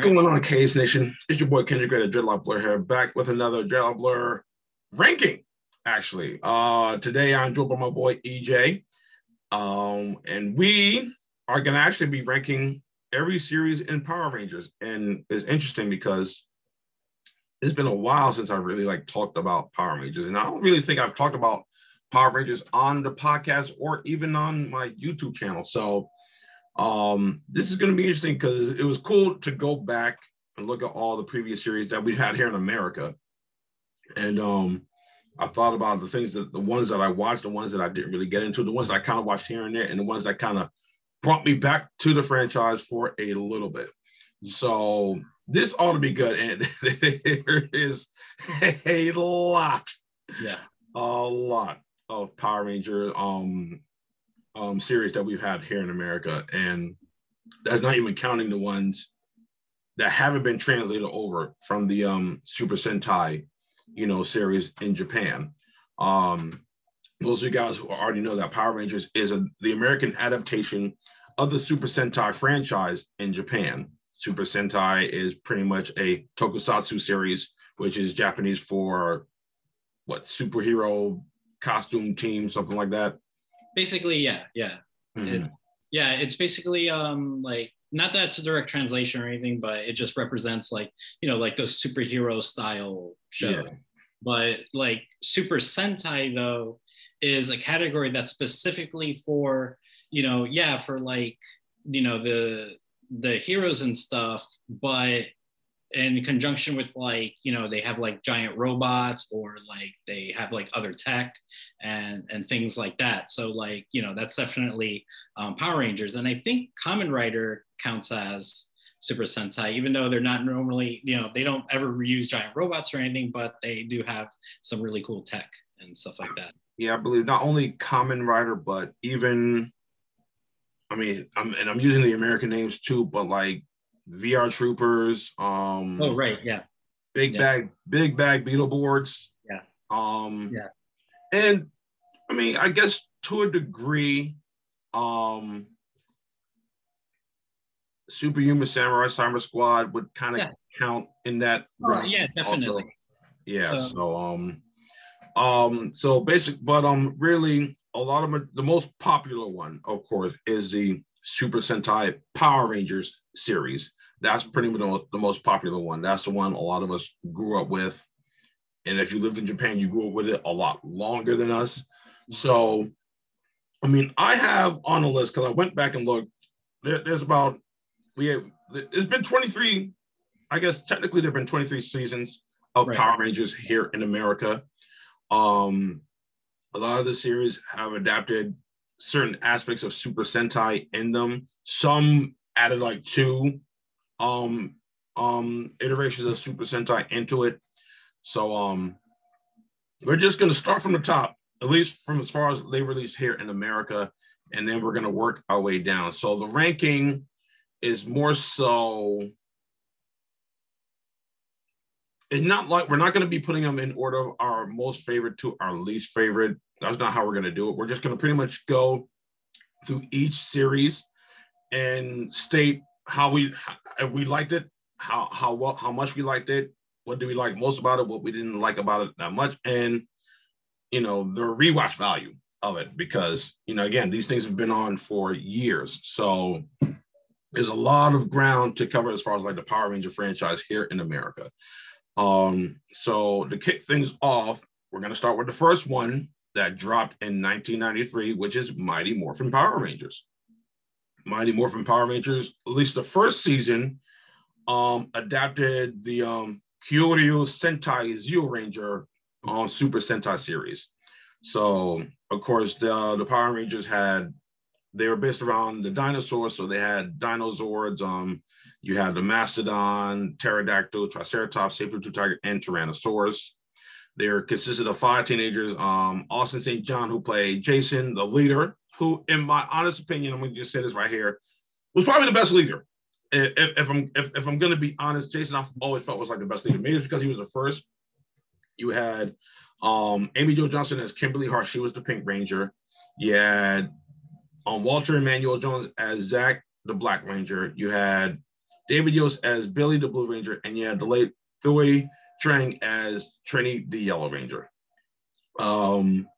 What's going on, Case Nation? It's your boy Kendrick Grey Dreadloc Blerd here, back with another Dreadloc Blerd ranking. Actually, uh, today I'm joined by my boy EJ, um, and we are gonna actually be ranking every series in Power Rangers, and it's interesting because it's been a while since I really like talked about Power Rangers, and I don't really think I've talked about Power Rangers on the podcast or even on my YouTube channel. So um, this is going to be interesting because it was cool to go back and look at all the previous series that we've had here in America. And um, I thought about the things that the ones that I watched, the ones that I didn't really get into, the ones that I kind of watched here and there, and the ones that kind of brought me back to the franchise for a little bit. So this ought to be good. And there is a lot. Yeah. A lot of Power Ranger um um, series that we've had here in America, and that's not even counting the ones that haven't been translated over from the um, Super Sentai, you know, series in Japan. Um, those of you guys who already know that Power Rangers is a, the American adaptation of the Super Sentai franchise in Japan. Super Sentai is pretty much a tokusatsu series, which is Japanese for what superhero costume team, something like that basically yeah yeah mm-hmm. it, yeah it's basically um like not that it's a direct translation or anything but it just represents like you know like those superhero style show yeah. but like super sentai though is a category that's specifically for you know yeah for like you know the the heroes and stuff but in conjunction with like you know they have like giant robots or like they have like other tech and and things like that. So like you know that's definitely um, power rangers. And i think Kamen Rider counts as super sentai even though they're not normally you know they don't ever use giant robots or anything but they do have some really cool tech and stuff like that. Yeah i believe not only Kamen Rider but even i mean I'm, and i'm using the american names too but like VR Troopers. Um, oh right, yeah. Big yeah. bag, Big Bad Beetleborgs. Yeah. Um, yeah. And I mean, I guess to a degree, um, Superhuman Samurai Cyber Squad would kind of yeah. count in that. Oh, yeah, definitely. Also. Yeah. So, so um, um, so basic, but um, really, a lot of the most popular one, of course, is the Super Sentai Power Rangers series. That's pretty much the most popular one. That's the one a lot of us grew up with. And if you lived in Japan, you grew up with it a lot longer than us. So, I mean, I have on the list because I went back and looked. There, there's about we have. It's been 23. I guess technically there've been 23 seasons of right. Power Rangers here in America. Um, a lot of the series have adapted certain aspects of Super Sentai in them. Some added like two um um iterations of Super Sentai into it. So um we're just gonna start from the top, at least from as far as they released here in America, and then we're gonna work our way down. So the ranking is more so it's not like we're not going to be putting them in order of our most favorite to our least favorite. That's not how we're going to do it. We're just going to pretty much go through each series and state how we if we liked it, how how what how much we liked it, what do we like most about it, what we didn't like about it that much, and you know the rewatch value of it because you know again these things have been on for years, so there's a lot of ground to cover as far as like the Power Ranger franchise here in America. Um, so to kick things off, we're gonna start with the first one that dropped in 1993, which is Mighty Morphin Power Rangers. Mighty Morphin Power Rangers, at least the first season, um, adapted the um, Kyoryu Sentai Zyuranger on Super Sentai series. So, of course, the, the Power Rangers had, they were based around the dinosaurs. So they had Dinozords, um, you had the Mastodon, Pterodactyl, Triceratops, Saber-tooth tiger, and Tyrannosaurus. They were consisted of five teenagers. Um, Austin St. John, who played Jason, the leader, who, in my honest opinion, I'm gonna just say this right here, was probably the best leader. If, if I'm if, if I'm gonna be honest, Jason I've always felt was like the best leader. Maybe it's because he was the first. You had um, Amy Jo Johnson as Kimberly Hart. She was the Pink Ranger. You had um, Walter Emmanuel Jones as Zach, the Black Ranger. You had David Yost as Billy the Blue Ranger, and you had the late Thuy Trang as Trini the Yellow Ranger. Um,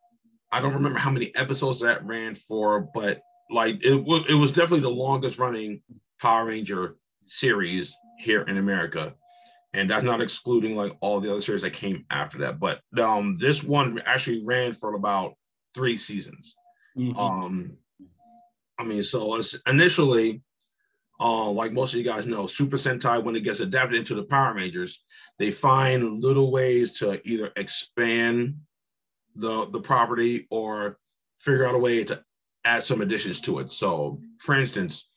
I don't remember how many episodes that ran for, but like it, w- it was definitely the longest running Power Ranger series here in America. And that's not excluding like all the other series that came after that. But um, this one actually ran for about three seasons. Mhm. Um, I mean, so it's initially, uh, like most of you guys know, Super Sentai, when it gets adapted into the Power Rangers, they find little ways to either expand the the property or figure out a way to add some additions to it. So, for instance,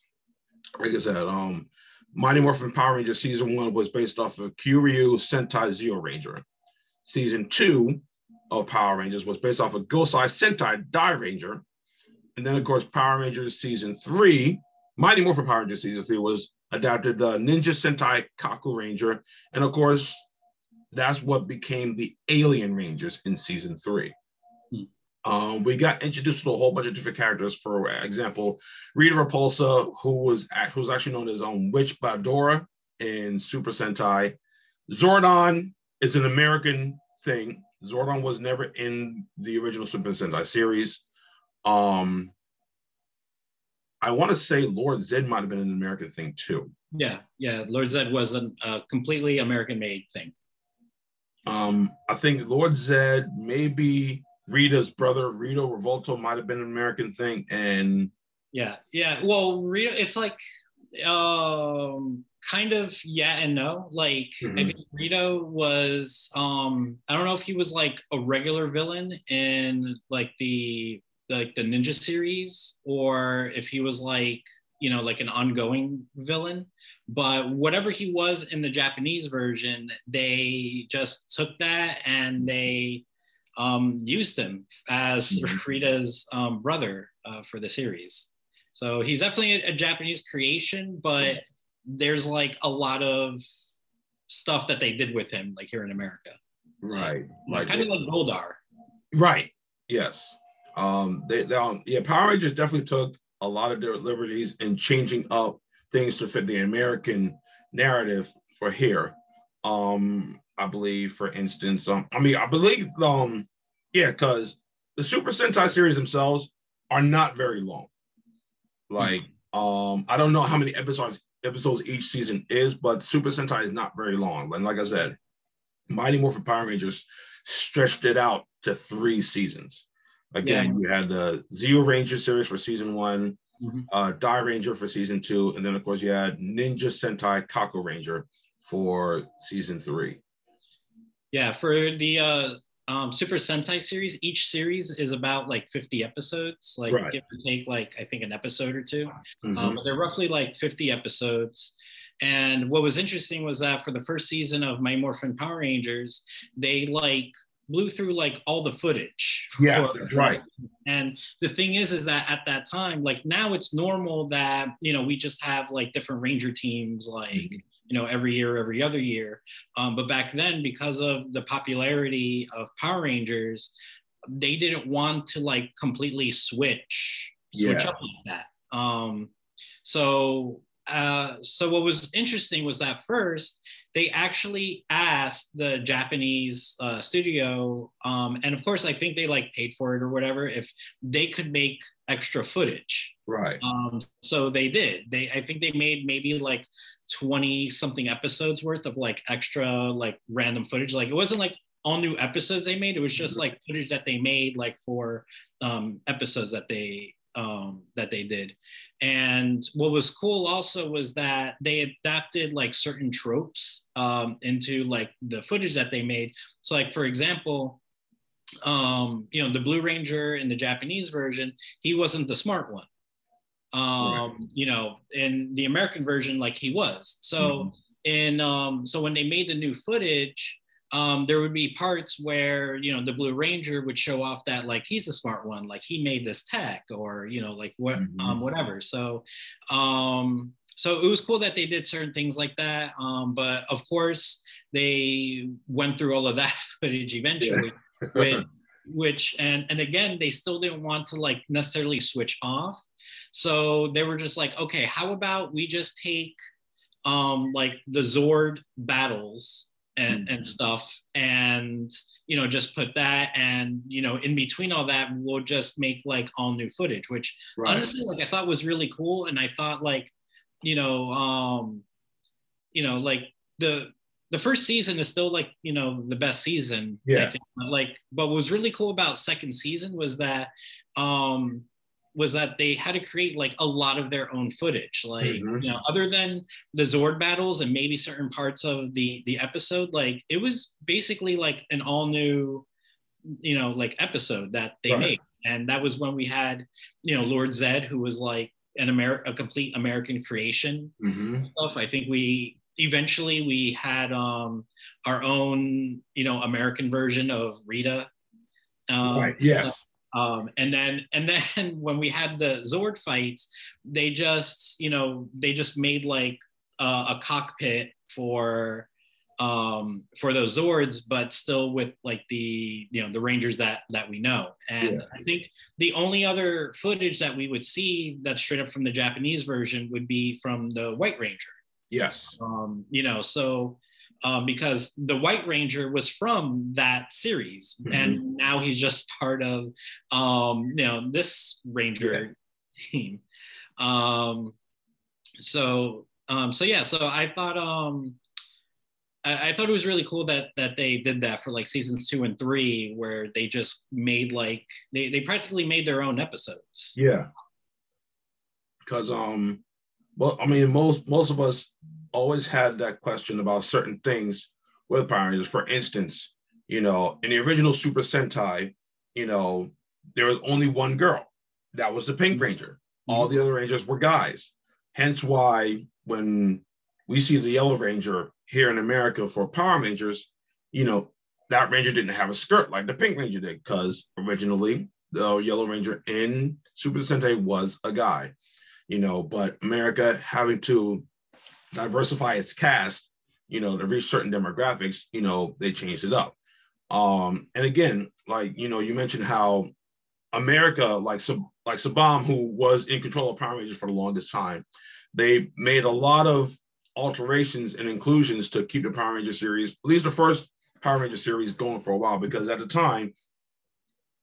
like I said, um, Mighty Morphin Power Rangers season one was based off of Kyoryu Sentai Zyuranger. Season two of Power Rangers was based off of Gosei Sentai Dairanger. And then, of course, Power Rangers season three, Mighty Morphin Power Rangers season three was adapted the Ninja Sentai Kakuranger. And of course, that's what became the Alien Rangers in season three. Hmm. Um, we got introduced to a whole bunch of different characters. For example, Rita Repulsa, who was who's actually known as um, Witch Bandora in Super Sentai. Zordon is an American thing. Zordon was never in the original Super Sentai series. Um, I want to say Lord Zed might have been an American thing too. Yeah, yeah. Lord Zed was a uh, completely American-made thing. Um, I think Lord Zed, maybe Rita's brother, Rito Revolto, might have been an American thing, and Yeah, yeah. Well, Rita, it's like um kind of yeah and no. Like I Mhm. think Rito was um I don't know if he was like a regular villain in like the like the ninja series or if he was like you know like an ongoing villain but whatever he was in the japanese version they just took that and they um, used him as Mhm. rita's um, brother uh, for the series so he's definitely a, a japanese creation but there's like a lot of stuff that they did with him like here in america right, like kind of like goldar Right. Yes. Um, they, they, um, yeah, Power Rangers definitely took a lot of their liberties in changing up things to fit the American narrative for here. Um, I believe, for instance, um, I mean, I believe, um, yeah, because the Super Sentai series themselves are not very long. Like, um, I don't know how many episodes episodes each season is, but Super Sentai is not very long. And like I said, Mighty Morphin Power Rangers stretched it out to three seasons. Again, you had the Zyuranger series for season one, Mhm. uh, Dairanger for season two, and then of course you had Ninja Sentai Kakuranger for season three. Yeah, for the uh, um, Super Sentai series, each series is about like 50 episodes, like Right. give or take like I think an episode or 2 Mhm. Um, but they're roughly like 50 episodes. And what was interesting was that for the first season of My Morphin Power Rangers, they like blew through like all the footage. For- that's right. And the thing is, is that at that time, like now it's normal that, you know, we just have like different Ranger teams, like, Mhm. you know, every year, every other year. Um, but back then, because of the popularity of Power Rangers, they didn't want to like completely switch, switch Yeah. up like that. Um, so, uh, so what was interesting was that first they actually asked the Japanese uh, studio, um, and of course, I think they like paid for it or whatever, if they could make extra footage. Right. Um, so they did. They, I think they made maybe like 20 something episodes worth of like extra like random footage. Like it wasn't like all new episodes they made. It was just like footage that they made like for um, episodes that they um, that they did. And what was cool also was that they adapted like certain tropes um, into like the footage that they made. So like for example, um, you know, the Blue Ranger in the Japanese version, he wasn't the smart one. Um, you know, in the American version, like he was. So in um, so when they made the new footage, um, there would be parts where you know the Blue Ranger would show off that like he's a smart one, like he made this tech, or you know like what Mhm. um, whatever. So um, so it was cool that they did certain things like that. Um, but of course, they went through all of that footage eventually, which, which and and again, they still didn't want to like necessarily switch off. So they were just like, okay, how about we just take um like the Zord battles and, mm-hmm. and stuff and you know just put that and you know in between all that we'll just make like all new footage which right. honestly like i thought was really cool and i thought like you know um you know like the the first season is still like you know the best season yeah like but what was really cool about second season was that um was that they had to create like a lot of their own footage like mm-hmm. you know other than the zord battles and maybe certain parts of the the episode like it was basically like an all new you know like episode that they right. made and that was when we had you know lord zed who was like an Amer- a complete american creation mm-hmm. stuff i think we eventually we had um our own you know american version of rita um, right yes um, and then and then when we had the Zord fights, they just you know they just made like uh, a cockpit for um, for those Zords, but still with like the you know the Rangers that that we know. And yeah. I think the only other footage that we would see that's straight up from the Japanese version would be from the White Ranger. Yes. Um, you know, so um, because the White Ranger was from that series, mm-hmm. and now he's just part of um, you know this Ranger yeah. team. Um, so um, so yeah, so I thought um, I, I, thought it was really cool that that they did that for like seasons two and three, where they just made like they they practically made their own episodes. Yeah. Because um, well, I mean, most most of us always had that question about certain things with Power Rangers. For instance, you know, in the original Super Sentai, you know, there was only one girl. That was the Pink mm-hmm. Ranger. All mm-hmm. the other Rangers were guys. Hence why when we see the Yellow Ranger here in America for Power Rangers, you know, that Ranger didn't have a skirt like the Pink Ranger did, because originally the Yellow Ranger in Super Sentai was a guy, you know, but America having to diversify its cast, you know, to reach certain demographics, you know, they changed it up. Um, and again, like you know, you mentioned how America, like like Saban, who was in control of Power Rangers for the longest time, they made a lot of alterations and inclusions to keep the Power Ranger series, at least the first Power Ranger series, going for a while. Because at the time,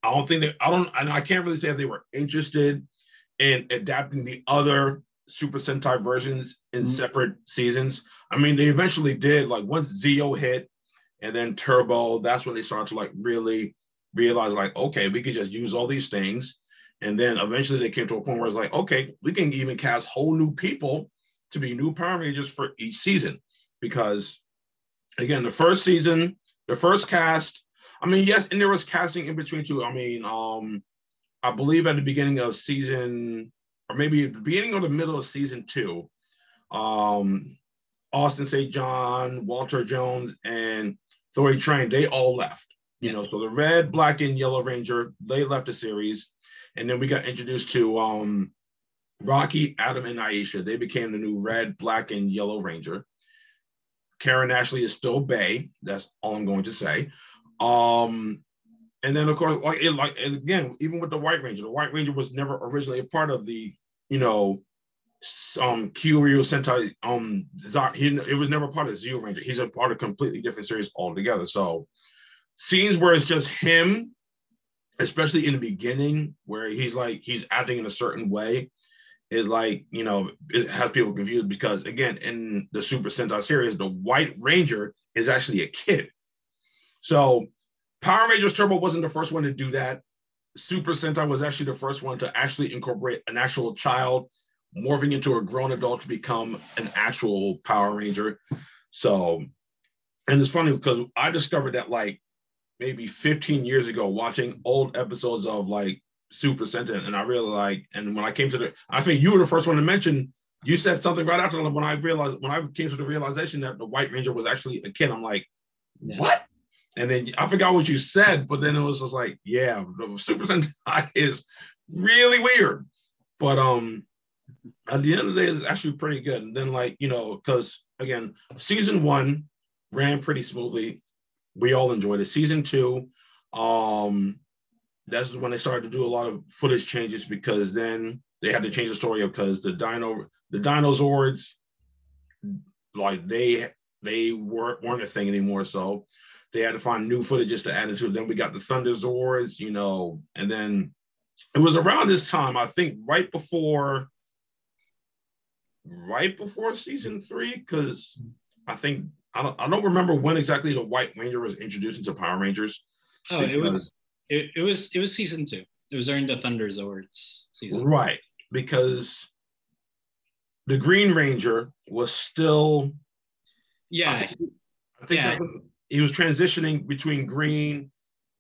I don't think they, I don't, I can't really say if they were interested in adapting the other Super Sentai versions in mm-hmm. separate seasons. I mean, they eventually did like once Zeo hit and then Turbo, that's when they started to like really realize like, okay, we could just use all these things. And then eventually they came to a point where it's like, okay, we can even cast whole new people to be new Power Rangers for each season. Because again, the first season, the first cast, I mean, yes, and there was casting in between too. I mean, um, I believe at the beginning of season or maybe the beginning or the middle of season two, um, Austin St. John, Walter Jones, and Thuy Trang, they all left. You know, so the red, black, and yellow ranger, they left the series. And then we got introduced to um, Rocky, Adam, and Aisha. They became the new red, black, and yellow ranger. Karan Ashley is still Bay. That's all I'm going to say. Um, and then of course, like it, like again, even with the White Ranger, the White Ranger was never originally a part of the, you know, um Kyoryu Sentai. Um, he it was never part of Zeo Ranger. He's a part of completely different series altogether. So scenes where it's just him, especially in the beginning, where he's like he's acting in a certain way, is like you know it has people confused because again in the Super Sentai series, the White Ranger is actually a kid. So Power Rangers Turbo wasn't the first one to do that. Super Sentai was actually the first one to actually incorporate an actual child morphing into a grown adult to become an actual Power Ranger. So, and it's funny because I discovered that like maybe 15 years ago watching old episodes of like Super Sentai, and I really like, and when I came to the, I think you were the first one to mention. You said something right after when I realized when I came to the realization that the White Ranger was actually a kid. I'm like, yeah. what? And then I forgot what you said, but then it was just like, yeah, Super Sentai is really weird. But um at the end of the day, it's actually pretty good. And then like, you know, because again, season one ran pretty smoothly. We all enjoyed it. Season two, um, that's when they started to do a lot of footage changes because then they had to change the story because the dino the dinosaurs like they they weren't weren't a thing anymore. So they had to find new footages to add into it. Then we got the Thunder Zords, you know, and then it was around this time, I think, right before right before season three, because I think I don't I don't remember when exactly the White Ranger was introduced into Power Rangers. Oh, it was it, it was it was season two. It was during the Thunder Zords season. Right. Because the Green Ranger was still Yeah. I think, I think Yeah. He was transitioning between green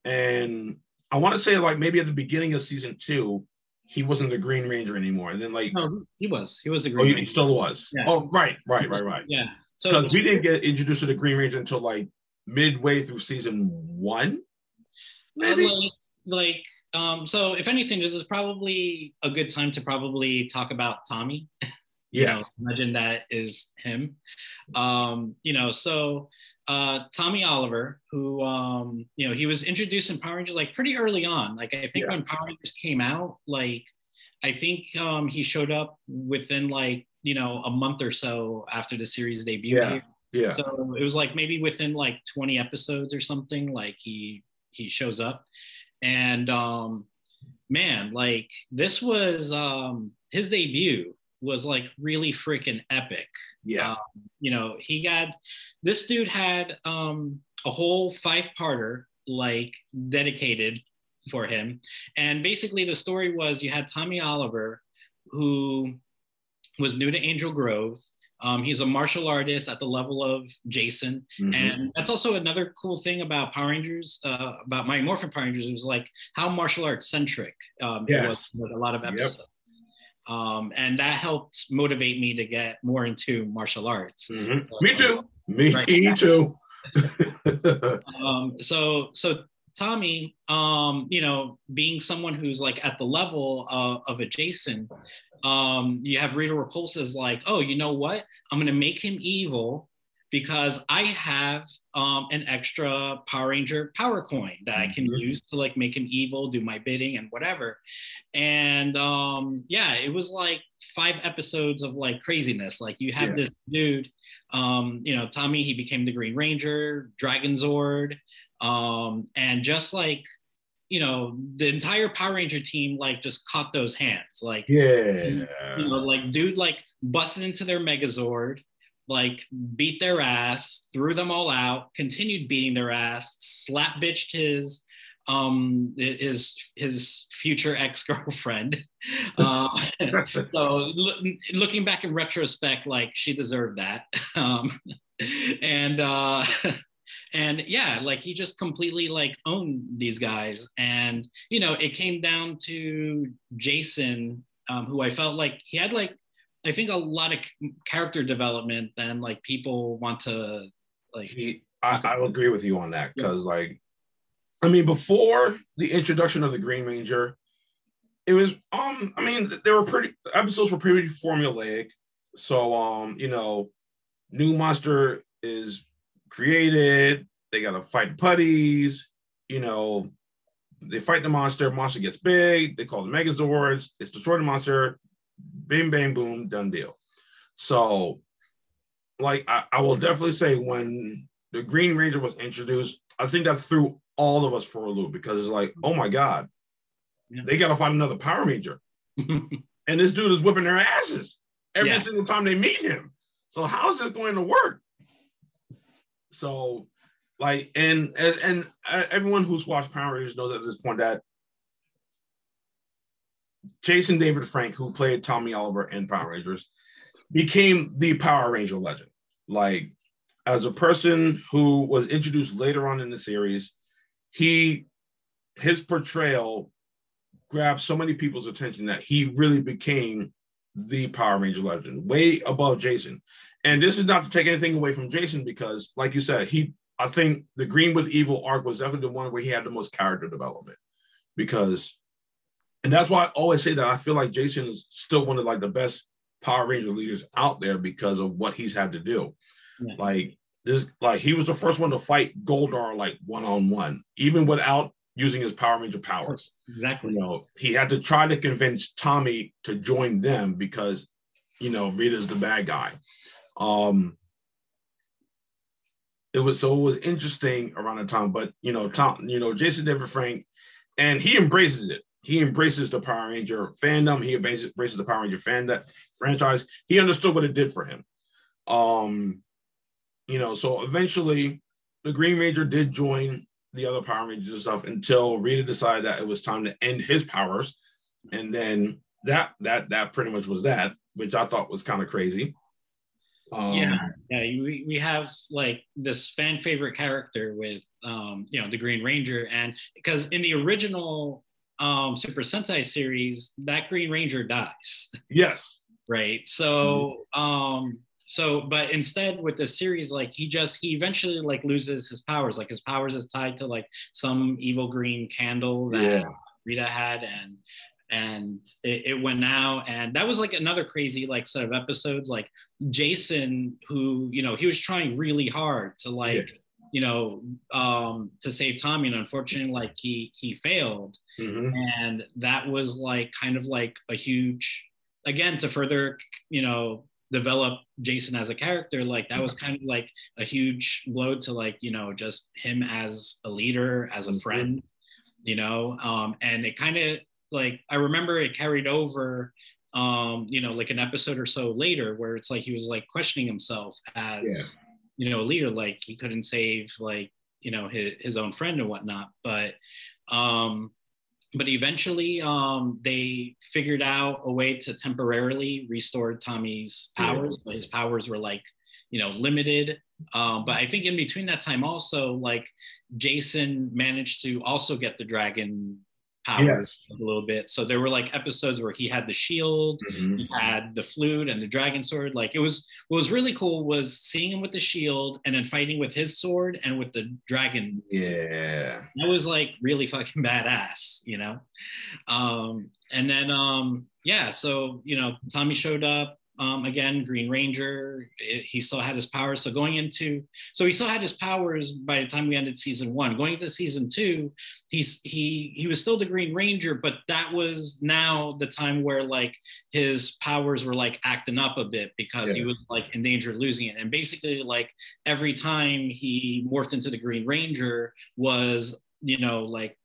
and I want to say like maybe at the beginning of season two, he wasn't the Green Ranger anymore. And then like No, he was. He was the oh, Green he still was. Yeah. Oh, right, right, right, right. Yeah. So Because we didn't get introduced to the Green Ranger until like midway through season one. Maybe. like, like um so if anything this is probably a good time to probably talk about tommy you yeah. know imagine that is him um you know so uh tommy oliver who um you know he was introduced in power rangers like pretty early on like i think Yeah. when power rangers came out like i think um he showed up within like you know a month or so after the series debut Yeah. Yeah. So it was like maybe within like 20 episodes or something, like he he shows up. And um man, like this was um his debut was like really freaking epic. Yeah. Um, you know, he got this dude had um a whole five-parter like dedicated for him. And basically the story was you had Tommy Oliver who was new to Angel Grove. Um, he's a martial artist at the level of Jason, Mhm. and that's also another cool thing about Power Rangers, uh, about my Morphin Power Rangers, was like how martial arts centric um, it was with a lot of Yep. episodes. Um, and that helped motivate me to get more into martial arts. Mhm. Me too. Me Right. too. um, so so Tommy, um, you know, being someone who's like at the level of, of a Jason, um, you have Rita Repulsa's like, oh, you know what? I'm gonna make him evil because I have um, an extra Power Ranger power coin that I can Mhm. use to like make him evil, do my bidding, and whatever. And um, yeah, it was like five episodes of like craziness. Like you have Yeah. this dude, um, you know, Tommy, he became the Green Ranger, Dragon Zord, um, and just like you know, the entire Power Ranger team like just caught those hands. Like yeah. you know, like dude like busted into their Megazord, like beat their ass, threw them all out, continued beating their ass, slap bitched his um his his future ex-girlfriend. Uh, so loo- looking back in retrospect like she deserved that. Um and uh and yeah like he just completely like owned these guys. And you know it came down to jason um, who i felt like he had like i think a lot of c- character development than like people want to like he I, I'll agree with you on that because like I mean before the introduction of the Green Ranger, it was um I mean they were pretty the episodes were pretty formulaic. So um, you know, new monster is created, they gotta fight putties, you know, they fight the monster, monster gets big, they call the Megazords, it's destroy the monster, bing bang boom, done deal. So like I, I will definitely say when the Green Ranger was introduced, I think that threw all of us for a loop because it's like, oh my God, Yeah. they gotta find another Power Ranger. And this dude is whipping their asses every Yeah. single time they meet him. So how's this going to work? So like and and, and uh, everyone who's watched Power Rangers knows at this point that Jason David Frank, who played Tommy Oliver in Power Rangers, became the Power Ranger legend. Like, as a person who was introduced later on in the series, he his portrayal grabbed so many people's attention that he really became the Power Ranger legend, way above Jason. And this is not to take anything away from Jason because, like you said, he I think the Green with Evil arc was definitely the one where he had the most character development because and that's why I always say that I feel like Jason is still one of like the best Power Ranger leaders out there because of what he's had to do. Yeah. Like this, like he was the first one to fight Goldar like one on one, even without using his Power Ranger powers. exactly You know, he had to try to convince Tommy to join them because, you know, Rita's the bad guy. Um, it was so it was interesting around the time. But you know, Tom, you know, Jason David Frank, and he embraces it. He embraces the Power Ranger fandom. He embraces, embraces the Power Ranger fan that franchise. He understood what it did for him. Um, you know, so eventually the Green Ranger did join the other Power Rangers and stuff until Rita decided that it was time to end his powers, and then that that that pretty much was that, which I thought was kind of crazy. Um, yeah, yeah. We, we have like this fan favorite character with um, you know the Green Ranger, and because in the original um, Super Sentai series, that Green Ranger dies. Yes. Right. So mm-hmm. um, so but instead with the series like he just he eventually like loses his powers like his powers is tied to like some evil green candle that yeah. rita had and and it, it, went out and that was like another crazy like set of episodes like jason who you know he was trying really hard to like yeah. you know um to save tommy and unfortunately like he he failed mm-hmm. and that was like kind of like a huge again to further you know develop Jason as a character, like that was kind of like a huge blow to like, you know, just him as a leader, as a mm-hmm. friend, you know, um, and it kind of like, I remember it carried over, um, you know, like an episode or so later where it's like he was like questioning himself as, yeah. you know, a leader, like he couldn't save like, you know, his, his own friend and whatnot. But, um, but eventually um, they figured out a way to temporarily restore Tommy's powers. His powers were like, you know, limited. Um, but I think in between that time also, like Jason managed to also get the dragon powers yes. a little bit. So there were like episodes where he had the shield, mm-hmm. he had the flute and the dragon sword. Like it was what was really cool was seeing him with the shield and then fighting with his sword and with the dragon. Yeah. That was like really fucking badass, you know? Um, and then um, yeah, so you know, Tommy showed up, um, again, Green Ranger, it, he still had his powers. So going into, so he still had his powers by the time we ended season one. Going into season two, he's he he was still the Green Ranger, but that was now the time where like his powers were like acting up a bit because yeah. he was like in danger of losing it. And basically, like every time he morphed into the Green Ranger was you know like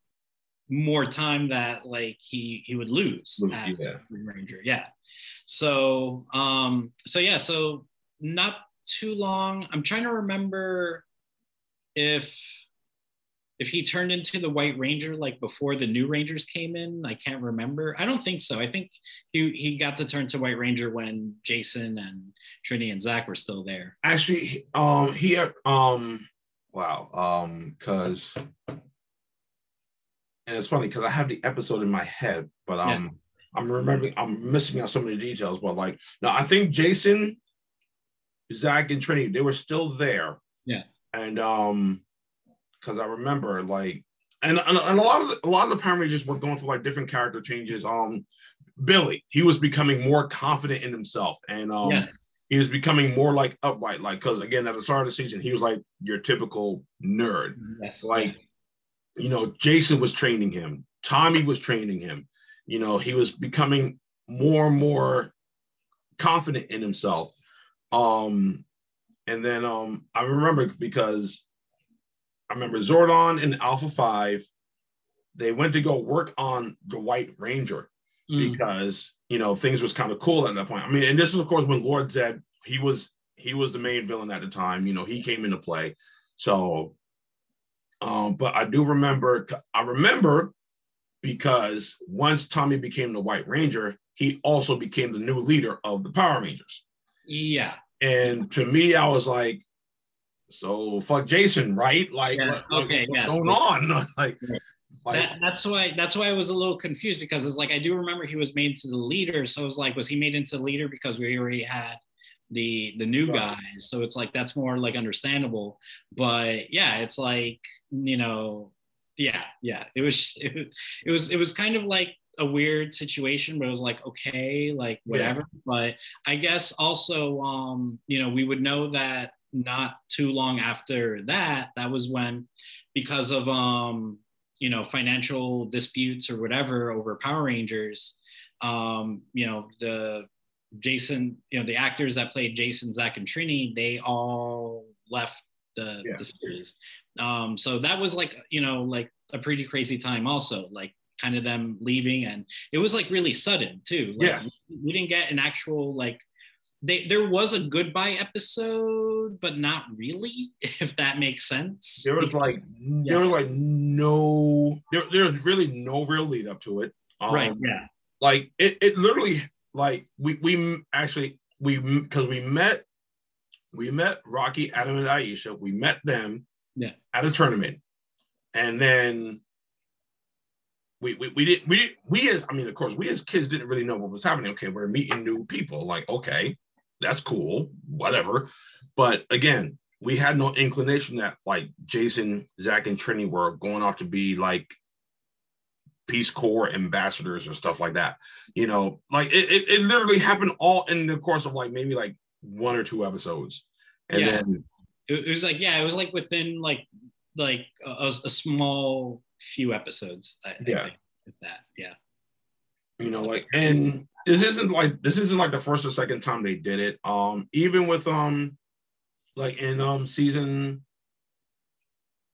more time that like he he would lose as yeah. Green Ranger. Yeah. So um, so yeah, so not too long. I'm trying to remember if if he turned into the White Ranger like before the new Rangers came in. I can't remember. I don't think so. I think he he got to turn to White Ranger when Jason and Trini and Zach were still there. Actually, um, he um, wow, um, because and it's funny because I have the episode in my head, but um. I'm remembering, I'm missing out so many details, but like, no, I think Jason, Zach, and Trinity, they were still there. Yeah. And um, because I remember like, and, and, and a lot of a lot of the Power Rangers were going through like different character changes. Um, Billy, he was becoming more confident in himself, and um, yes. he was becoming more like upright. Like, because again, at the start of the season, he was like your typical nerd. Yes. Like, you know, Jason was training him. Tommy was training him you know, he was becoming more and more confident in himself. Um, and then um, I remember because I remember Zordon and Alpha 5, they went to go work on the White Ranger mm. because, you know, things was kind of cool at that point. I mean, and this is of course when Lord Zed, he was he was the main villain at the time, you know, he came into play. So um, but I do remember I remember because once Tommy became the White Ranger, he also became the new leader of the Power Rangers. Yeah. And to me, I was like, so fuck Jason, right? Like, yeah. what, okay, what's yes. going on? like, like that, that's why that's why I was a little confused because it's like I do remember he was made to the leader. So I was like, was he made into the leader because we already had the the new guys? So it's like that's more like understandable. But yeah, it's like you know yeah yeah it was it, it was it was kind of like a weird situation where it was like okay like whatever yeah. but i guess also um you know we would know that not too long after that that was when because of um you know financial disputes or whatever over power rangers um you know the jason you know the actors that played jason zach and trini they all left the, Yeah. the series. Um, so that was like you know like a pretty crazy time also like kind of them leaving and it was like really sudden too. Like, Yeah. we didn't get an actual like they there was a goodbye episode, but not really, if that makes sense. There was like there was like no there, there was really no real lead up to it. Um, right, yeah. Like it, it literally like we we actually we because we met we met Rocky, Adam, and Aisha. We met them Yeah. at a tournament, and then we we, we did we we as I mean of course we as kids didn't really know what was happening. Okay, we're meeting new people. Like okay, that's cool, whatever. But again, we had no inclination that like Jason, Zach, and Trini were going off to be like Peace Corps ambassadors or stuff like that. You know, like it, it, it literally happened all in the course of like maybe like one or two episodes. And Yeah. then It, it was like yeah, it was like within like like a, a small few episodes. I, I Yeah. think, if that, yeah. you know like and this isn't like this isn't like the first or second time they did it um even with um like in um season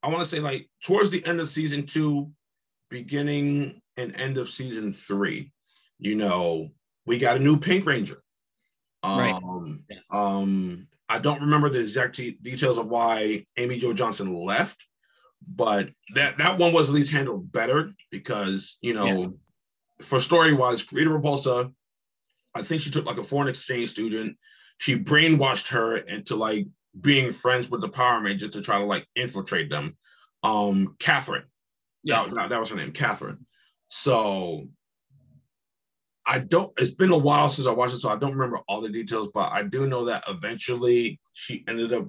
i want to say like towards the end of season two beginning and end of season three you know we got a new pink ranger um Right. Yeah. um i don't remember the exact details of why amy jo johnson left but that that one was at least handled better because you know Yeah. for story wise, Rita Repulsa, I think she took like a foreign exchange student. She brainwashed her into like being friends with the Power Rangers to try to like infiltrate them. Um, Catherine, Yeah. that, that was her name, Catherine. So I don't. It's been a while since I watched it, so I don't remember all the details. But I do know that eventually she ended up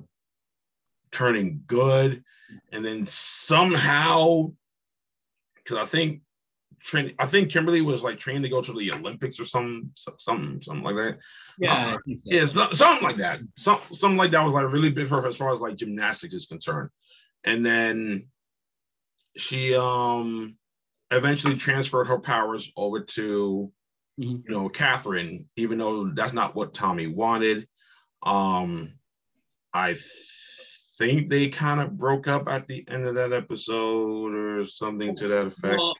turning good, and then somehow, because I think train. I think Kimberly was like trained to go to the Olympics or some something something like that. Yeah, Uh, so. Yeah, so, something like that. Some, something like that was like really big for her as far as like gymnastics is concerned. And then she um eventually transferred her powers over to Mhm. you know Catherine, even though that's not what Tommy wanted. Um I think they kind of broke up at the end of that episode or something to that effect. Well,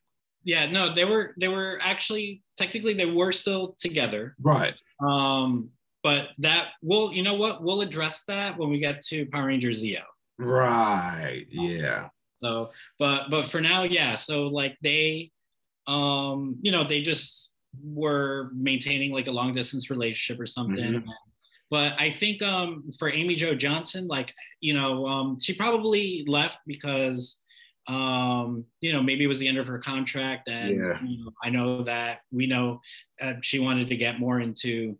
yeah, no, they were they were actually technically they were still together. right. Um, but that we'll you know what we'll address that when we get to Power Rangers Zeo. Right. Yeah. So, but but for now, yeah. So like they, um, you know, they just were maintaining like a long distance relationship or something. But I think um, for Amy Jo Johnson, like you know, um, she probably left because um, you know maybe it was the end of her contract, and Yeah. you know, I know that we know uh, she wanted to get more into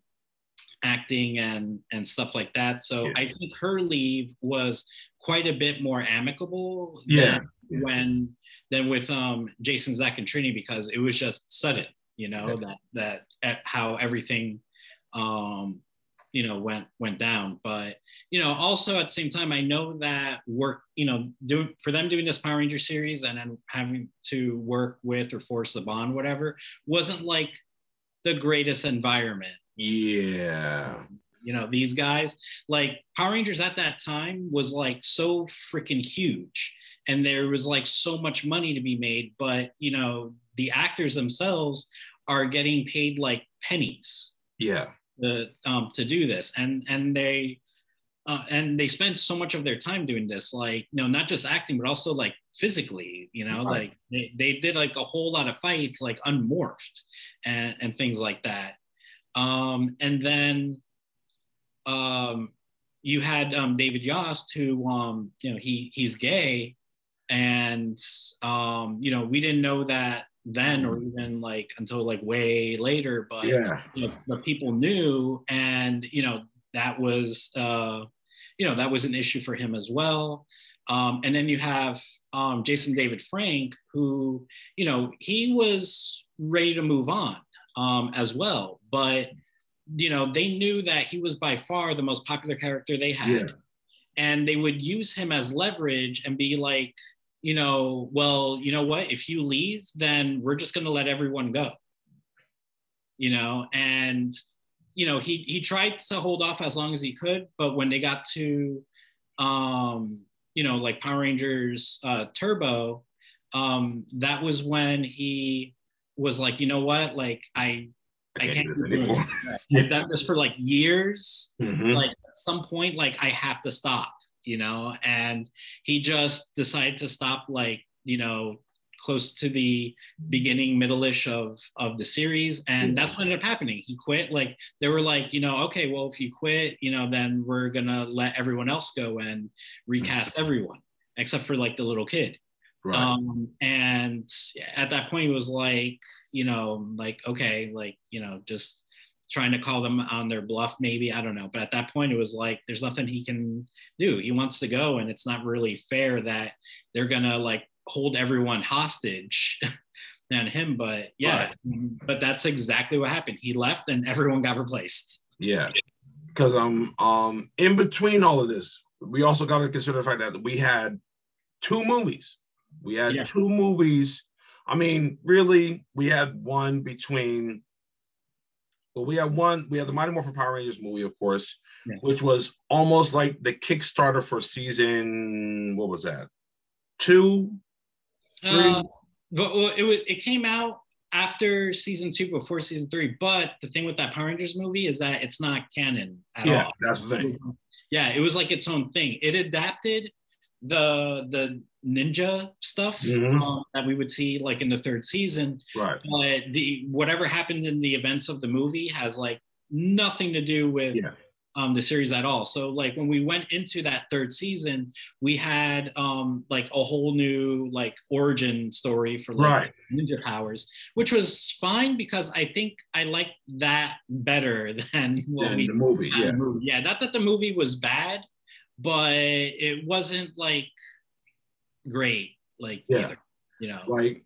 acting and and stuff like that. So Yeah. I think her leave was quite a bit more amicable Yeah. than Yeah. when than with um Jason, Zach, and Trini because it was just sudden, you know, Yeah. that that at how everything um you know went went down. But you know, also at the same time, I know that work, you know, do for them doing this Power Ranger series and then having to work with or force the bond, whatever, wasn't like the greatest environment Yeah. you know these guys like power rangers at that time was like so freaking huge and there was like so much money to be made but you know the actors themselves are getting paid like pennies Yeah. to, um, to do this and and they uh, and they spend so much of their time doing this like you know not just acting but also like physically you know Right. like they, they did like a whole lot of fights like unmorphed and and things like that um and then um you had um david yost who um you know he he's gay and um you know we didn't know that then or even like until like way later but Yeah. you know, but people knew and you know that was uh you know that was an issue for him as well um and then you have um jason david frank who you know he was ready to move on um as well but you know they knew that he was by far the most popular character they had Yeah. and they would use him as leverage and be like you know well you know what if you leave then we're just going to let everyone go you know and you know he he tried to hold off as long as he could but when they got to um, you know, like Power Rangers uh, Turbo, um, that was when he was like, you know what, like I I can't do this anymore. I've done this for like years. Mm-hmm. Like at some point, like I have to stop, you know. And he just decided to stop, like you know, close to the beginning, middle-ish of of the series, and that's what ended up happening. He quit. Like they were like, you know, okay, well, if you quit, you know, then we're gonna let everyone else go and recast everyone except for like the little kid. Right. Um, and at that point, it was like, you know, like, okay, like, you know, just trying to call them on their bluff, maybe. I don't know. But at that point, it was like, there's nothing he can do. He wants to go, and it's not really fair that they're going to like hold everyone hostage. than him, but yeah, right. but that's exactly what happened. He left, and everyone got replaced. Yeah, because um um in between all of this, we also got to consider the fact that we had two movies we had yeah. two movies. I mean, really, we had one between. Well, we had one. We had the Mighty Morphin Power Rangers movie, of course, yeah. which was almost like the Kickstarter for season. What was that? Two. Three. Uh, but well, it was. It came out after season two, before season three. But the thing with that Power Rangers movie is that it's not canon at yeah, all. Yeah, that's the thing. Yeah, it was like its own thing. It adapted the the ninja stuff mm-hmm. um, that we would see like in the third season. Right. But the whatever happened in the events of the movie has like nothing to do with yeah. um, the series at all. So like when we went into that third season, we had um, like a whole new like origin story for like right. ninja powers, which was fine because I think I liked that better than what we the movie. Yeah. Movie. Yeah. Not that the movie was bad, but it wasn't like great. Like yeah, either, you know, like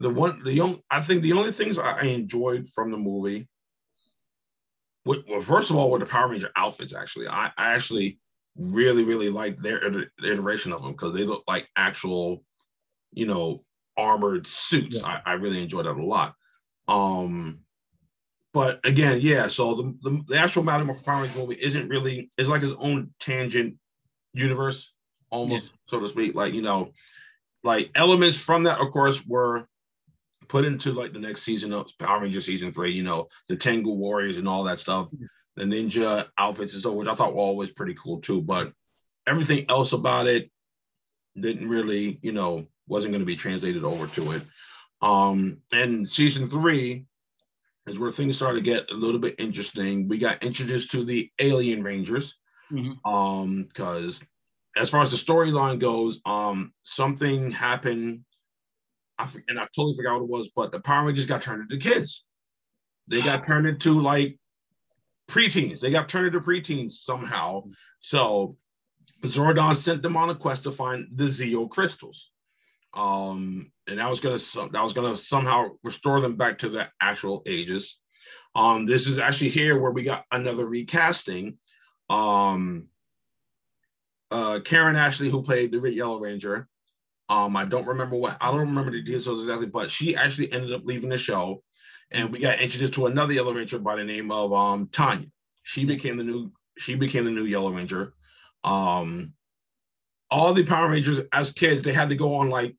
the one the young. I think the only things I enjoyed from the movie. Well, first of all, were the Power Ranger outfits. Actually, I, I actually really really like their iteration of them because they look like actual, you know, armored suits. Yeah. I, I really enjoyed that a lot. Um, but again, yeah. So the the, the actual Mighty Power Rangers movie isn't really. It's like its own tangent universe almost yeah. so to speak. Like you know, like elements from that, of course, were put into like the next season of Power Rangers season three. You know, the Tengu Warriors and all that stuff, the ninja outfits and so, which I thought were always pretty cool too. But everything else about it didn't really, you know, wasn't going to be translated over to it. Um, and season three is where things started to get a little bit interesting. We got introduced to the Alien Rangers. Mm-hmm. Um, because as far as the storyline goes, um, something happened. I and I totally forgot what it was, but the Power Rangers got turned into kids. They got turned into like preteens. They got turned into preteens somehow. So Zordon sent them on a quest to find the Zeo crystals. Um, and that was gonna that was gonna somehow restore them back to the actual ages. Um, this is actually here where we got another recasting. Um, uh, Karan Ashley, who played the Red Yellow Ranger. Um, I don't remember what I don't remember the details exactly, but she actually ended up leaving the show, and we got introduced to another Yellow Ranger by the name of um, Tanya. She became the new she became the new Yellow Ranger. Um, all the Power Rangers as kids they had to go on like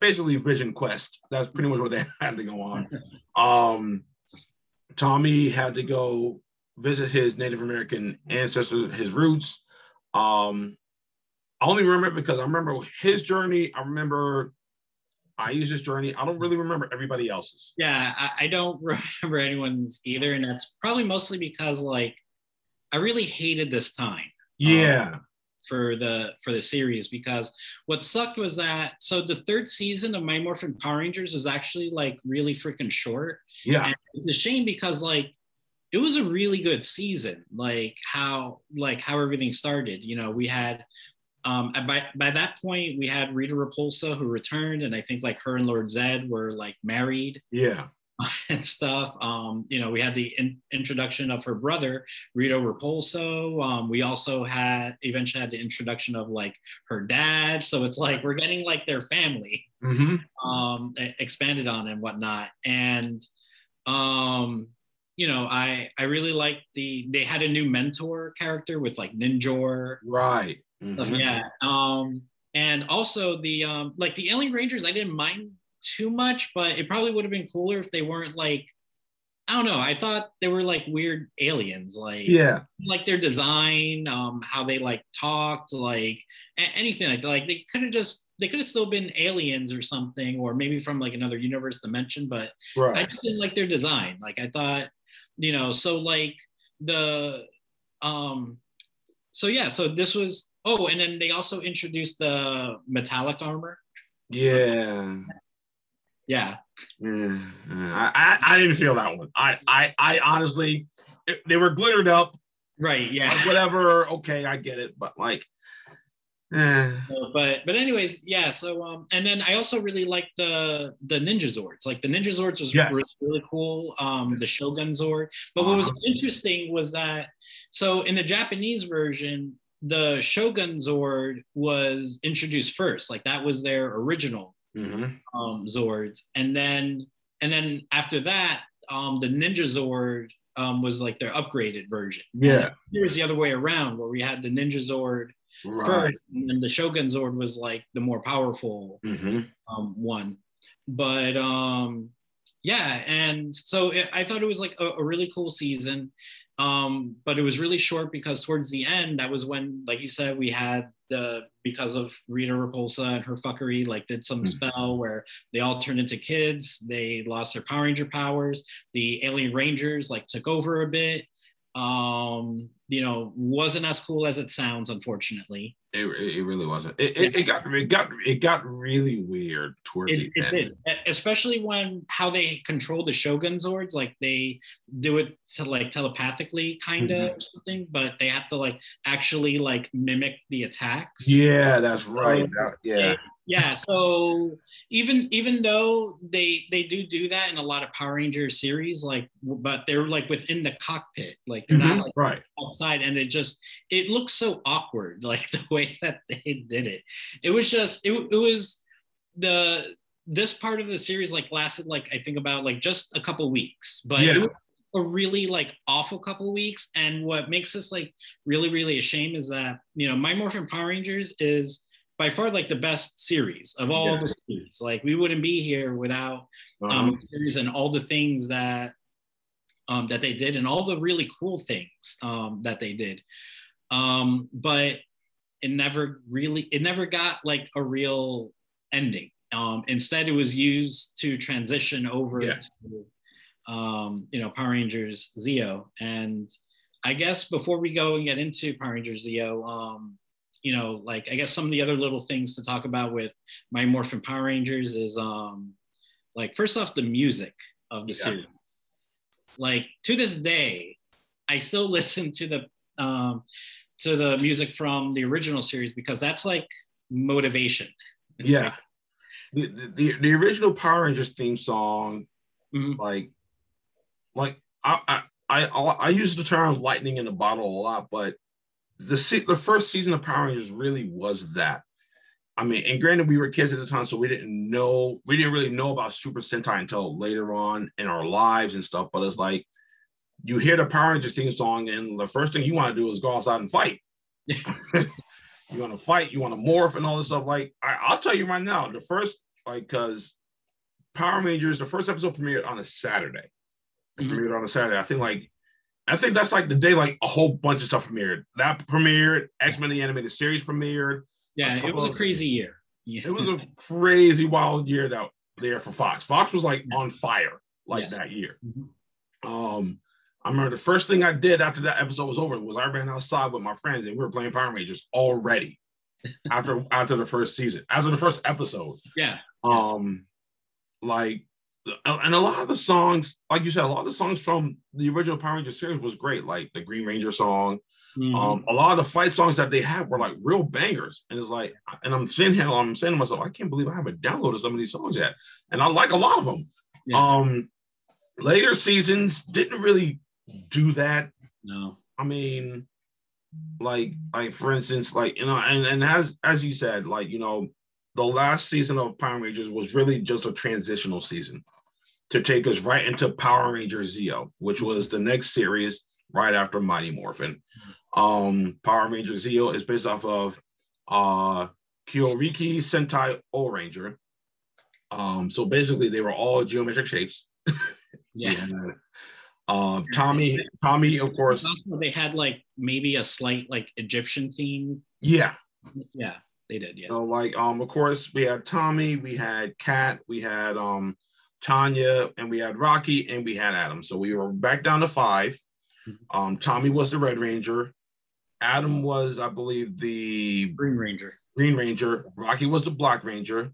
basically Vision Quest. That's pretty much what they had to go on. Um, Tommy had to go visit his Native American ancestors, his roots. Um, I only remember because I remember his journey. I remember I use his journey. I don't really remember everybody else's. Yeah, I, I, don't remember anyone's either, and that's probably mostly because like I really hated this time. Yeah. Um, for the for the series because what sucked was that so the third season of My Morphin Power Rangers was actually like really freaking short. Yeah. And it's a shame because like it was a really good season like how like how everything started you know we had um, by by that point we had Rita Repulsa who returned, and I think like her and Lord Zedd were like married. Yeah. And stuff. Um, you know, we had the in- introduction of her brother, Rito Repulsa. Um, we also had eventually had the introduction of like her dad. So it's like we're getting like their family mm-hmm. um, expanded on and whatnot. And um, you know, I I really like the they had a new mentor character with like Ninjor. Right Mm-hmm. Yeah. Um, and also the um, like the Alien Rangers, I didn't mind too much, but it probably would have been cooler if they weren't like I don't know. I thought they were like weird aliens, like yeah, like their design, um, how they like talked, like a- anything like that. Like they could have just they could have still been aliens or something, or maybe from like another universe dimension. But right. I just didn't like their design. Like I thought, you know, so like the um, so yeah, so this was oh, and then they also introduced the metallic armor. Yeah. Yeah. I, I, I didn't feel that one. I I I honestly they were glittered up. Right. Yeah. whatever. Okay, I get it. But like eh. but but anyways, yeah. So um, and then I also really liked the the Ninja Zords. Like the Ninja Zords was yes. really, really cool. Um, the Shogun Zord. But what was uh-huh. interesting was that so in the Japanese version, the Shogun Zord was introduced first. Like that was their original mm-hmm. um, Zords, and then and then after that, um, the Ninja Zord um, was like their upgraded version. Yeah, it was the other way around, where we had the Ninja Zord right. first, and then the Shogun Zord was like the more powerful mm-hmm. um, one. But um, yeah, and so it, I thought it was like a, a really cool season. Um, but it was really short because towards the end, that was when, like you said, we had the because of Rita Repulsa and her fuckery, like did some mm-hmm. spell where they all turned into kids. They lost their Power Ranger powers. The Alien Rangers like took over a bit. Um, you know, wasn't as cool as it sounds, unfortunately. It, it really wasn't. It, it, it, got it got it got really weird towards it, the end. Did. Especially when how they control the Shogun Zords, like they do it to like telepathically kind of mm-hmm. or something, but they have to like actually like mimic the attacks. Yeah, that's right. So, that, yeah yeah so even even though they they do do that in a lot of power ranger series like but they're like within the cockpit like they're mm-hmm, not like right outside and it just it looks so awkward like the way that they did it it was just it, it was the this part of the series like lasted like i think about like just a couple weeks but yeah. a really like awful couple weeks and what makes this like really really a shame is that you know my morphin power rangers is by far like the best series of all yeah. the series. Like we wouldn't be here without uh-huh. um, series and all the things that um, that they did and all the really cool things um, that they did. Um, but it never really it never got like a real ending. Um, instead, it was used to transition over yeah. to um, you know Power Rangers Zeo. And I guess before we go and get into Power Rangers Zeo, um, you know, like I guess some of the other little things to talk about with my Morphin Power Rangers is um like first off the music of the yeah. series. Like to this day, I still listen to the um to the music from the original series because that's like motivation. Yeah. the, the, the original Power Rangers theme song, mm-hmm. like like I, I I I use the term lightning in a bottle a lot, but the the first season of Power Rangers really was that. I mean, and granted, we were kids at the time, so we didn't know we didn't really know about Super Sentai until later on in our lives and stuff. But it's like you hear the Power Rangers theme song, and the first thing you want to do is go outside and fight. you want to fight, you want to morph, and all this stuff. Like I, will tell you right now, the first like because Power Rangers, the first episode premiered on a Saturday. Mm-hmm. Premiered on a Saturday. I think like I think that's like the day like a whole bunch of stuff premiered. That premiered, X Men the animated series premiered. Yeah, it was a crazy year. Yeah. It was a crazy wild year that there for Fox. Fox was like on fire like yes. that year. Mm-hmm. Um, I remember the first thing I did after that episode was over was I ran outside with my friends and we were playing Power Rangers already after after the first season, after the first episode. Yeah. Um, like and a lot of the songs, like you said, a lot of the songs from the original Power Ranger series was great, like the Green Ranger song. Mm-hmm. Um, a lot of the fight songs that they had were like real bangers, and it's like, and I'm sitting here, I'm saying to myself, I can't believe I haven't downloaded some of these songs yet, and I like a lot of them. Yeah. Um, later seasons didn't really do that. No, I mean, like, like for instance, like you know, and and as as you said, like you know, the last season of Power Rangers was really just a transitional season to take us right into Power Rangers Zeo, which was the next series right after Mighty Morphin. Um, Power Rangers Zeo is based off of uh, Kyoriki Sentai O Ranger. Um, so basically, they were all geometric shapes. Yeah. Yeah. Um, Tommy, Tommy, of course. They had like maybe a slight like Egyptian theme. Yeah. Yeah, they did. Yeah. So like, um, of course, we had Tommy, we had Kat, we had um Tanya, and we had Rocky, and we had Adam. So we were back down to five. Mm-hmm. Um, Tommy was the Red Ranger. Adam was, I believe, the Green Ranger. Green Ranger. Rocky was the Black Ranger.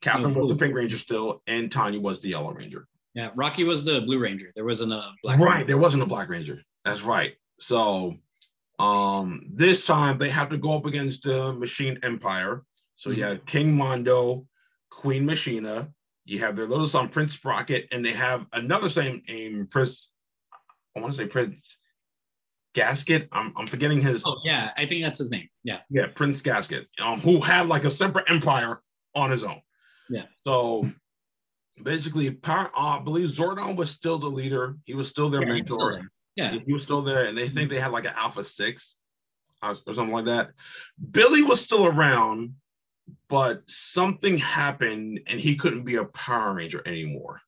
Catherine No, was the. Pink Ranger still, and Tanya was the Yellow Ranger. Yeah, Rocky was the Blue Ranger. There wasn't a Black right, Ranger. there wasn't a Black Ranger. That's right. So um this time they have to go up against the Machine Empire. So you Mhm. have King Mondo, Queen Machina, you have their little son Prince Sprocket, and they have another same name, Prince. I want to say Prince Gasket. I'm, I'm forgetting his Oh yeah, I think that's his name. Yeah. yeah, Prince Gasket, um, who had like a separate empire on his own. Yeah. So basically, power, uh, I believe Zordon was still the leader. He was still their Yeah, he still mentor. there. Yeah. He was still there, and they think they had like an Alpha Six uh, or something like that. Billy was still around, but something happened, and he couldn't be a Power Ranger anymore.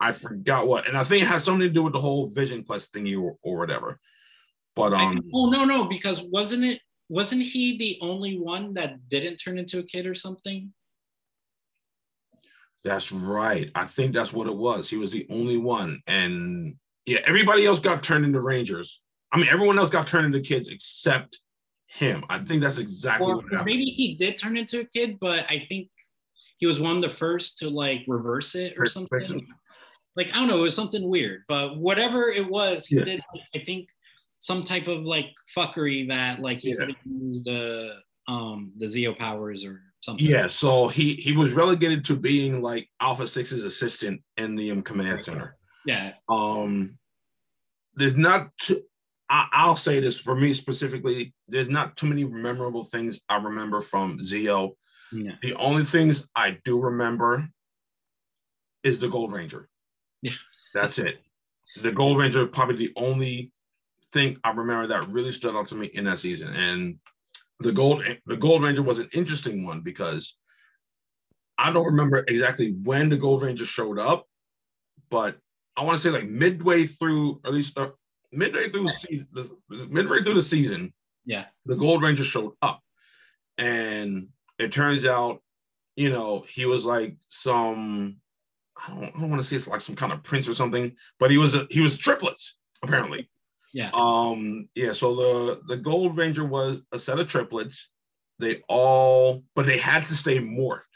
I forgot what, and I think it has something to do with the whole Vision Quest thingy or, or whatever. But um, think- oh no, no, because wasn't it wasn't he the only one that didn't turn into a kid or something? That's right. I think that's what it was. He was the only one. And yeah, everybody else got turned into Rangers. I mean, everyone else got turned into kids except him. I think that's exactly Or what happened. maybe he did turn into a kid, but I think he was one of the first to like reverse it or something. Like I don't know, it was something weird, but whatever it was, he Yeah. did. I think some type of like fuckery that like he Yeah. couldn't use the um the Zeo powers or something. Yeah, so he he was relegated to being like Alpha Six's assistant in the um, command center. yeah, Um, there's not too, I, I'll say this for me specifically. There's not too many memorable things I remember from Zeo. yeah. The only things I do remember is the Gold Ranger. That's it. The Gold Ranger probably the only thing I remember that really stood out to me in that season. And the Gold the Gold Ranger was an interesting one because I don't remember exactly when the Gold Ranger showed up, but I want to say like midway through, or at least uh, midway through the season, the, midway through the season, Yeah. the Gold Ranger showed up, and it turns out, you know, he was like some, I don't, I don't want to say it's like some kind of prince or something, but he was a, he was triplets apparently. Yeah. Um. Yeah. So the the Gold Ranger was a set of triplets. They all, but they had to stay morphed.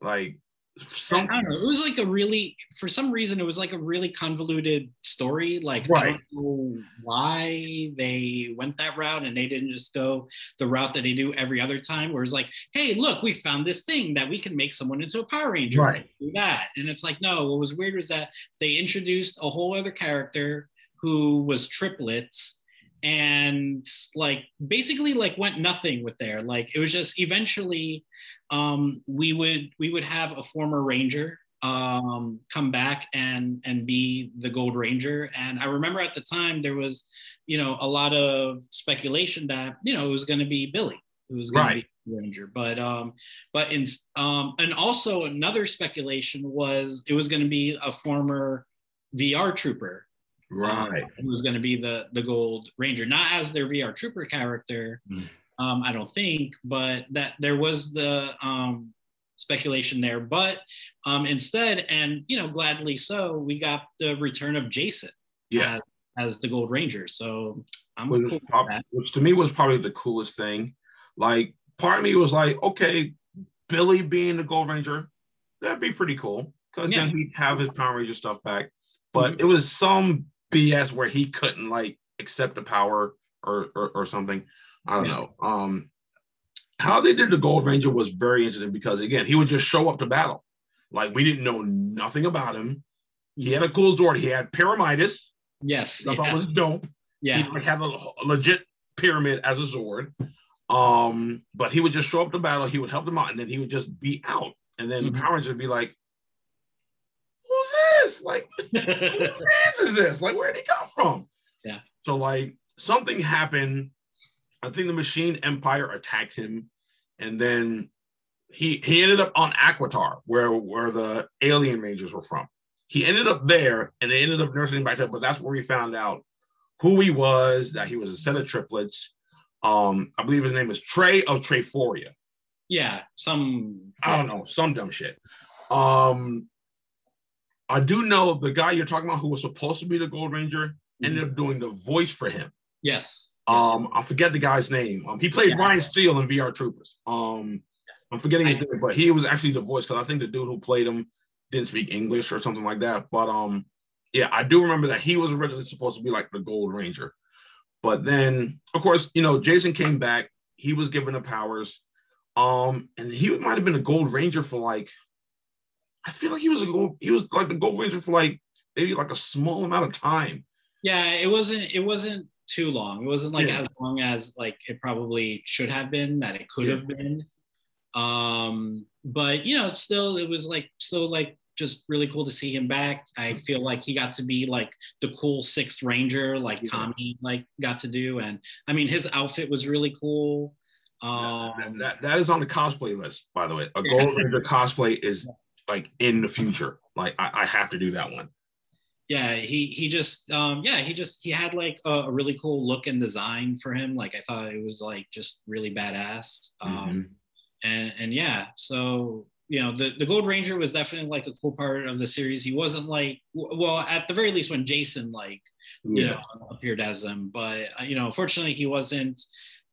Like some. I don't know. It was like a really, for some reason, it was like a really convoluted story. Like, I don't know why they went that route and they didn't just go the route that they do every other time, where it's like, hey, look, we found this thing that we can make someone into a Power Ranger. Right. Do that. And it's like, no, what was weird was that they introduced a whole other character who was triplets and like basically like went nothing with there. Like it was just eventually um we would we would have a former ranger um come back and and be the gold ranger. And i remember at the time there was you know a lot of speculation that you know it was going to be billy. Who was going Right. to be ranger. But um but in um and also another speculation was it was going to be a former vr trooper Right. um, who was going to be the the Gold Ranger, not as their VR Trooper character, Mm. um, I don't think, but that there was the um, speculation there. But um, instead, and you know, gladly so, we got the return of Jason Yeah. as, as the Gold Ranger. So I'm which, cool was with prob- that. which to me was probably the coolest thing. Like part of me was like, okay, Billy being the Gold Ranger, that'd be pretty cool because Yeah. then he'd have his Power Ranger stuff back. But Mhm. it was some BS where he couldn't like accept the power or or, or something. I don't Yeah. know. Um, how they did the Gold Ranger was very interesting because again, he would just show up to battle. Like we didn't know nothing about him. He had a cool Zord. He had Pyramidas. Yes, I thought yeah, was dope yeah, he had a, legit pyramid as a Zord. Um, but he would just show up to battle, he would help them out, and then he would just be out. And then Mhm. Power Rangers would be like, this? Like, whose man's is this? Like, where did he come from? Yeah. So, like, something happened. I think the Machine Empire attacked him, and then he he ended up on Aquitar, where where the alien rangers were from. He ended up there, and they ended up nursing him back there. But that's where he found out who he was, that he was a set of triplets. Um, I believe his name is Trey of Triforia. Yeah, some I don't know, some dumb shit. Um, I do know the guy you're talking about who was supposed to be the Gold Ranger mm-hmm. ended up doing the voice for him. Yes. Um, I forget the guy's name. Um, he played yeah. Ryan Steele in VR Troopers. Um, I'm forgetting his name, but he was actually the voice because I think the dude who played him didn't speak English or something like that. But um, yeah, I do remember that he was originally supposed to be like the Gold Ranger. But then, of course, you know, Jason came back. He was given the powers. Um, and he might have been a Gold Ranger for like, I feel like he was a gold, he was like the Gold Ranger for like maybe like a small amount of time. Yeah, it wasn't it wasn't too long. It wasn't like yeah. as long as like it probably should have been that it could yeah. have been. Um, but you know, still it was like still like just really cool to see him back. I feel like he got to be like the cool sixth ranger, like yeah. Tommy like got to do. And I mean, his outfit was really cool. Um, that, that is on the cosplay list, by the way. A Gold Ranger cosplay is like in the future. Like I, I, have to do that one. Yeah, he he just um yeah he just he had like a, a, really cool look and design for him. Like I thought it was like just really badass. Um, mm-hmm. and and yeah, so you know the, the gold ranger was definitely like a cool part of the series he wasn't like well at the very least when jason like you yeah. know appeared as them but uh, you know unfortunately he wasn't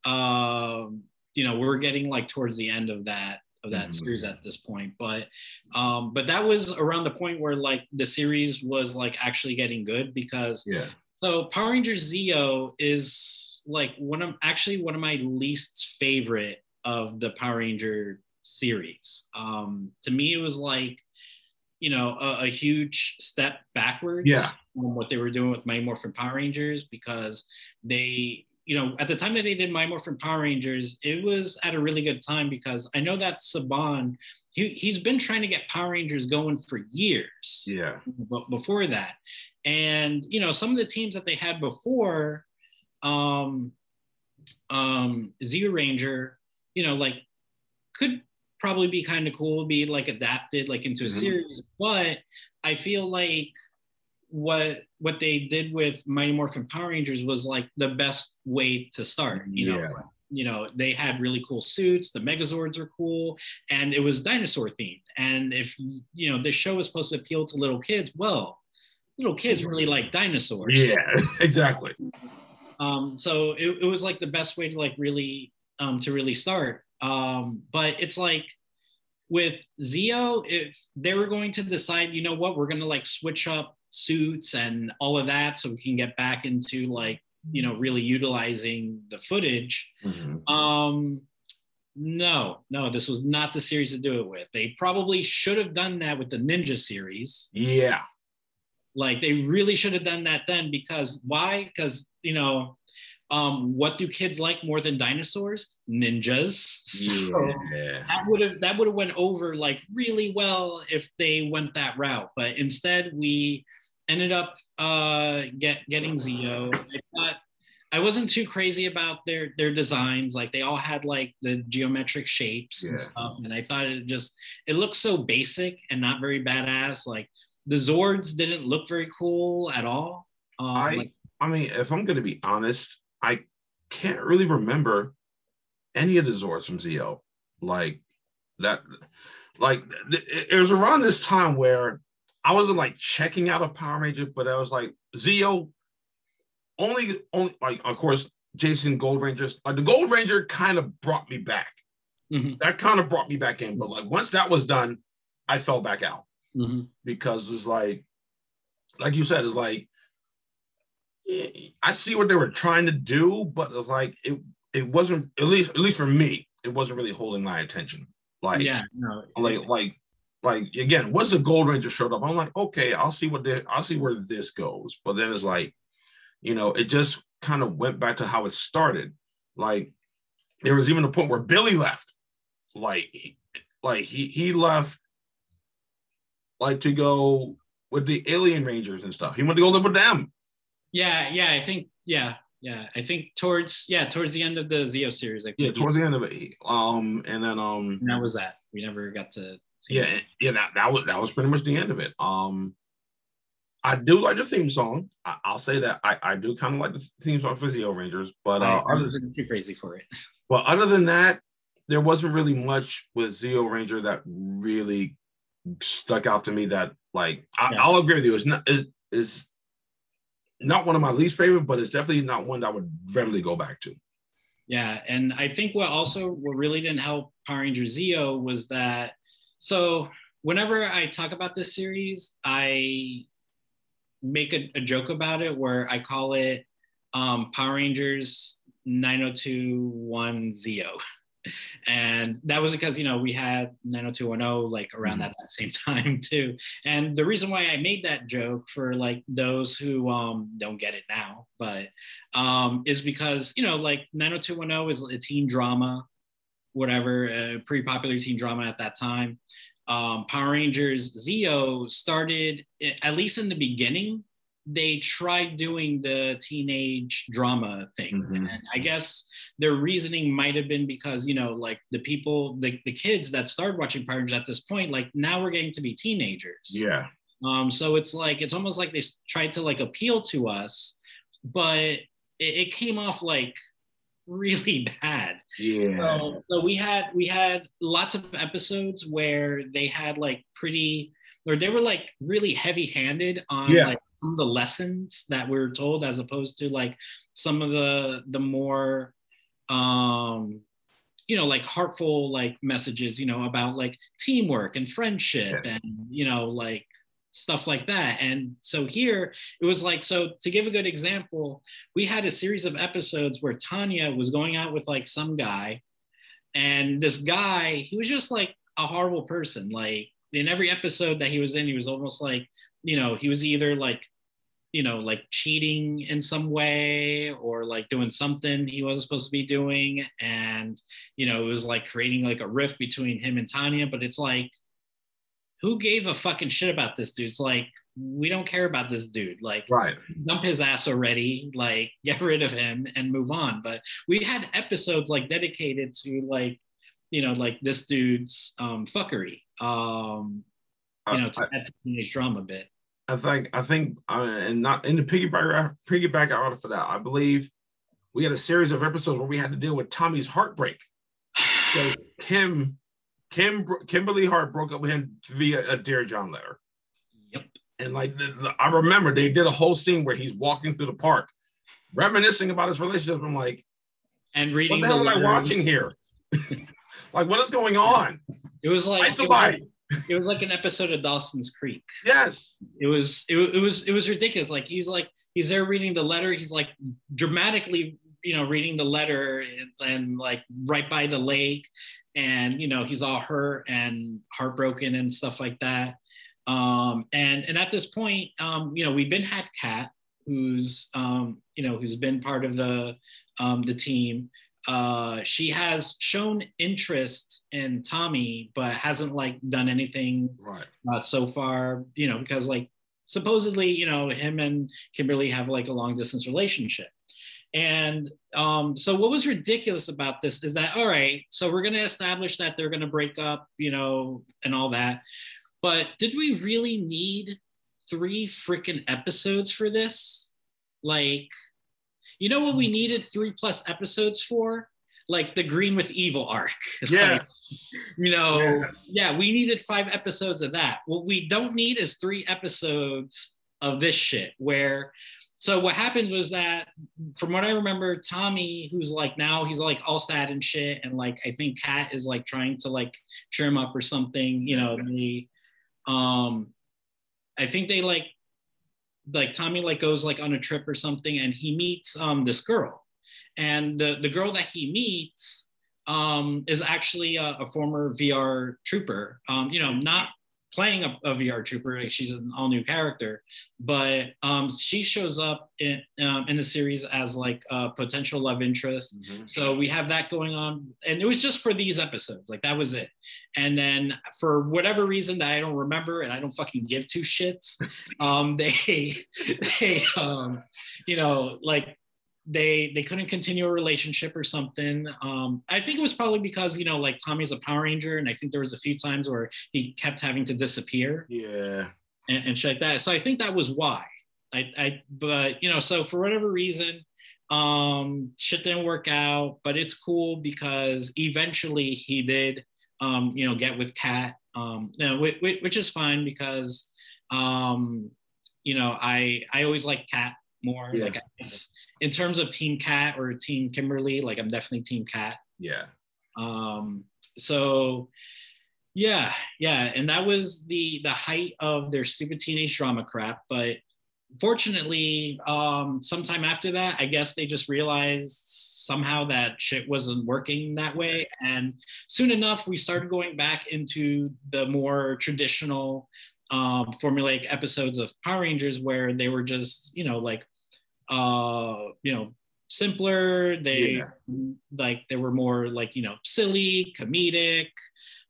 um you know we're getting like towards the end of that of that mm-hmm. series at this point but um but that was around the point where like the series was like actually getting good because yeah so power rangers zeo is like one of actually one of my least favorite of the power ranger series. Um, to me, it was like, you know, a, a huge step backwards yeah. from what they were doing with My Morphin Power Rangers because they, you know, at the time that they did Mighty Morphin Power Rangers, it was at a really good time because I know that Saban, he, he's been trying to get Power Rangers going for years. Yeah. But before that. And, you know, some of the teams that they had before, um, um, Zyuranger, you know, like could probably be kind of cool, be like adapted like into a mm-hmm. series. But I feel like what what they did with Mighty Morphin Power Rangers was like the best way to start. You yeah. know, you know they had really cool suits. The Megazords were cool, and it was dinosaur themed. And if you know this show was supposed to appeal to little kids, well, little kids really like dinosaurs. Yeah, exactly. Um, so it, it was like the best way to like really um, to really start. Um, but it's like with Zeo, if they were going to decide, you know what, we're going to like switch up suits and all of that so we can get back into like, you know, really utilizing the footage. Mm-hmm. Um, no, no, this was not the series to do it with. They probably should have done that with the Ninja series. Yeah. Like they really should have done that then because why? Because, you know, um, what do kids like more than dinosaurs? Ninjas. So yeah. that would have that would have went over like really well if they went that route. But instead, we ended up uh, get getting Zeo. I thought I wasn't too crazy about their their designs. Like they all had like the geometric shapes yeah. and stuff, and I thought it just it looked so basic and not very badass. Like the Zords didn't look very cool at all. Um, I like, I mean, if I'm gonna be honest, I can't really remember any of the Zords from Zeo. Like that, like it was around this time where I wasn't like checking out a Power Ranger, but I was like Zeo only only like of course Jason Gold Rangers. Like the Gold Ranger kind of brought me back. Mm-hmm. That kind of brought me back in. But like once that was done, I fell back out mm-hmm. because it's like, like you said, it's like I see what they were trying to do, but it's like it it wasn't at least at least for me, it wasn't really holding my attention. Like yeah, no, like like like again, once the Gold Ranger showed up, I'm like, okay, I'll see what they I'll see where this goes. But then it's like, you know, it just kind of went back to how it started. Like there was even a point where Billy left. Like he, like he he left like to go with the alien rangers and stuff. He went to go live with them. Yeah, yeah, I think yeah, yeah. I think towards yeah towards the end of the Zeo series. I think. Yeah, towards the end of it. Um, and then um, and that was that. We never got to see. yeah, it. yeah, that, that was that was pretty much the end of it. Um, I do like the theme song. I, will say that I, I do kind of like the theme song for Zeo Rangers, but uh, I, I wasn't too crazy for it. But other than that, there wasn't really much with Zeo Ranger that really stuck out to me. That like I, will agree with you. It's not is is not one of my least favorite, but it's definitely not one that I would readily go back to. Yeah, and I think what also what really didn't help Power Ranger Zeo was that so whenever I talk about this series, I make a, a joke about it where I call it um, Power Rangers 9021 Zeo. and that was because you know we had 90210 like around mm-hmm. that, that same time too and the reason why i made that joke for like those who um don't get it now but um is because you know like 90210 is a teen drama whatever a pretty popular teen drama at that time um, Power Rangers Zeo started, at least in the beginning, they tried doing the teenage drama thing. Mm-hmm. And I guess their reasoning might have been because, you know, like the people, the, the kids that started watching Power Rangers at this point, like now we're getting to be teenagers. Yeah. Um, so it's like, it's almost like they tried to like appeal to us, but it, it came off like really bad. Yeah. So, so we had we had lots of episodes where they had like pretty or they were like really heavy handed on yeah. like some of the lessons that we were told as opposed to like some of the the more um you know like heartful like messages you know about like teamwork and friendship yeah. and you know like stuff like that. And so here it was like, so to give a good example, we had a series of episodes where Tanya was going out with like some guy, and this guy, he was just like a horrible person. Like in every episode that he was in, he was almost like, you know, he was either like, you know, like cheating in some way or like doing something he wasn't supposed to be doing. And, you know, it was like creating like a rift between him and Tanya. But it's like, who gave a fucking shit about this dude? It's like, we don't care about this dude. Like, right. dump his ass already. Like, get rid of him and move on. But we had episodes like dedicated to like, you know, like this dude's um, fuckery. Um, you know, to add to teenage drama a bit. I think, I think, uh, and not in the piggyback piggyback out for that. I believe we had a series of episodes where we had to deal with Tommy's heartbreak. So Kim Kim Kimberly Hart broke up with him via a Dear John letter. Yep. And like I remember they did a whole scene where he's walking through the park, reminiscing about his relationship. I'm like, and reading what the hell am I watching here? like, what is going on? It was like it was, it was like an episode of Dawson's Creek. Yes. It was it, it was it was ridiculous. Like he's like he's there reading the letter. He's like dramatically you know reading the letter and, and, like right by the lake and you know he's all hurt and heartbroken and stuff like that. Um, and and at this point um, you know we've been had kat who's um, you know who's been part of the um, the team. Uh, she has shown interest in tommy but hasn't like done anything right. uh, so far you know because like supposedly you know him and kimberly have like a long distance relationship and um, so what was ridiculous about this is that, all right, so we're going to establish that they're going to break up, you know, and all that. But did we really need three freaking episodes for this? Like, you know what we needed three plus episodes for? Like the Green with Evil arc. Yeah. like, you know, yes. yeah, we needed five episodes of that. What we don't need is three episodes of this shit where so what happened was that from what i remember tommy who's like now he's like all sad and shit and like i think kat is like trying to like cheer him up or something you know the um i think they like like tommy like goes like on a trip or something and he meets um this girl. And the the girl that he meets um is actually a, a former vr trooper um you know not playing a, a, VR trooper. Like she's an all new character, but um, she shows up in um, in the series as like a potential love interest. Mm-hmm. So we have that going on, and it was just for these episodes. Like that was it. And then for whatever reason that I don't remember, and I don't fucking give two shits, um, they they um, you know like they they couldn't continue a relationship or something. Um, I think it was probably because you know like Tommy's a Power Ranger, and I think there was a few times where he kept having to disappear. Yeah. And, and shit like that. So I think that was why. I, I but you know so for whatever reason um shit didn't work out but it's cool because eventually he did um you know get with kat um you know, which, which is fine because um you know i i always like kat more Yeah. like I guess in terms of team kat or team kimberly like i'm definitely team kat Yeah. um so yeah yeah and that was the the height of their stupid teenage drama crap but fortunately um sometime after that i guess they just realized somehow that shit wasn't working that way and soon enough we started going back into the more traditional um formulaic episodes of power rangers where they were just you know like uh you know simpler they Yeah. like they were more like you know silly comedic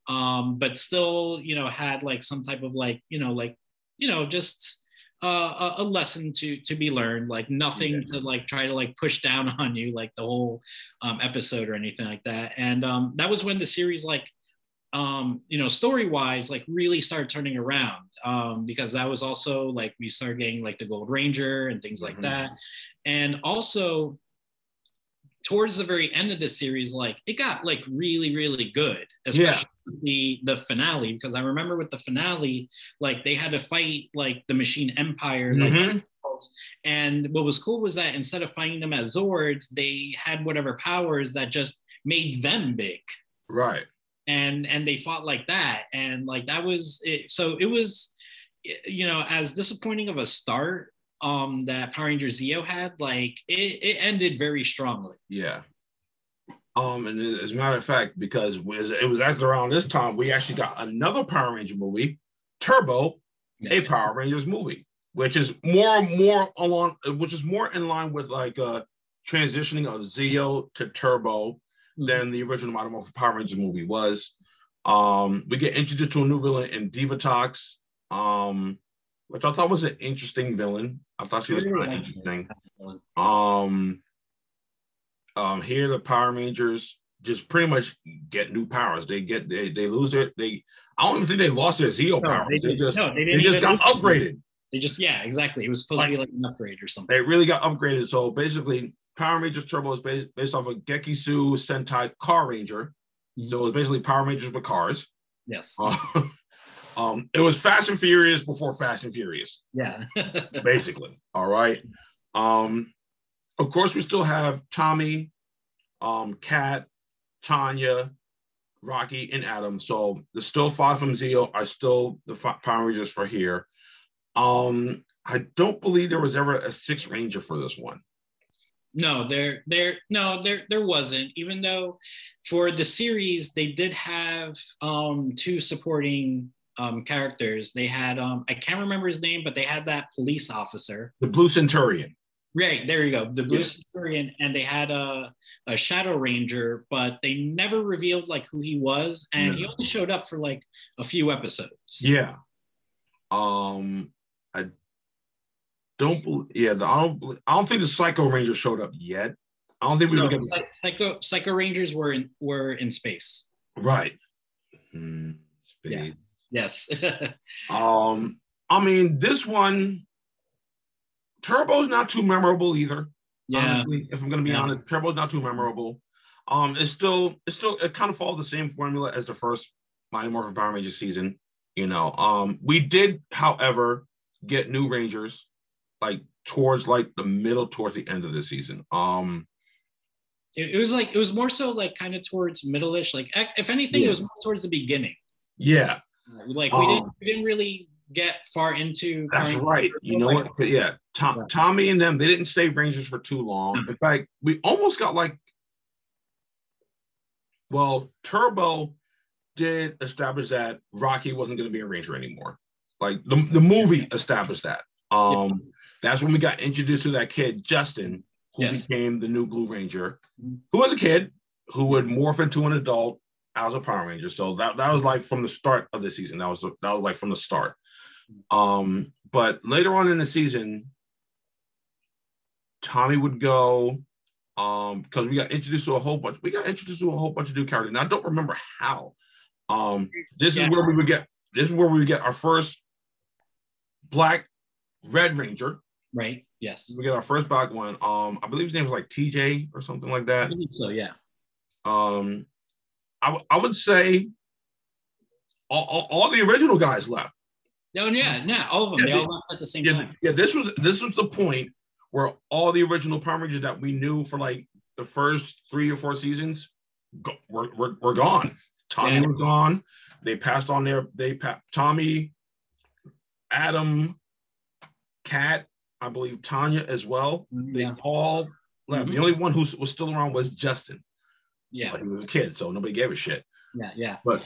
um but still you know had like some type of like you know like you know just uh, a, a lesson to to be learned like nothing Yeah. to like try to like push down on you like the whole um, episode or anything like that and um that was when the series like um you know story wise like really started turning around um because that was also like we started getting like the gold ranger and things like Mhm. that and also towards the very end of the series like it got like really really good especially the the finale because i remember with the finale like they had to fight like the machine empire like Mhm. and what was cool was that instead of fighting them as zords they had whatever powers that just made them big Right. And and they fought like that and like that was it so it was you know as disappointing of a start um that power ranger zeo had like it, it ended very strongly Yeah. Um, and as a matter of fact, because it was, it was actually around this time we actually got another Power Ranger movie, Turbo, Yes. a Power Rangers movie, which is more more along, which is more in line with like uh transitioning of Zeo to Turbo. Than the original Modern Morphin Power Rangers movie was. Um, we get introduced to a new villain in Diva Divatox, um, which I thought was an interesting villain. I thought she was kind of interesting. Um, um, here the Power Rangers just pretty much get new powers. They get they, they lose their they. I don't even think they lost their Zeo No, powers. they, They, just no, they they just got upgraded. They just yeah, exactly. It was supposed to be like an upgrade or something. They really got upgraded. So basically, Power Rangers Turbo is based, based off of Gekisu Sentai Car Ranger. So it was basically Power Rangers with cars. Yes. Uh, um, it was Fast and Furious before Fast and Furious, Yeah. basically. All right. Um, of course, we still have Tommy, um, Kat, Tanya, Rocky, and Adam. So the still five from Zeo are still the fi- Power Rangers for here. Um, I don't believe there was ever a six Ranger for this one. No, there, there, no, there, there wasn't. Even though for the series they did have um, two supporting um, characters. They had um, I can't remember his name, but they had that police officer. The Blue Centurion. Right there you go, the Blue Yeah. Centurion, and they had a a Shadow Ranger, but they never revealed like who he was, and he only showed up for like a few episodes. Yeah. Um, don't believe. Yeah, the, I don't. I don't think the Psycho Ranger showed up yet. I don't think we No, would get the, Psycho Psycho Rangers were in were in space. right. Yeah. space. Yes. Um, I mean, this one, Turbo's not too memorable either. yeah. Honestly, if I'm gonna be Yeah. honest, Turbo's not too memorable. Um, it's still, it's still, it kind of follows the same formula as the first Mighty Morphin Power Rangers season. You know, um, we did, however, get new Rangers like towards like the middle, towards the end of the season. Um, It, it was like it was more so like kind of towards middle-ish. Like if anything, Yeah. it was more towards the beginning. yeah, Like we didn't Um, we didn't really get far into. That's right. You know like- what? Yeah, Tom, Yeah. Tommy and them, they didn't stay Rangers for too long. In fact, we almost got like, well, Turbo did establish that Rocky wasn't going to be a Ranger anymore. Like the, the movie established that. Um, that's when we got introduced to that kid Justin, who Yes. became the new Blue Ranger, Mhm. who was a kid who would morph into an adult as a Power Ranger. So that that was like from the start of the season. That was that was like from the start. Um, but later on in the season, Tommy would go um because we got introduced to a whole bunch. We got introduced to a whole bunch of new characters. Now I don't remember how. Um, this yeah. is where we would get. This is where we would get our first black Red Ranger. Right. Yes. We get our first black one. Um, I believe his name was like TJ or something like that. so. Yeah. Um, I, w- I would say all, all, all, the original guys left. No, yeah, yeah, all of them. Yeah, they all left at the same yeah, time. Yeah, this was this was the point where all the original Power Rangers that we knew for like the first three or four seasons go, were, were, were gone. Tommy yeah. was gone. They passed on their they pa- Tommy, Adam, Kat, I believe Tanya as well. Mm-hmm. They all left. Mm-hmm. The only one who was still around was Justin. Yeah, but he was a kid, so nobody gave a shit. Yeah, yeah. But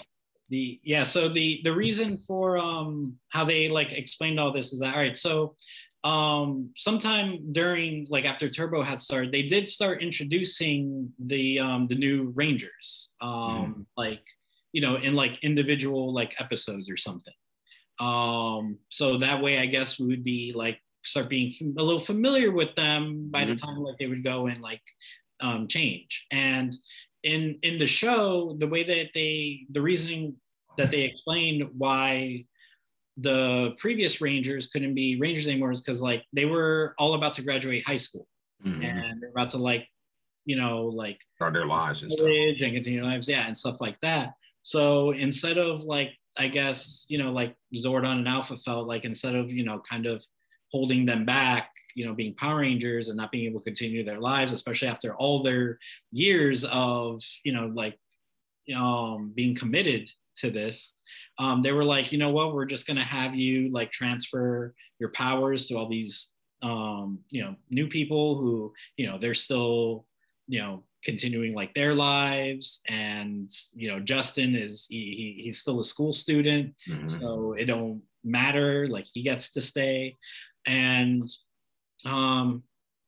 the yeah, so the the reason for um how they like explained all this is that all right, so um sometime during like after turbo had started they did start introducing the um the new rangers um mm-hmm. like you know in like individual like episodes or something um so that way i guess we would be like start being a little familiar with them by mm-hmm. the time like they would go and like um change and in in the show the way that they the reasoning that they explained why the previous Rangers couldn't be Rangers anymore is because like they were all about to graduate high school mm-hmm. and they're about to like, you know, like start their lives and stuff and continue their lives, yeah, and stuff like that. So instead of like, I guess, you know, like Zordon and Alpha felt like instead of, you know, kind of holding them back, you know, being Power Rangers and not being able to continue their lives, especially after all their years of, you know, like um being committed to this um, they were like, you know what, we're just going to have you like transfer your powers to all these, um, you know, new people who, you know, they're still, you know, continuing like their lives. And, you know, Justin is, he, he he's still a school student. Mm-hmm. So it don't matter. Like he gets to stay. And, um,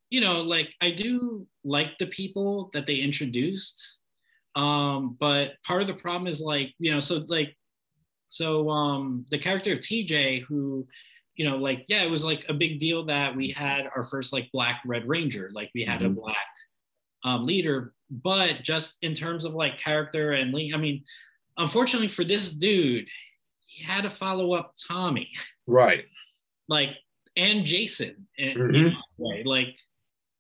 you know, like I do like the people that they introduced. Um, but part of the problem is like, you know, so like so um, the character of TJ, who, you know, like yeah, it was like a big deal that we had our first like Black Red Ranger, like we had mm-hmm. a black um, leader. But just in terms of like character and I mean, unfortunately for this dude, he had to follow up Tommy, right? Like and Jason, mm-hmm. way. Like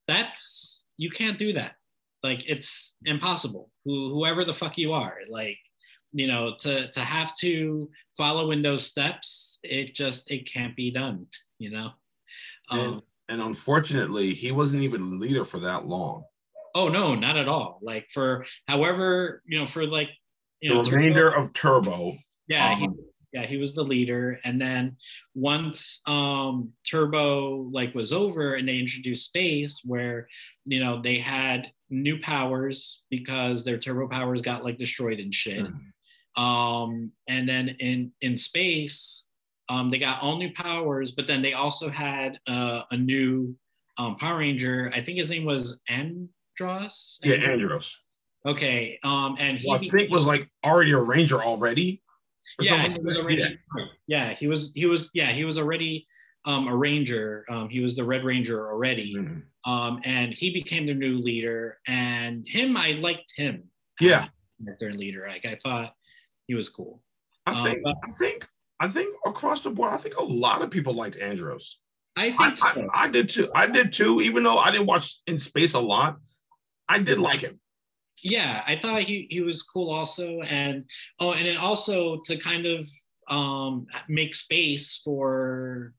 that's you can't do that. Like it's impossible. Who, whoever the fuck you are, like you know to to have to follow in those steps it just it can't be done you know um, and, and unfortunately he wasn't even leader for that long oh no not at all like for however you know for like you know the remainder turbo, of turbo yeah um, yeah he was the leader and then once um turbo like was over and they introduced space where you know they had new powers because their turbo powers got like destroyed and shit mm-hmm. Um, and then in in space, um, they got all new powers, but then they also had uh, a new um, Power Ranger. I think his name was Andros. Yeah, Andros. Okay. Um, and he well, I think was like already a Ranger already. Yeah, he was already. Yeah. he was. He was. Yeah, he was already um, a Ranger. Um, he was the Red Ranger already. Mm-hmm. Um, and he became the new leader. And him, I liked him. Yeah. Character and leader. Like I thought he was cool. I um, think. Um, I think. I think across the board, I think a lot of people liked Andros. I think I, so. I, I, did too. I did too. Even though I didn't watch In Space a lot, I did like him. Yeah, I thought he he was cool also, and oh, and then also to kind of um make space for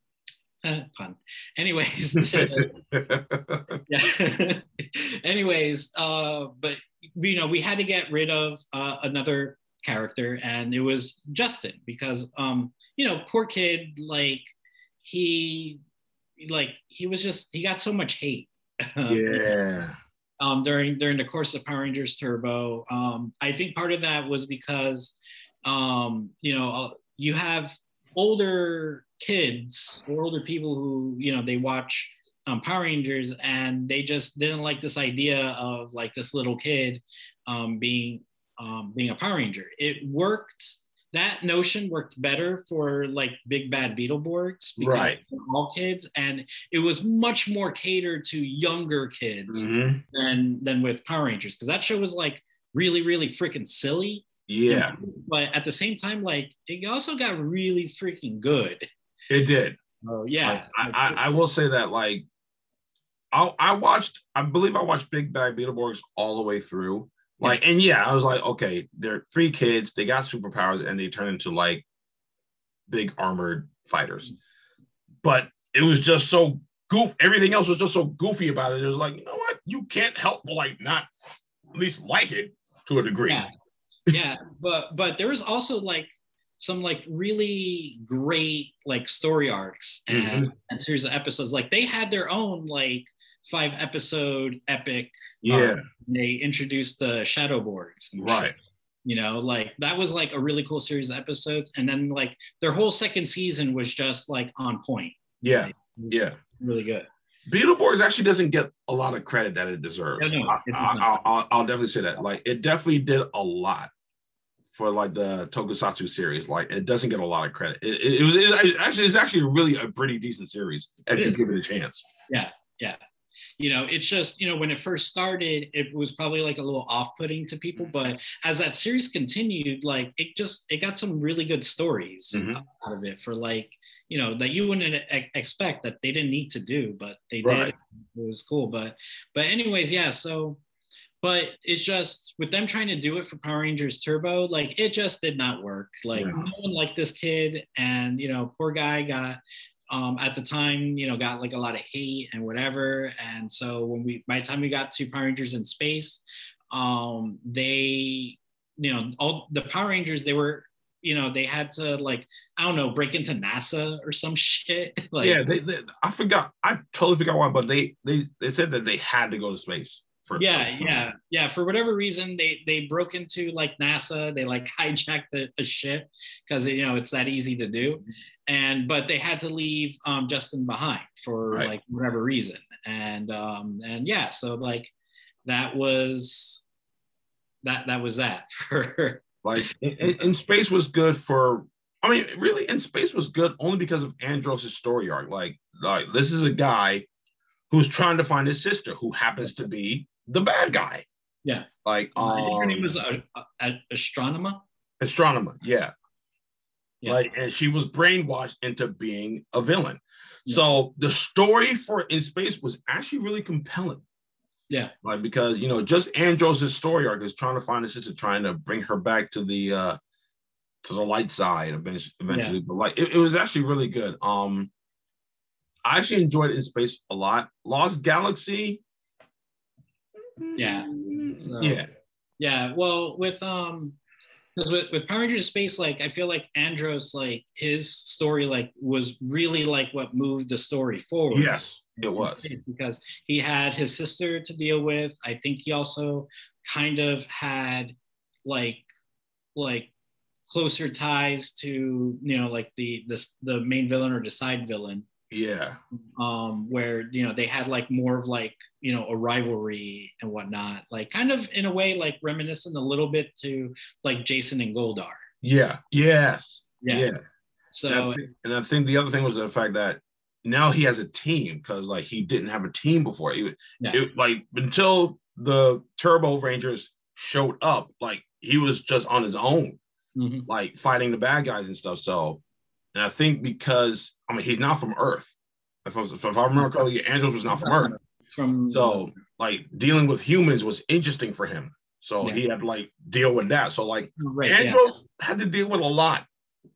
uh, pun. Anyways, to, yeah. Anyways, uh, but you know, we had to get rid of uh, another character and it was justin because um you know poor kid like he like he was just he got so much hate yeah um during during the course of power rangers turbo um i think part of that was because um you know uh, you have older kids or older people who you know they watch um, Power Rangers, and they just didn't like this idea of like this little kid um, being um, being a Power Ranger. It worked that notion worked better for like big bad Beetleborgs because Right. all kids and it was much more catered to younger kids Mhm. than than with Power Rangers because that show was like really really freaking silly Yeah, but at the same time like it also got really freaking good it did. oh yeah Like, I, I, I will say that like I I watched I believe I watched Big Bad Beetleborgs all the way through. Like and yeah, I was like, okay, they're three kids, they got superpowers, and they turn into like big armored fighters. But it was just so goof. Everything else was just so goofy about it. It was like, you know what? You can't help but like not at least like it to a degree. yeah yeah but but there was also like some like really great like story arcs and, mm-hmm. and series of episodes like they had their own like five episode epic Yeah, um, they introduced the shadowborgs and right. shit, you know like that was like a really cool series of episodes and then like their whole second season was just like on point Yeah, yeah. really good Beetleborgs actually doesn't get a lot of credit that it deserves. Yeah, no, I, I, I'll, I'll definitely say that. Like, it definitely did a lot for like the Tokusatsu series. Like, it doesn't get a lot of credit. It, it, it was it, actually it's actually really a pretty decent series if you give it a chance. You know it's just you know when it first started it was probably like a little off-putting to people but as that series continued like it just it got some really good stories Mhm. out of it for like you know that you wouldn't expect that they didn't need to do but they Right. did it was cool but but anyways yeah so but it's just with them trying to do it for power rangers turbo like it just did not work like Yeah. no one liked this kid and you know poor guy got um, at the time, you know, got like a lot of hate and whatever. And so when we, by the time we got to Power Rangers in space, um, they, you know, all the Power Rangers, they were, you know, they had to like, I don't know, break into NASA or some shit. like, yeah, they, they, I forgot. I totally forgot why, but they they they said that they had to go to space. For, yeah, for- yeah, yeah. For whatever reason, they they broke into like NASA. They like hijacked the, the ship because you know it's that easy to do, and but they had to leave um, Justin behind for Right. like whatever reason, and um, and yeah, so like that was that that was that for Like in, in- in space was good for. I mean, really, in space was good only because of Andros' story arc. Like, like this is a guy who's trying to find his sister, who happens to be the bad guy. Yeah. Like, I think her um, name was a, a, Astronema. Astronema. Yeah. Yeah. Like, and she was brainwashed into being a villain. Yeah. So the story for in space was actually really compelling. Yeah. Like because you know, just Andros' story arc is trying to find his sister, trying to bring her back to the uh to the light side eventually. eventually. But like it, it was actually really good. Um I actually enjoyed it in space a lot. Lost Galaxy. Yeah. Mm, Yeah. Yeah, well, with um, because with, with Power Rangers Space, like I feel like Andros, like his story, like was really like what moved the story forward. Yes, it was. because he had his sister to deal with. I think he also kind of had like like closer ties to you know like the the the main villain or the side villain Yeah. um, where you know they had like more of like you know a rivalry and whatnot, like kind of in a way like reminiscent a little bit to like Jason and Goldar. Yeah. Yes. Yeah. yeah. And So I, think, and I think the other thing was the fact that now he has a team because like he didn't have a team before. He, Yeah. it, like until the Turbo Rangers showed up, like he was just on his own, mhm. like fighting the bad guys and stuff. So, and I think because I mean he's not from Earth. If I, was, if I remember correctly, Andros was not from Earth. from So like dealing with humans was interesting for him. So Yeah. he had to like deal with that. So like right, yeah. Had to deal with a lot.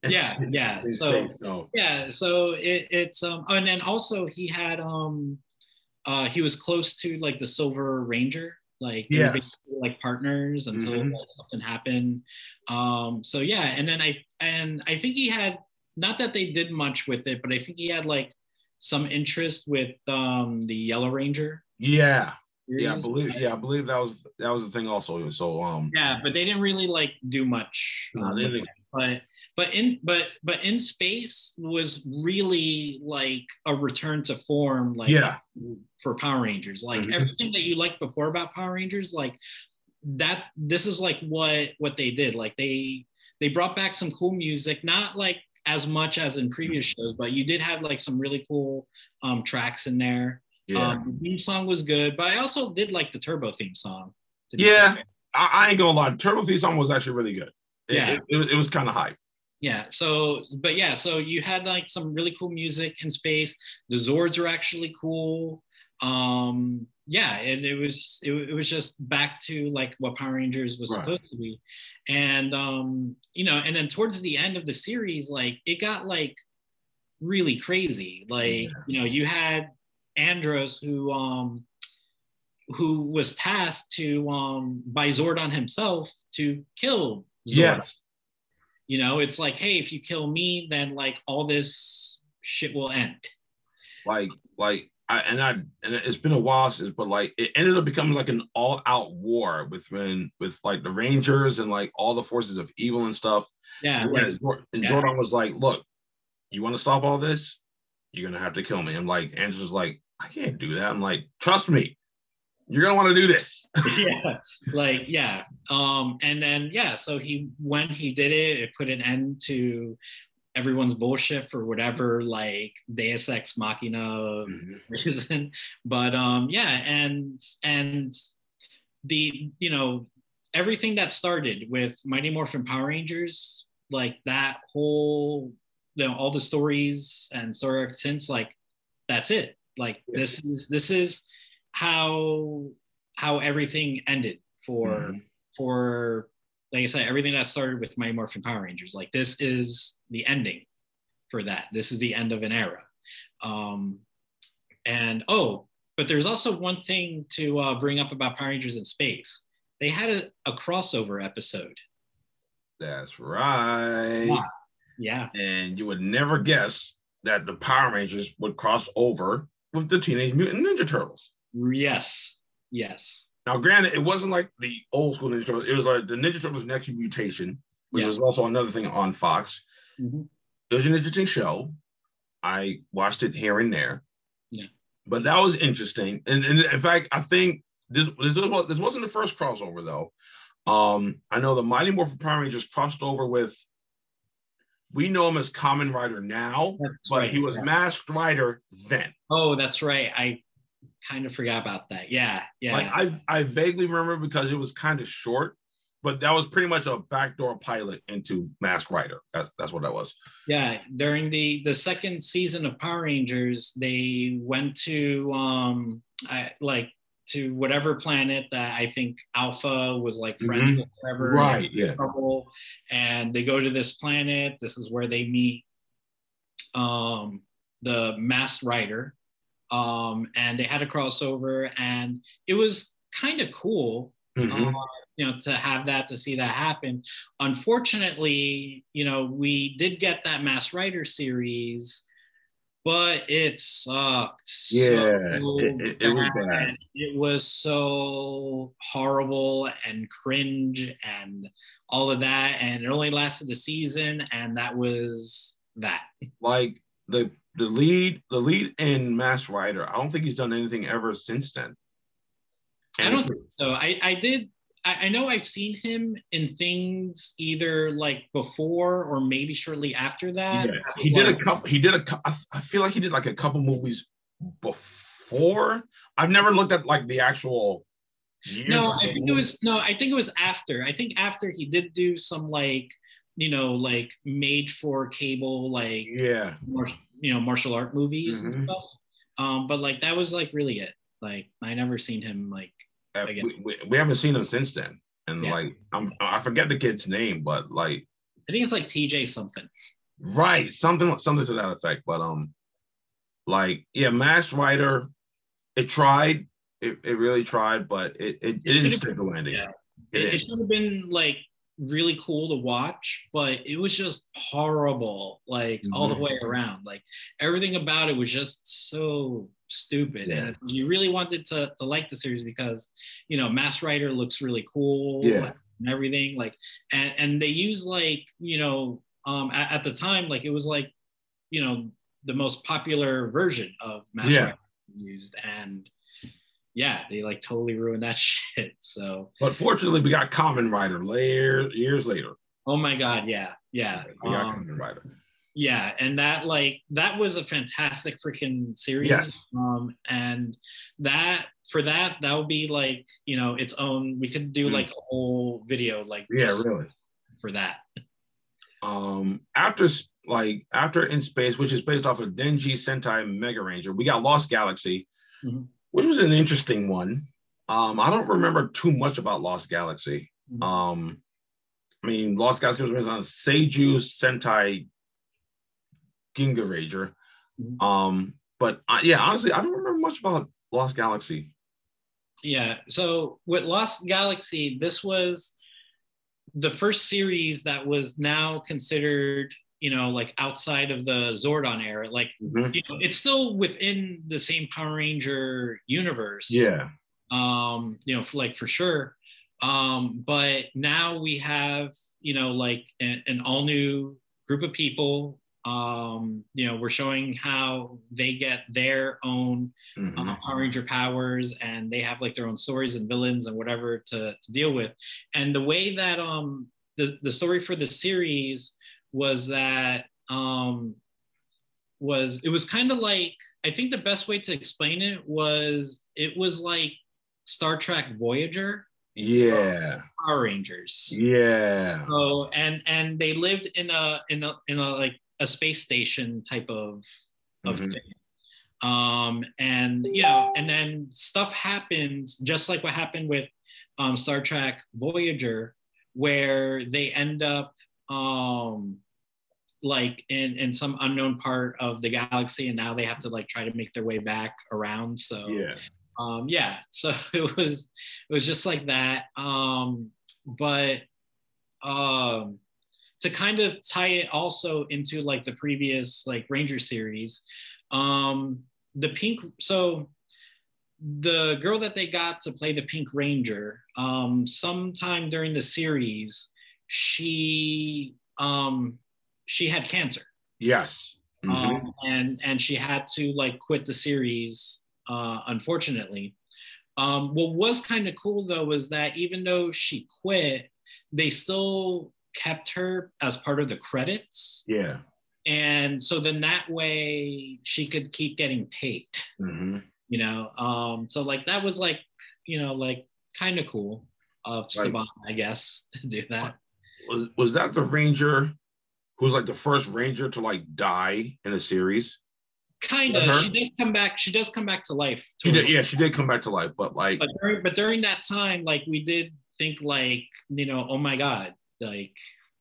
Yeah, yeah. So so yeah, so it, it's um, and then also he had um, uh, he was close to like the Silver Ranger, like Yes. like partners until Mhm. something happened. Um, so yeah, and then I and I think he had not that they did much with it, but I think he had like some interest with um the Yellow Ranger. yeah. Yeah, I believe. Yeah, I believe that was that was the thing. Also, so um, Yeah, but they didn't really like do much. No, um. But but in but but in space was really like a return to form, like Yeah. for Power Rangers. Like Mhm. everything that you liked before about Power Rangers, like that. This is like what what they did. Like they they brought back some cool music, not like as much as in previous shows, but you did have like some really cool um, tracks in there. Yeah. Um, the theme song was good, but I also did like the Turbo theme song. Yeah. I, I ain't gonna lie. Turbo theme song was actually really good. It, Yeah. it, it was, it was kind of hype. Yeah. So, but yeah, so you had like some really cool music in space. The Zords were actually cool. Um, yeah, and it was it, it was just back to like what Power Rangers was Right. supposed to be. And um, you know, and then towards the end of the series, like it got like really crazy. Like, Yeah. you know, you had Andros who um who was tasked to um by Zordon himself to kill Zordon Yes. you know it's like hey if you kill me then like all this shit will end Like like I and I and it's been a while since, but like it ended up becoming like an all-out war with when with like the Rangers and like all the forces of evil and stuff. yeah And, like, Zor- and yeah. Zordon was like, "Look, you want to stop all this? You're gonna have to kill me." I'm like, Andros like, "I can't do that." I'm like, "Trust me, you're gonna want to do this." yeah like yeah um and then yeah so he when he did it it put an end to everyone's bullshit for whatever like deus ex machina reason but um yeah and and the you know everything that started with mighty morphin power rangers like that whole you know all the stories and story arcs since like that's it like Yeah. this is this is how how everything ended for Mhm. for like i said everything that started with mighty morphin power rangers like this is the ending for that this is the end of an era um and oh, but there's also one thing to uh, bring up about Power Rangers in Space. They had a, a crossover episode. That's right. Wow. Yeah. And you would never guess that the Power Rangers would cross over with the Teenage Mutant Ninja Turtles. Yes. Yes. Now, granted, it wasn't like the old school Ninja Turtles. It was like the Ninja Turtles Next Mutation, which Yeah. was also another thing on Fox. Mhm. It was an interesting show. I watched it here and there. Yeah. But that was interesting. And, and in fact, I think this this, was, this wasn't the first crossover though. Um, I know the Mighty Morphin Power Rangers crossed over with. We know him as Kamen Rider now, That's but right. he was Masked Rider then. Oh, that's right. I kind of forgot about that. Yeah. Yeah. Like I, I vaguely remember because it was kind of short, but that was pretty much a backdoor pilot into Masked Rider. That's that's what that was. yeah. During the the second season of Power Rangers, they went to um I, like to whatever planet that I think Alpha was like friends Mhm. with forever. Right. Yeah. trouble and they go to this planet this is where they meet um the masked rider um and they had a crossover and it was kind of cool Mhm. uh, you know to have that to see that happen unfortunately you know we did get that Masked Rider series but it sucked Yeah, so it- it- it was bad. it was so horrible and cringe and all of that and it only lasted a season and that was that Like the the lead the lead in Masked Rider. I don't think he's done anything ever since then. i don't think so i i did I, I know i've seen him in things either like before or maybe shortly after that Yeah, he did a couple. He did a. I feel like he did like a couple movies before. I've never looked at like the actual. no i think it was no i think it was after i think after he did do some like you know like made for cable like Yeah, you know martial art movies Mhm. and stuff um but like that was like really it like i never seen him like Uh, we, we, we haven't seen him since then, and Yeah. like I'm I forget the kid's name, but like i think it's like tj something right something something to that effect. But um, like yeah, Masked Rider, it tried. It, it really tried, but it it, it didn't stick the landing. yeah. It, it should have been like really cool to watch but it was just horrible like all the Mhm. way around like everything about it was just so stupid Yeah. and you really wanted to, to like the series because you know Masked Rider looks really cool Yeah. and everything like and and they use like you know um at, at the time like it was like you know the most popular version of mass Yeah. rider used and yeah they like totally ruined that shit so But fortunately, we got Kamen Rider later, years later. Oh my God, yeah, yeah. Yeah, Um, Kamen Rider. yeah and that like that was a fantastic freaking series Yes. um and that for that that would be like you know its own we could do Mm. like a whole video like Yeah, really. for that Um, after like after In Space, which is based off of Denji Sentai Mega Ranger, we got Lost Galaxy, Mhm. Which was an interesting one. Um, I don't remember too much about Lost Galaxy. Mhm. Um, I mean, Lost Galaxy was based on Seiju Sentai Ginga Ranger. Mhm. Um, but I, yeah, honestly, I don't remember much about Lost Galaxy. yeah so with lost galaxy this was the first series that was now considered you know like outside of the zordon era like Mhm. you know it's still within the same power ranger universe. Yeah, um you know for like for sure. Um but now we have you know like an, an all new group of people. Um you know we're showing how they get their own Mhm. uh, power ranger powers and they have like their own stories and villains and whatever to, to deal with. And the way that um the, the story for the series was that um was it was kind of like i think the best way to explain it was it was like star trek voyager yeah, power rangers yeah. so and and they lived in a in a in a like a space station type of of Mhm. thing um and you know and then stuff happens just like what happened with um star trek voyager where they end up um like in in some unknown part of the galaxy and now they have to like try to make their way back around. So Yeah. um yeah. So it was it was just like that. Um but um to kind of tie it also into like the previous like ranger series um the pink so the girl that they got to play the pink ranger um sometime during the series she um she had cancer Yes. Mhm. um, and and she had to like quit the series uh, unfortunately um, what was kind of cool though was that even though she quit they still kept her as part of the credits yeah. and so then that way she could keep getting paid hmm you know um, so like that was like you know like kind of cool of Right. Saban, i guess to do that Was was that the Ranger who was like the first Ranger to like die in a series? Kind of. she did come back she does come back to life She did, yeah, she did come back to life, but like, but during, but during that time, like we did think like, you know, oh my God, like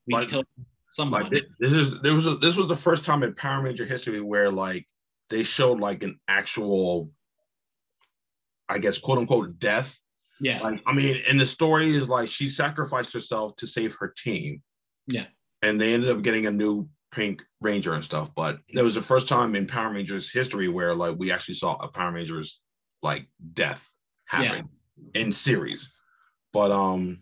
we Like- killed someone. like thi- this is there was a, this was the first time in Power Ranger history where like they showed like an actual, I guess, quote unquote, death. Yeah. Like, I mean, and the story is like she sacrificed herself to save her team. Yeah. And they ended up getting a new Pink Ranger and stuff. But it was the first time in Power Rangers history where like we actually saw a Power Rangers like death happen in series. But um,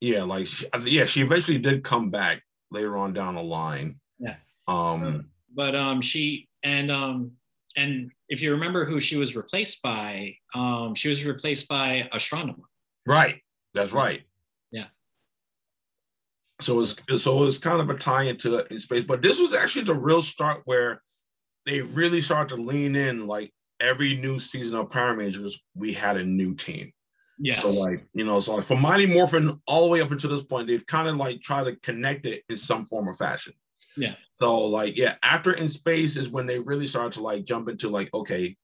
yeah, like she, yeah, she eventually did come back later on down the line. Yeah. Um. but um she and um and if you remember who she was replaced by, um she was replaced by Astronema. Right. That's right. Yeah. So it's so it's kind of a tie into in space, but this was actually the real start where they really started to lean in. Like every new season of Power Rangers, we had a new team. Yes. So like you know, so like from Mighty Morphin all the way up until this point, they've kind of like tried to connect it in some form or fashion. Yeah. So like yeah, after in space is when they really start to like jump into like okay,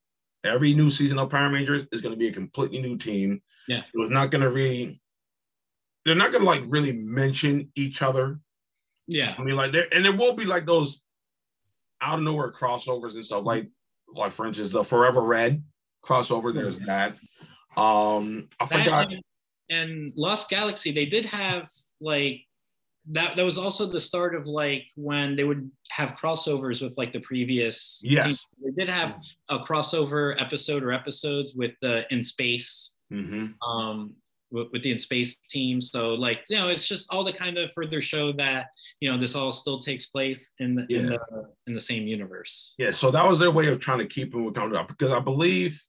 every new season of Power Rangers is going to be a completely new team. Yeah. It was not going to really. They're not going to like really mention each other. yeah. I mean, like there and there will be like those out of nowhere crossovers and stuff. Like like for instance, the Forever Red crossover. There's that. Um, I That forgot. and, and Lost Galaxy, they did have like that. That was also the start of like when they would have crossovers with like the previous. Yes. They did have a crossover episode or episodes with the in space mm-hmm. um with, with the in space team so like you know it's just all to kind of further show that you know this all still takes place in the in Yeah. the in the same universe Yeah, so that was their way of trying to keep them accountable because I believe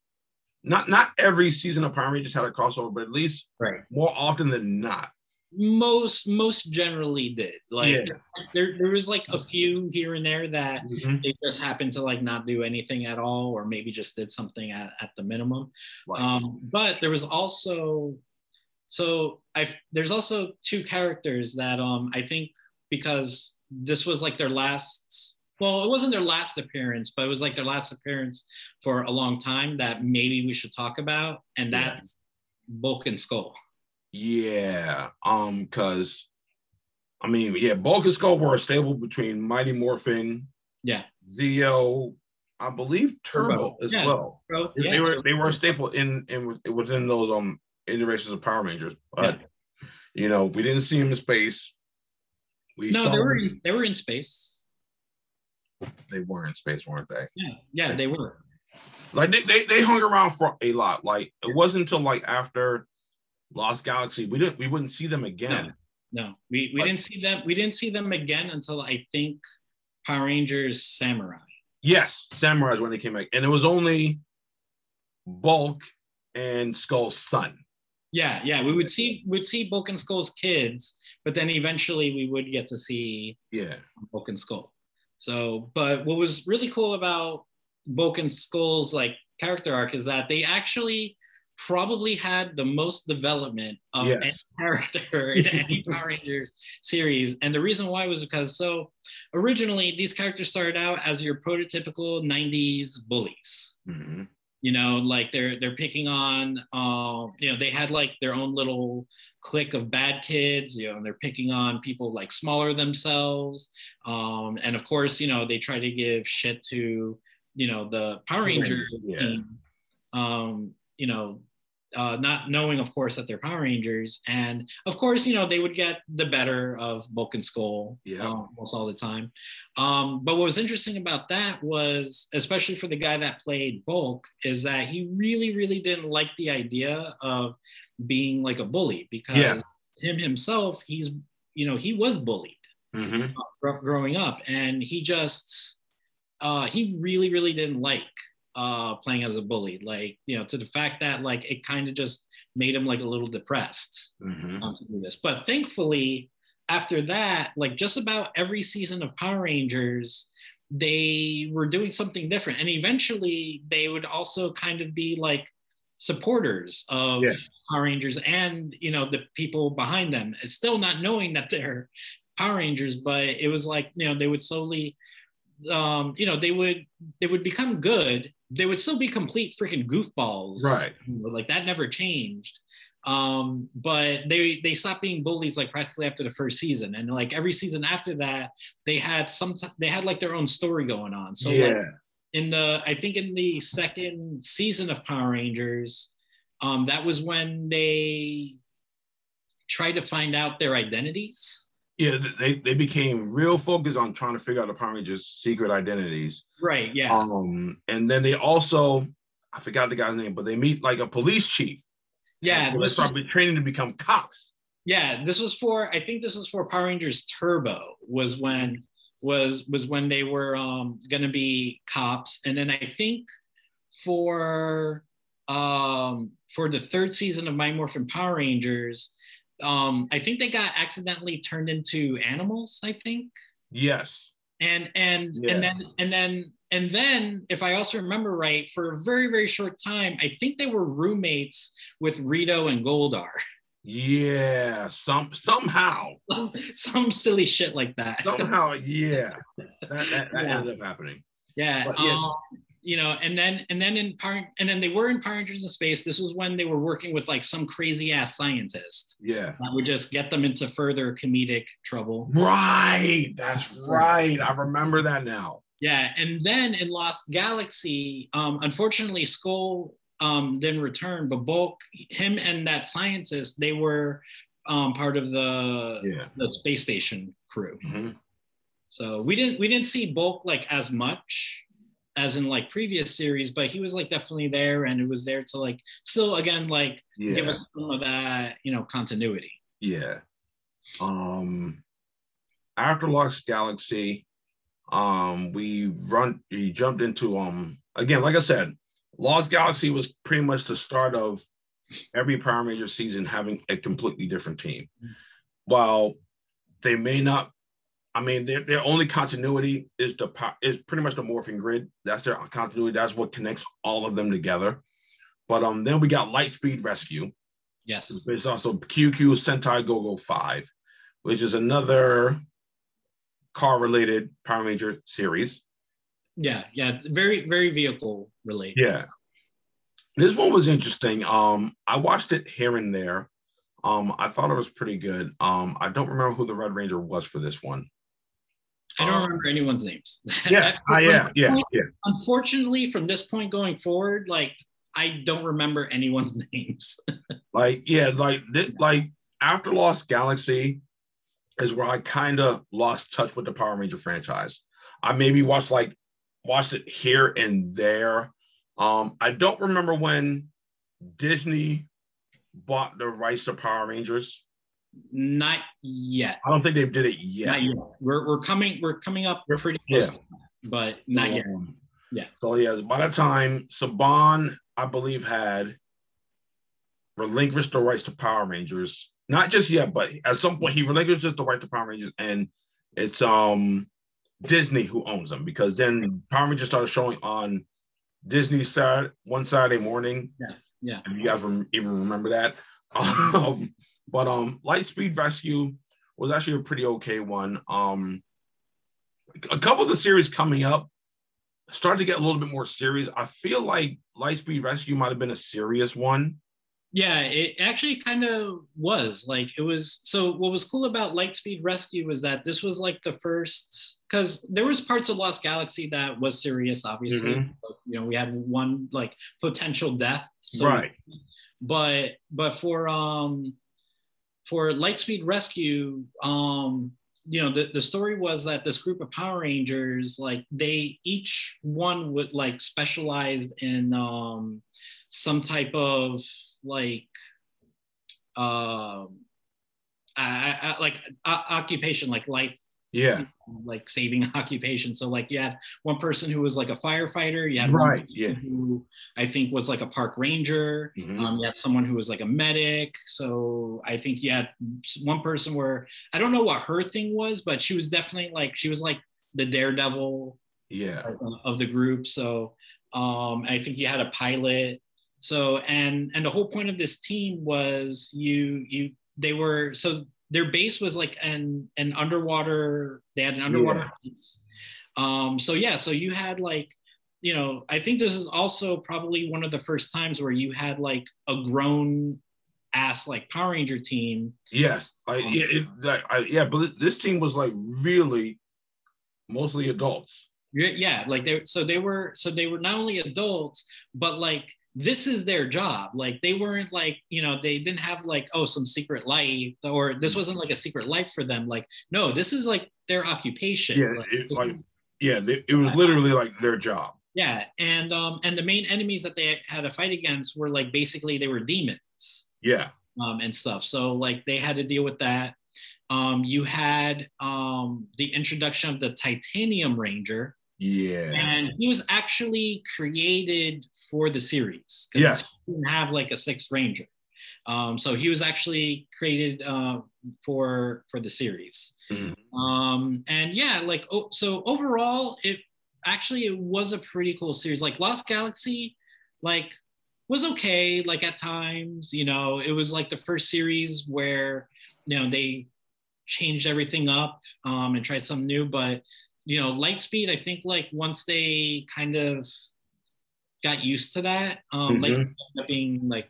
not not every season of Power Rangers had a crossover, but at least right more often than not, most most generally did. Like Yeah. there there was like a few here and there that Mhm. they just happened to like not do anything at all, or maybe just did something at, at the minimum. Right. Um, but there was also so I there's also two characters that um I think because this was like their last well it wasn't their last appearance but it was like their last appearance for a long time that maybe we should talk about and Yeah. that's Bulk and Skull. Yeah, um, because I mean, yeah, Bulk and Skull were a stable between Mighty Morphin, Yeah. Zeo, I believe Turbo, Turbo, as yeah. well. They- yeah, They were they were a staple in in within those um iterations of Power Rangers, but you know, we didn't see them in space. We no, they were in, they were in space. they were in space, weren't they? Yeah, yeah, they were. Like they, they they hung around for a lot. Like it wasn't until like after Lost Galaxy, we didn't we wouldn't see them again. No, we, we But- didn't see them. We didn't see them again until I think Power Rangers Samurai. Yes, Samurais when they came back, and it was only Bulk and Skull's son. Yeah, yeah, we would see we'd see Bulk and Skull's kids, but then eventually we would get to see Yeah, Bulk and Skull. So, but what was really cool about Bulk and Skull's like character arc is that they actually probably had the most development of Yes. any character in any Power Rangers series. And the reason why was because so originally these characters started out as your prototypical 90s bullies Mhm. you know like they're they're picking on um you know they had like their own little clique of bad kids you know and they're picking on people like smaller themselves um and of course you know they try to give shit to you know the power ranger Yeah. team um you know uh, not knowing, of course, that they're Power Rangers, and of course, you know they would get the better of Bulk and Skull Yeah. um, almost all the time. Um, but what was interesting about that was, especially for the guy that played Bulk, is that he really, really didn't like the idea of being like a bully because Yeah. him himself, he's you know he was bullied Mhm. gr- growing up, and he just uh, he really, really didn't like uh, playing as a bully. Like you know, to the fact that like it kind of just made him like a little depressed Mhm. um, to do this. But thankfully, after that, like just about every season of Power Rangers, they were doing something different. And eventually, they would also kind of be like supporters of Yeah. Power Rangers and, you know, the people behind them, still not knowing that they're Power Rangers, but it was like, you know, they would slowly, um, you know, they would they would become good. They would still be complete freaking goofballs, Right. like that never changed. Um but they they stopped being bullies like practically after the first season. And like every season after that they had some they had like their own story going on. So like yeah. in the i think in the second season of power rangers um that was when they tried to find out their identities Yeah, they, they became real focused on trying to figure out the Power Rangers' secret identities. right yeah Um, and then they also, I forgot the guy's name, but they meet like a police chief. yeah So they start was, training to become cops. yeah this was for i think this was for power rangers turbo was when was was when they were um gonna be cops and then i think for um for the third season of my morphin power rangers um i think they got accidentally turned into animals i think Yes. and and Yeah. and then and then and then if i also remember right for a very very short time i think they were roommates with rito and goldar Yeah. Some somehow. some, some silly shit like that Somehow, yeah. That, that, that Yeah. ends up happening. Yeah, But, yeah. um, you know, and then and then in Power and then they were in Power Rangers in Space. This was when they were working with like some crazy ass scientist Yeah. that would just get them into further comedic trouble. Right. That's right. I remember that now. Yeah, and then in Lost Galaxy, um, unfortunately, Skull um, didn't return, but Bulk, him and that scientist, they were um, part of the Yeah. the space station crew. Mhm. So we didn't we didn't see Bulk like as much as in like previous series, but he was like definitely there and it was there to like still again like give us some of that, you know, continuity. Yeah. Um after Lost Galaxy, um, we run we jumped into um again, like I said, Lost Galaxy was pretty much the start of every Power Ranger season having a completely different team. while they may not, I mean, their, their only continuity is the is pretty much the morphing grid. That's their continuity. That's what connects all of them together. But um, then we got Lightspeed Rescue. Yes. It's also Kyukyu Sentai Go-Go 5, which is another car related Power Ranger series. Yeah, yeah, very very vehicle related. Yeah. This one was interesting. Um, I watched it here and there. Um, I thought it was pretty good. Um, I don't remember who the Red Ranger was for this one. I don't um, remember anyone's names. Yeah, uh, yeah, yeah, yeah. Unfortunately, from this point going forward, like I don't remember anyone's names. like, yeah, like like after Lost Galaxy is where I kind of lost touch with the Power Ranger franchise. I maybe watched like watched it here and there. Um, I don't remember when Disney bought the rights to Power Rangers. Not yet. I don't think they did it yet. Not yet. We're, we're coming we're coming up pretty close, yeah. but not um, yet. Yeah. So yeah, by the time Saban, I believe, had relinquished the rights to Power Rangers, not just yet, but at some point he relinquished the right to Power Rangers, and it's um Disney who owns them because then Power Rangers started showing on Disney side one Saturday morning. Yeah, yeah. If you guys even remember that, um, but um, Lightspeed Rescue was actually a pretty okay one. Um, a couple of the series coming up started to get a little bit more serious. I feel like Lightspeed Rescue might have been a serious one. Yeah, it actually kind of was. Like it was so what was cool about Lightspeed Rescue was that this was like the first because there was parts of Lost Galaxy that was serious, obviously. Mm-hmm. you know, we had one like potential death. So, right. But but for um for Lightspeed Rescue, um, you know, the, the story was that this group of Power Rangers, like they each one would like specialized in um some type of like um I, I, like uh, occupation like life yeah. like saving occupation. So like you had one person who was like a firefighter you had right yeah. who i think was like a park ranger mm-hmm. um, you had someone who was like a medic. So i think you had one person where i don't know what her thing was but she was definitely like she was like the daredevil yeah. of the group. So um i think you had a pilot. So and and the whole point of this team was you you they were so their base was like an an underwater they had an underwater yeah. base. um so yeah so you had like you know i think this is also probably one of the first times where you had like a grown ass like power ranger team yeah I, um, yeah, it, I, yeah but this team was like really mostly adults yeah like they so they were so they were not only adults but like this is their job. Like they weren't like, you know, they didn't have like, oh, some secret life or this wasn't like a secret life for them. Like, no, this is like their occupation. Yeah, like, it, like, is, yeah, it was literally like their job. Yeah, and um, and the main enemies that they had to fight against were like basically they were demons. Yeah. Um, and stuff. So like they had to deal with that. Um, you had um the introduction of the Titanium Ranger, yeah. And he was actually created for the series because yeah. he didn't have like a sixth ranger. Um, so he was actually created uh, for for the series. Mm-hmm. Um, and yeah, like oh, so overall, it actually it was a pretty cool series. Like Lost Galaxy, like was okay. Like at times, you know, it was like the first series where you know they changed everything up um, and tried something new, but you know, Lightspeed, I think like once they kind of got used to that, um, mm-hmm. like ended up being like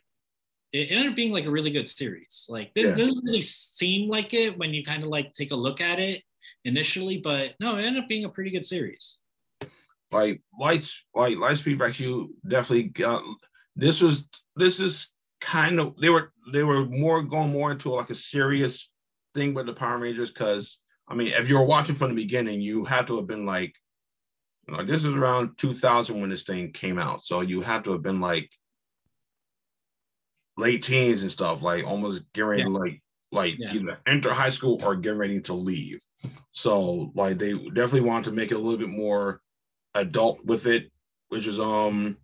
it ended up being like a really good series. Like it yeah. doesn't really seem like it when you kind of like take a look at it initially, but no, it ended up being a pretty good series. Like lights, like Lightspeed Rescue definitely got this was this is kind of they were they were more going more into like a serious thing with the Power Rangers because I mean, if you were watching from the beginning, you had to have been like, you know, this is around 2000 when this thing came out. So you had to have been like late teens and stuff, like almost getting yeah. like, like yeah. either enter high school or getting ready to leave. So like they definitely wanted to make it a little bit more adult with it, which is um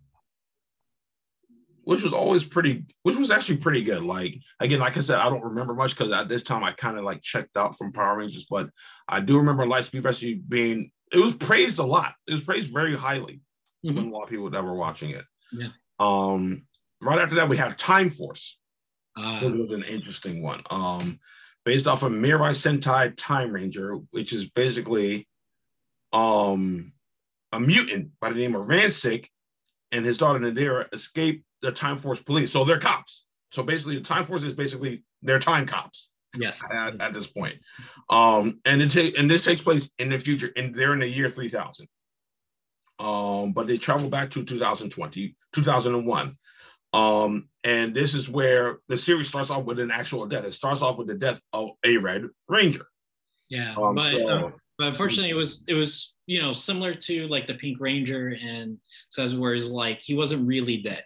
which was always pretty, which was actually pretty good. Like again, like I said, I don't remember much because at this time I kind of like checked out from Power Rangers, but I do remember Lightspeed Rescue being it was praised a lot. It was praised very highly mm-hmm. when a lot of people that were watching it. Yeah. Um, right after that, we had Time Force. Uh, this was an interesting one. Um, based off of Mirai Sentai Time Ranger, which is basically um a mutant by the name of Ransik and his daughter Nadira escape the Time Force police. So they're cops. So basically, the Time Force is basically they're time cops. Yes. At, at this point, um, and it ta- and this takes place in the future, and they're in the year three thousand. Um, but they travel back to 2020, 2001. Um, and this is where the series starts off with an actual death. It starts off with the death of a Red Ranger. Yeah, um, but, so, uh, but unfortunately, it was it was you know similar to like the Pink Ranger and says where it's like he wasn't really dead.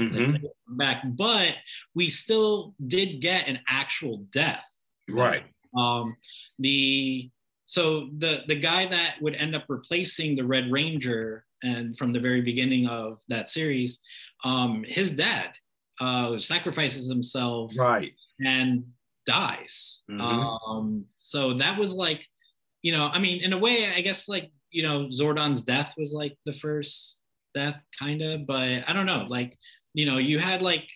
Mm-hmm. Back, but we still did get an actual death. Right. Um, the so the the guy that would end up replacing the Red Ranger and from the very beginning of that series, um, his dad uh, sacrifices himself right and dies. Mm-hmm. Um, so that was like, you know, I mean, in a way, I guess like you know, Zordon's death was like the first death, kind of, but I don't know, like you know, you had like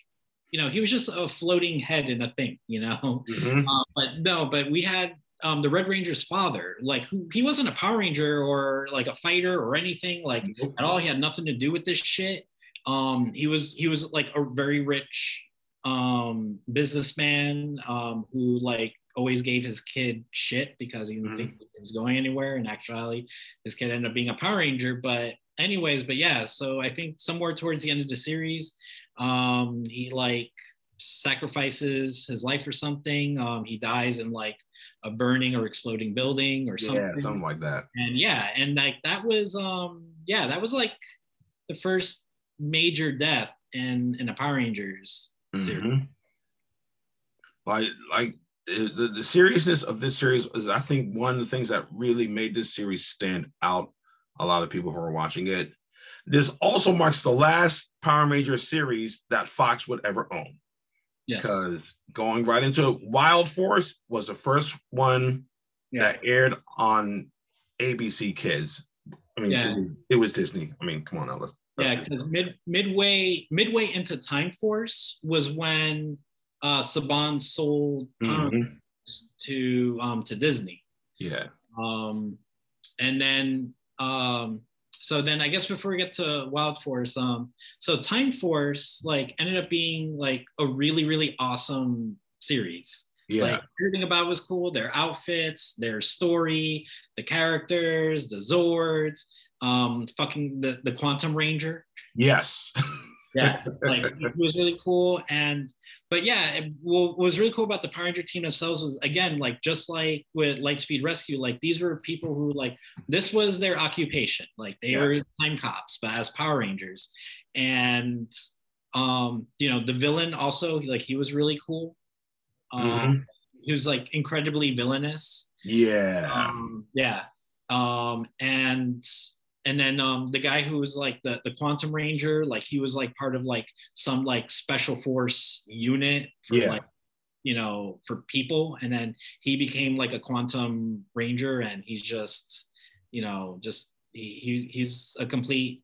you know, he was just a floating head in a thing, you know. Mm-hmm. Uh, but no, but we had um, the Red Ranger's father, like who he wasn't a Power Ranger or like a fighter or anything, like nope. at all. He had nothing to do with this shit. Um, he was he was like a very rich um, businessman um, who like always gave his kid shit because he didn't mm-hmm. think he was going anywhere. And actually, his kid ended up being a Power Ranger. But anyways, but yeah. So I think somewhere towards the end of the series, um, he like sacrifices his life for something. Um, he dies in like a burning or exploding building or something. Yeah, something like that. And yeah, and like that was um yeah, that was like the first major death in in a Power Rangers series. Mm-hmm. Like like the, the seriousness of this series is I think one of the things that really made this series stand out a lot of people who are watching it. This also marks the last Power Ranger series that Fox would ever own. Yes. Because going right into Wild Force was the first one yeah. that aired on ABC Kids. I mean, yeah. it, was, it, was, Disney. I mean, come on now, let's. let's yeah, because mid midway midway into Time Force was when uh, Saban sold mm-hmm. to um, to Disney. Yeah. Um, and then um, so then I guess before we get to Wild Force, um, so Time Force like ended up being like a really really awesome series. Yeah. Like everything about was cool. Their outfits, their story, the characters, the Zords, um, fucking the the Quantum Ranger. Yes. yeah, like it was really cool. And but yeah, it, what was really cool about the Power Ranger team themselves was again, like just like with Lightspeed Rescue, like these were people who like this was their occupation. Like they yeah. were time cops, but as Power Rangers. And um, you know, the villain also, like he was really cool. Um, mm-hmm. he was like incredibly villainous. Yeah. Um, yeah. Um, and and then um, the guy who was like the, the quantum ranger like he was like part of like some like special force unit for yeah. like you know for people. And then he became like a quantum ranger and he's just you know just he, he's he's a complete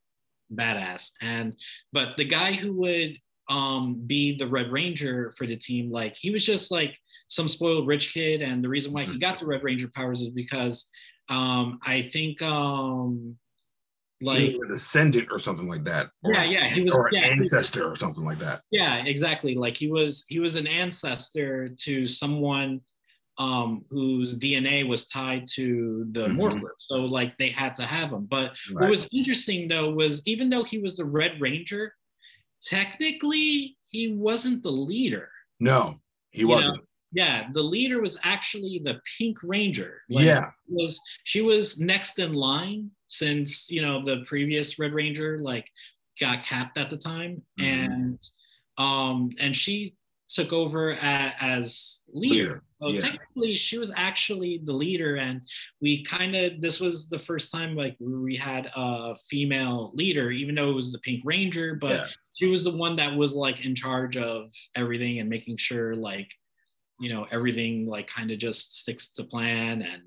badass. And but the guy who would um be the red ranger for the team like he was just like some spoiled rich kid. And the reason why he got the red ranger powers is because um i think um like a descendant or something like that. Or, yeah, yeah, he was or yeah, ancestor or something like that. Yeah, exactly. Like he was he was an ancestor to someone um, whose DNA was tied to the mm-hmm. Morpher. So like they had to have him. But right. what was interesting though was even though he was the Red Ranger, technically he wasn't the leader. No, he wasn't. Know? Yeah, the leader was actually the Pink Ranger. Like, yeah, was she was next in line since you know the previous Red Ranger like got capped at the time, mm-hmm. and um and she took over as leader. Leader, So yeah. technically, she was actually the leader, and we kind of this was the first time like we had a female leader, even though it was the Pink Ranger, but Yeah. she was the one that was like in charge of everything and making sure like you know everything like kind of just sticks to plan and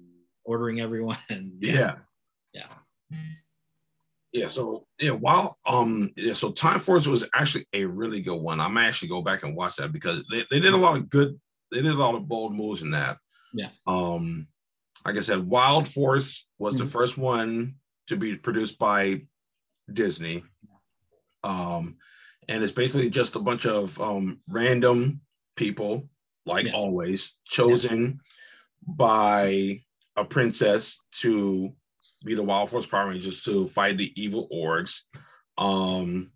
ordering everyone and Yeah. Yeah. Yeah. Yeah, so yeah, while um yeah, so Time Force was actually a really good one. I'm actually go back and watch that because they, they did a lot of good, they did a lot of bold moves in that. Yeah. Um, like I said, Wild Force was the Mhm. first one to be produced by Disney. Um, and it's basically just a bunch of um random people, like Yeah. always, chosen by a princess to be the Wild Force Power Rangers to fight the evil orgs. Um,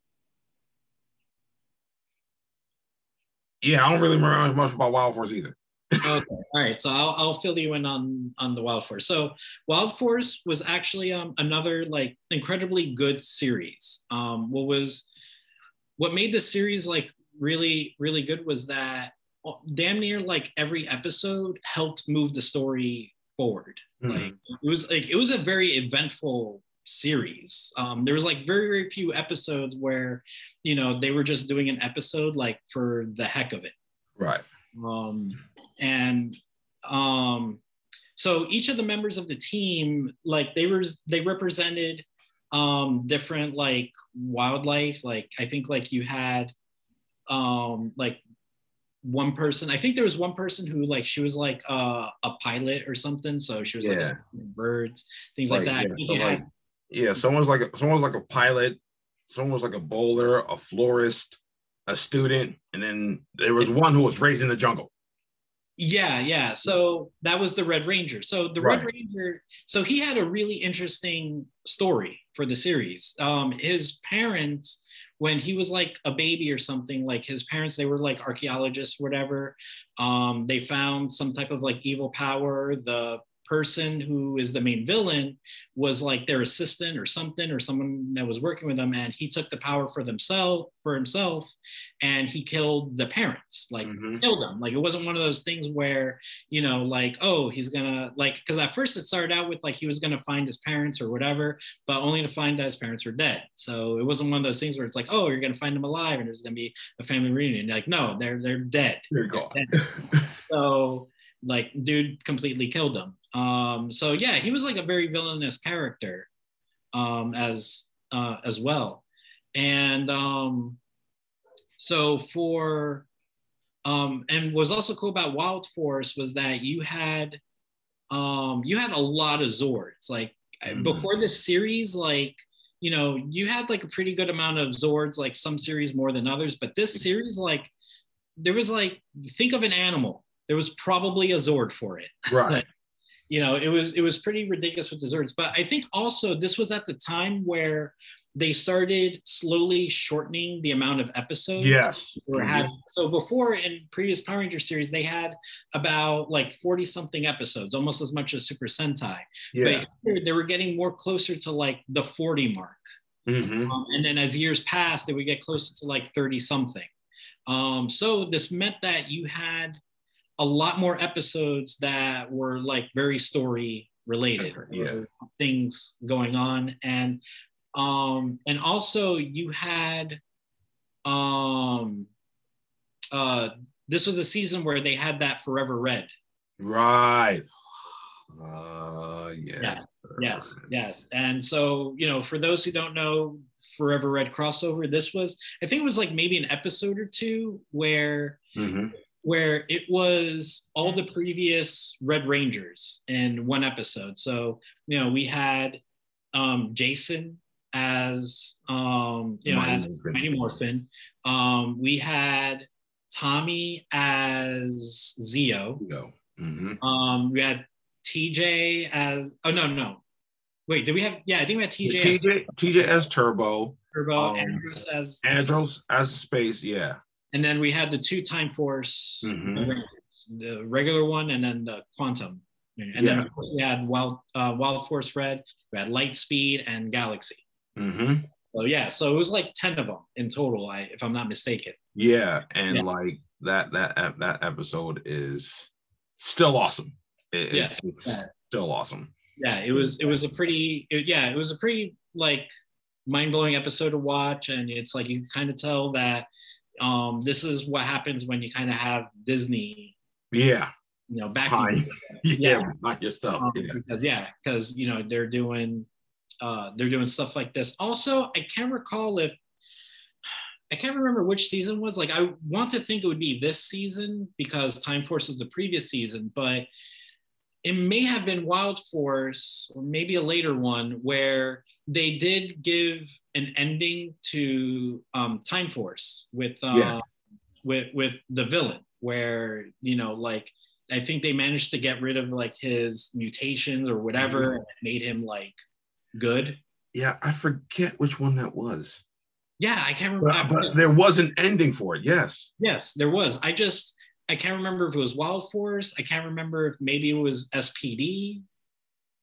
yeah, I don't really remember much about Wild Force either. okay all right so I'll, I'll fill you in on on the wild force so wild force was actually um, another like incredibly good series um what was what made the series like really really good was that uh, damn near like every episode helped move the story forward Mhm. like it was like it was a very eventful series um there was like very very few episodes where you know they were just doing an episode like for the heck of it Right. um, and um, so each of the members of the team like they were they represented um, different like wildlife like i think like you had um, like one person i think there was one person who like she was like uh, a pilot or something so she was like birds things like, that yeah, I think so you like, yeah, someone's like a, someone's like a pilot, someone was like a bowler, a florist, a student, and then there was one who was raised in the jungle. Yeah, yeah. So that was the Red Ranger. So the Right. Red Ranger, so he had a really interesting story for the series. Um, his parents, when he was like a baby or something, like his parents, they were like archaeologists, whatever. Um, they found some type of like evil power. The person who is the main villain was like their assistant or something or someone that was working with them and he took the power for themselves for himself and he killed the parents like Mhm. killed them. Like it wasn't one of those things where, you know, like, oh, he's gonna like because at first it started out with like he was gonna find his parents or whatever, but only to find that his parents were dead. So it wasn't one of those things where it's like, oh, you're gonna find them alive and there's gonna be a family reunion. Like, no, they're they're dead. Here you go. So like dude completely killed him. Um, so yeah, he was like a very villainous character um as uh as well. And um so for um and was also cool about Wild Force was that you had um you had a lot of Zords. Like Mhm. before this series, like you know, you had like a pretty good amount of Zords, like some series more than others, but this series, like there was like think of an animal. There was probably a Zord for it right. you know it was it was pretty ridiculous with the Zords. but i think also this was at the time where they started slowly shortening the amount of episodes Yes. Mhm. had so before in previous power ranger series they had about like 40 something episodes almost as much as super sentai Yeah. but here they were getting more closer to like the 40 mark Mhm. um, and then as years passed, they would get closer to like 30 something. Um, so this meant that you had a lot more episodes that were like very story related, Yeah. things going on. And um, and also you had um uh this was a season where they had that Forever Red. Right. Uh, yes. Yeah. Yes, yes. And so, you know, for those who don't know Forever Red crossover, this was I think it was like maybe an episode or two where Mhm. Where it was all the previous Red Rangers in one episode. So, you know, we had um Jason as um, you know, Mighty as. Mighty Morphin. Um, we had Tommy as Zeo. You go. Mhm. Um, we had TJ as oh no no, wait did we have yeah I think we had TJ as TJ TJ as Turbo, Turbo, um, Andros as Andros as Space. Yeah. And then we had the two Time Force, Mhm. The regular one and then the Quantum, and then of course we had Wild uh, Wild Force Red, we had light speed and Galaxy. Mhm. So yeah, so it was like ten of them in total, I, if I'm not mistaken. Yeah, and Yeah. like that that that episode is still awesome. It, Yeah. it's, it's Yeah. still awesome. yeah it was it was a pretty it, yeah it was a pretty like mind-blowing episode to watch and it's like you kind of tell that um this is what happens when you kind of have disney Yeah, you know back yeah, Yeah. your stuff. um, yeah. because yeah because you know they're doing uh they're doing stuff like this also i can't recall if i can't remember which season was like i want to think it would be this season because time force was the previous season but it may have been wild force or maybe a later one where they did give an ending to um time force with uh Yeah. with with the villain where you know like I think they managed to get rid of like his mutations or whatever and made him like good. Yeah, I forget which one that was. Yeah, I can't remember. But, but there was an ending for it. Yes. yes, there was. I just I can't remember if it was Wild Force. I can't remember if maybe it was SPD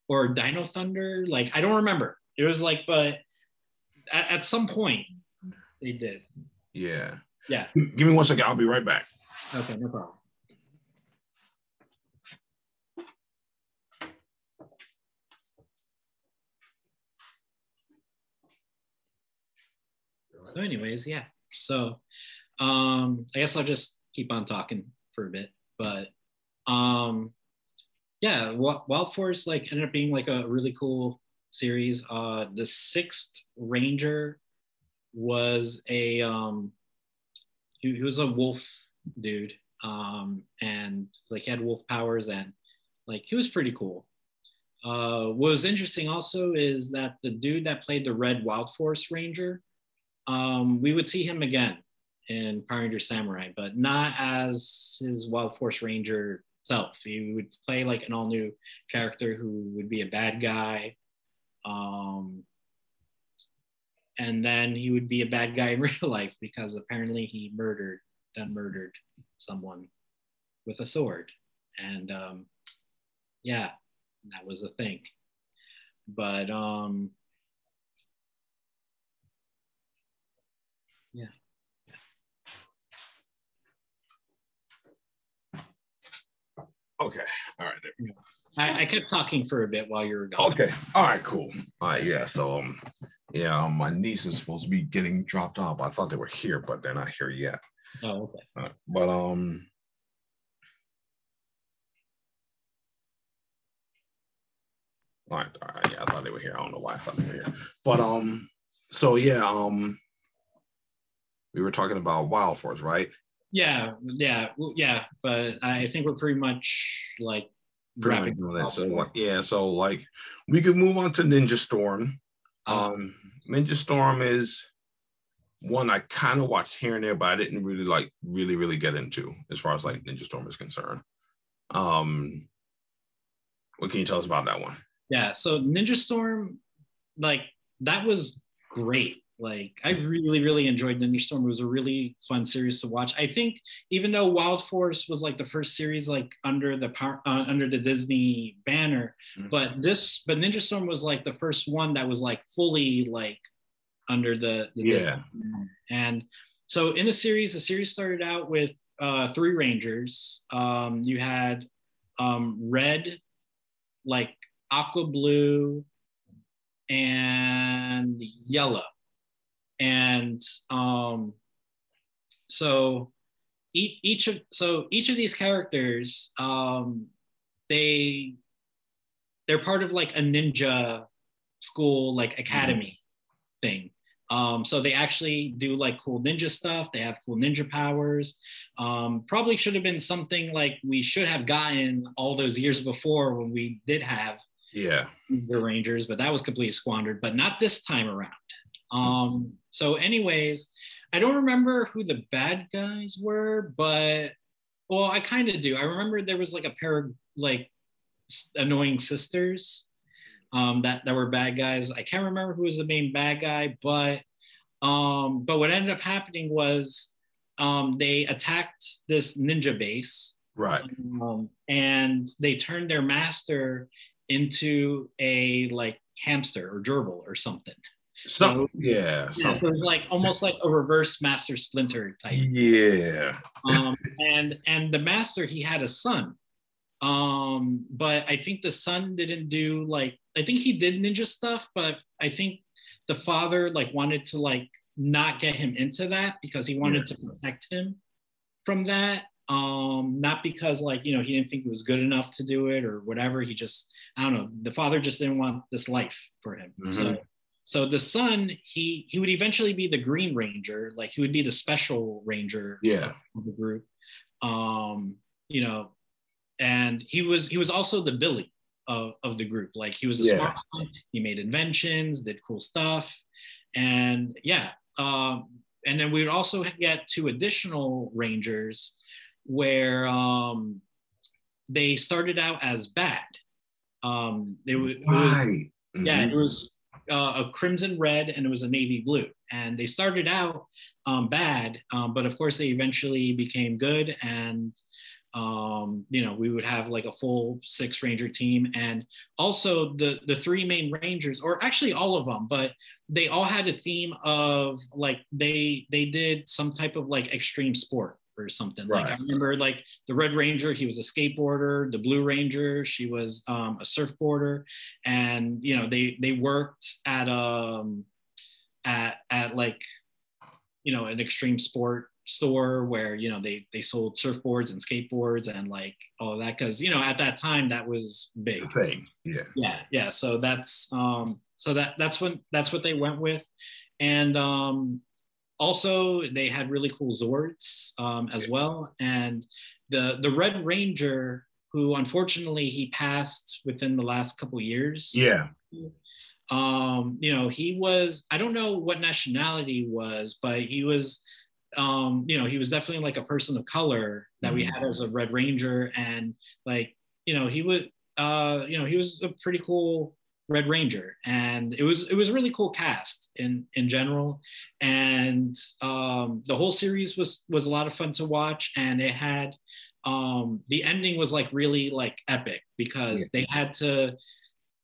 or Dino Thunder. Like I don't remember. It was like, but at, at some point they did. Yeah. Yeah. Give me one second. I'll be right back. Okay, no problem. So, anyways, yeah. So, um, I guess I'll just keep on talking for a bit, but um, yeah, Wild Force like ended up being like a really cool series. Uh, the sixth Ranger was a um, he, he was a wolf dude, um, and like he had wolf powers and like he was pretty cool. Uh, what was interesting also is that the dude that played the Red Wild Force Ranger, um, we would see him again in Power Ranger Samurai, but not as his Wild Force Ranger self. He would play like an all new character who would be a bad guy. Um, and then he would be a bad guy in real life because apparently he murdered, done murdered someone with a sword. And um, yeah, that was a thing. But um, yeah. Okay. All right. There. We go. I, I kept talking for a bit while you were gone. Okay. All right. Cool. All right. Yeah. So um, yeah, um, my niece is supposed to be getting dropped off. I thought they were here, but they're not here yet. Oh, okay. Uh, but um. All right, all right, yeah, I thought they were here. I don't know why I thought they were here. But um, so yeah, um, we were talking about Wild Force, right? Yeah, yeah, yeah. But I think we're pretty much like Pretty wrapping much that. So like, yeah, so like we could move on to Ninja Storm. Uh, Um, Ninja Storm is one I kind of watched here and there, but I didn't really like really really get into as far as like Ninja Storm is concerned. Um, what can you tell us about that one? yeah so ninja storm like that was great like i really really enjoyed ninja storm it was a really fun series to watch i think even though wild force was like the first series like under the power uh, under the disney banner Mhm. but this but ninja storm was like the first one that was like fully like under the, the Disney Yeah. banner. and so in the series the series started out with uh three rangers um you had um red like aqua blue and yellow and um so each, each of so each of these characters um they they're part of like a ninja school like academy thing. Um so they actually do like cool ninja stuff. They have cool ninja powers. Um probably should have been something like we should have gotten all those years before when we did have Yeah, the Rangers, but that was completely squandered, but not this time around. Um, so, anyways, I don't remember who the bad guys were, but well, I kind of do. I remember there was like a pair of like annoying sisters um, that that were bad guys. I can't remember who was the main bad guy, but um, but what ended up happening was um, they attacked this ninja base right. um, and they turned their master into a like hamster or gerbil or something So, yeah, yeah so it's like almost like a reverse Master Splinter type. Yeah. um, and and the Master he had a son, um, but I think the son didn't do like I think he did ninja stuff, but I think the father like wanted to like not get him into that because he wanted yeah. to protect him from that um not because like you know he didn't think it was good enough to do it or whatever he just i don't know the father just didn't want this life for him mm-hmm. so so the son he he would eventually be the green ranger like he would be the special ranger yeah of the group um you know and he was he was also the billy of, of the group like he was a yeah. smart one he made inventions did cool stuff and yeah um and then we would also get two additional rangers where um, they started out as bad. Um, they were, right. mm-hmm. yeah, it was uh, a crimson red and it was a navy blue. And they started out um, bad, um, but of course they eventually became good. And um, you know, we would have like a full six ranger team, and also the the three main rangers, or actually all of them, but they all had a theme of like they they did some type of like extreme sport or something. Right. Like I remember like the Red Ranger, he was a skateboarder. The Blue Ranger, she was um, a surfboarder, and you know they they worked at um at at like you know an extreme sport store where you know they they sold surfboards and skateboards and like all that because you know at that time that was big thing yeah yeah yeah so that's um so that that's when that's what they went with and um also they had really cool zords um, as well. And the the red ranger who unfortunately he passed within the last couple years. Yeah. Um you know he was i don't know what nationality was but he was um you know he was definitely like a person of color that we had as a red ranger. And like you know he would uh you know he was a pretty cool Red Ranger, and it was it was a really cool cast in in general, and um, the whole series was was a lot of fun to watch, and it had um, the ending was like really like epic because yeah. they had to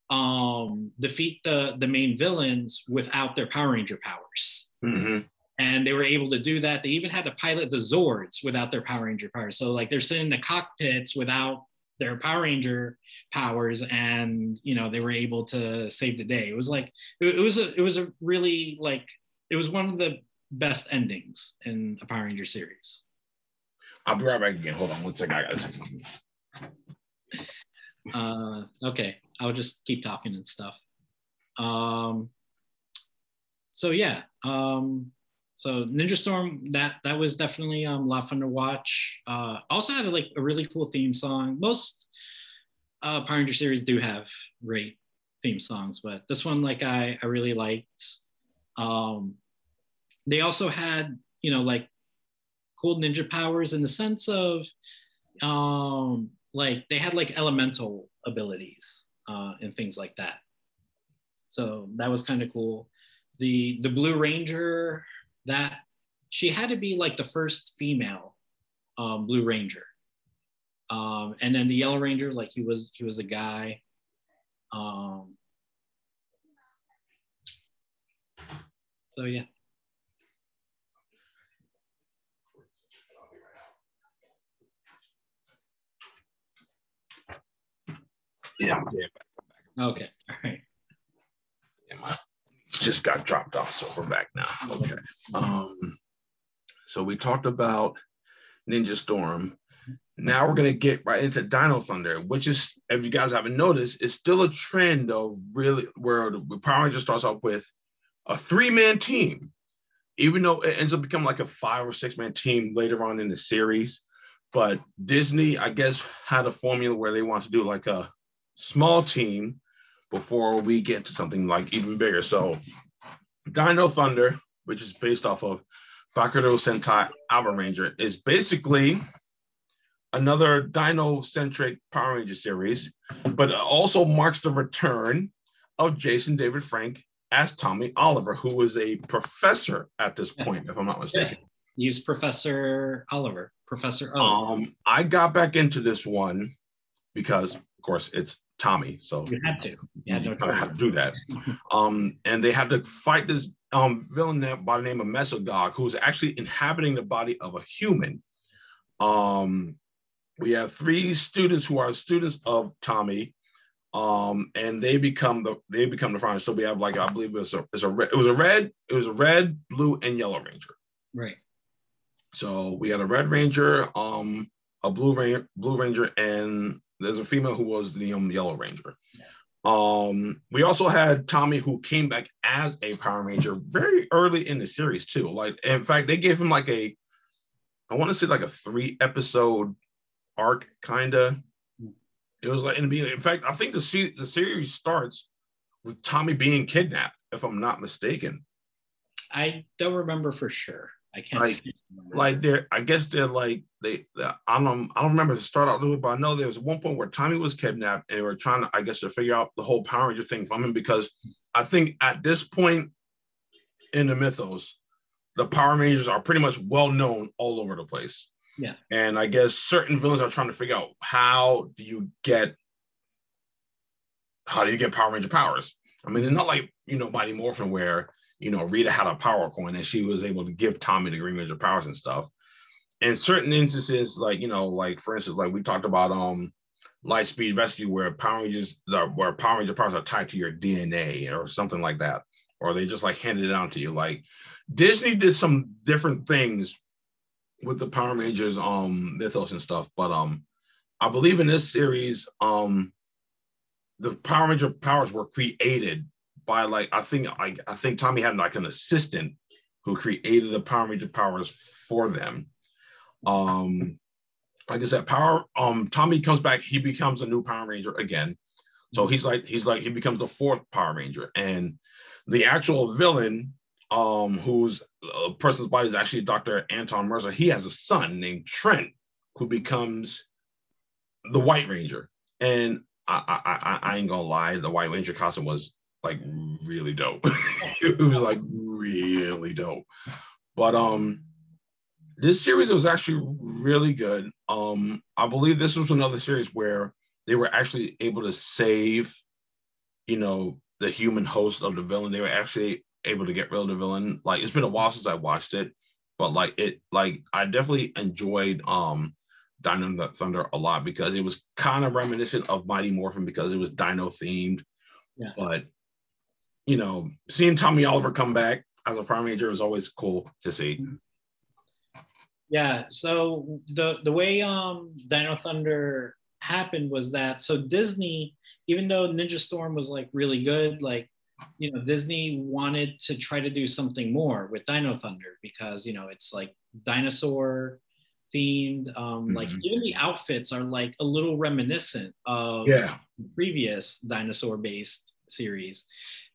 um, defeat the the main villains without their Power Ranger powers. Mm-hmm. And they were able to do that. They even had to pilot the Zords without their Power Ranger powers. So like they're sitting in the cockpits without their Power Ranger powers, and you know they were able to save the day. It was like it, it was a it was a really like it was one of the best endings in a Power Ranger series. I'll be right back again. Hold on one second. I gotta uh, okay, I'll just keep talking and stuff. Um, so yeah, um, so Ninja Storm, that that was definitely um, a lot of fun to watch. Uh, also had a, like a really cool theme song. Most uh, Power Ranger series do have great theme songs, but this one, like I, I really liked. Um, they also had, you know, like cool ninja powers in the sense of, um, like they had like elemental abilities uh, and things like that. So that was kind of cool. The the Blue Ranger that she had to be like the first female um, Blue Ranger. Um, and then the Yellow Ranger, like he was, he was a guy. Um, so yeah. Yeah. Okay. All right. Yeah, just got dropped off, so we're back now. Okay. Um, so we talked about Ninja Storm. Now we're gonna get right into Dino Thunder, which is, if you guys haven't noticed, is still a trend of really where the Power Rangers starts off with a three-man team, even though it ends up becoming like a five or six-man team later on in the series. But Disney, I guess, had a formula where they want to do like a small team before we get to something like even bigger. So Dino Thunder, which is based off of Bakuto Sentai Alpha Ranger, is basically another dino-centric Power Ranger series, but also marks the return of Jason David Frank as Tommy Oliver, who was a professor at this point, if I'm not mistaken. Yes. He's Professor Oliver. Professor O. Um, I got back into this one because, of course, it's Tommy. So you had to. You had, no had to do that. um, and they had to fight this um villain by the name of Mesogog, who's actually inhabiting the body of a human. Um, we have three students who are students of Tommy, um, and they become the they become the fighters. So we have like I believe it was a, it's a it was a red it was a red, blue, and yellow ranger. Right. So we had a red ranger, um, a blue ranger, blue ranger, and there's a female who was the um, yellow ranger. Um, we also had Tommy who came back as a Power Ranger very early in the series too. Like, in fact, they gave him like a, I want to say like a three episode arc, kinda. It was like in the beginning. In fact, I think the se- the series starts with Tommy being kidnapped, if I'm not mistaken. I don't remember for sure. I can't like, like they're I guess they're like they I don't I don't remember the start out but I know there was one point where Tommy was kidnapped and they were trying to I guess to figure out the whole Power Ranger thing from him because I think at this point in the mythos, the Power Rangers are pretty much well known all over the place. Yeah. And I guess certain villains are trying to figure out how do you get how do you get Power Ranger powers? I mean, it's not like you know Mighty Morphin where you know, Rita had a power coin and she was able to give Tommy the Green Ranger powers and stuff. In certain instances, like, you know, like for instance, like we talked about um Lightspeed Rescue, where Power Rangers where Power Ranger powers are tied to your DNA or something like that. Or they just like handed it down to you. Like Disney did some different things with the Power Rangers um mythos and stuff, but um I believe in this series, um the Power Ranger powers were created by like I think like I think Tommy had like an assistant who created the Power Ranger powers for them. Um, like I said, Power um Tommy comes back, he becomes a new Power Ranger again. So he's like he's like he becomes the fourth Power Ranger, and the actual villain, um, who's a person's body is actually Dr. Anton Mercer. He has a son named Trent who becomes the White Ranger, and I, I, I, I ain't gonna lie, the White Ranger costume was like really dope. it was like really dope. But um this series was actually really good. Um I believe this was another series where they were actually able to save you know the human host of the villain. They were actually able to get rid of the villain. Like it's been a while since I watched it, but like it like I definitely enjoyed um Dino Thunder a lot because it was kind of reminiscent of Mighty Morphin because it was dino themed. Yeah. But you know, seeing Tommy Oliver come back as a prime major is always cool to see. Yeah. So the the way um Dino Thunder happened was that so Disney, even though Ninja Storm was like really good, like you know Disney wanted to try to do something more with Dino Thunder because you know it's like dinosaur themed. Um, mm-hmm. Like even the outfits are like a little reminiscent of yeah. previous dinosaur based series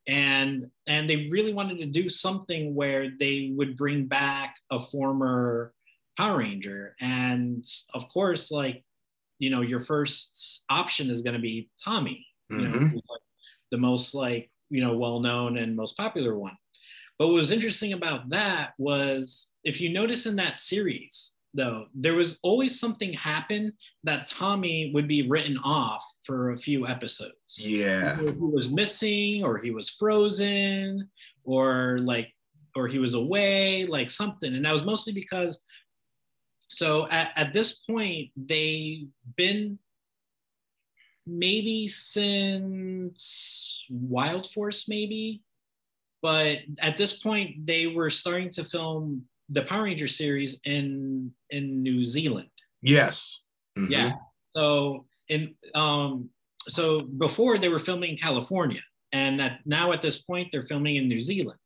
and and they really wanted to do something where they would bring back a former Power Ranger, and of course, like you know, your first option is going to be Tommy, you mm-hmm. know, the most like you know well known and most popular one. But what was interesting about that was if you notice in that series, though, there was always something happen that Tommy would be written off for a few episodes. Yeah. Either he was missing or he was frozen or like or he was away, like something. And that was mostly because so at, at this point they've been maybe since Wild Force, maybe. But at this point, they were starting to film the Power Ranger series in in New Zealand. Yes. Mm-hmm. Yeah. So in um so before they were filming in California, and that now at this point they're filming in New Zealand,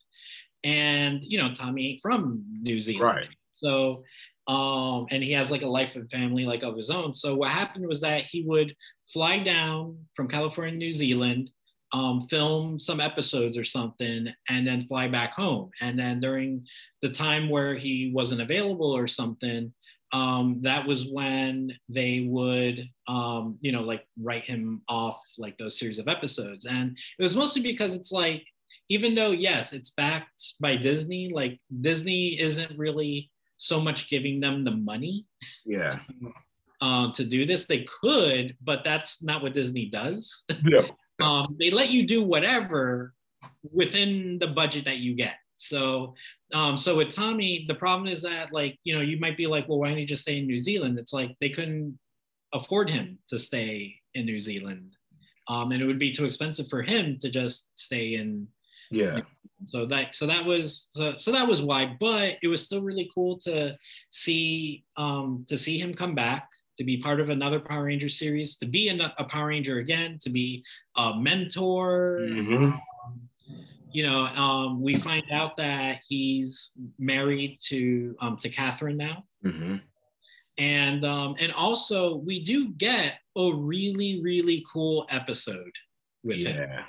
and you know Tommy ain't from New Zealand, right? So um, and he has like a life and family like of his own. So what happened was that he would fly down from California, New Zealand, um, film some episodes or something and then fly back home. And then during the time where he wasn't available or something, um, that was when they would, um, you know, like write him off like those series of episodes. And it was mostly because it's like, even though, yes, it's backed by Disney, like Disney isn't really so much giving them the money. Yeah. um, to do this. They could, but that's not what Disney does. Yeah. um, they let you do whatever within the budget that you get. So, um, so with Tommy, the problem is that like you know you might be like, well, why don't you just stay in New Zealand? It's like they couldn't afford him to stay in New Zealand, um, and it would be too expensive for him to just stay in. Yeah. So that so that was so, so that was why, but it was still really cool to see um, to see him come back to be part of another Power Ranger series, to be a, Power Ranger again, to be a mentor. Mhm. You know, um, we find out that he's married to um, to Catherine now, Mhm. and um, and also we do get a really really cool episode with him. Yeah.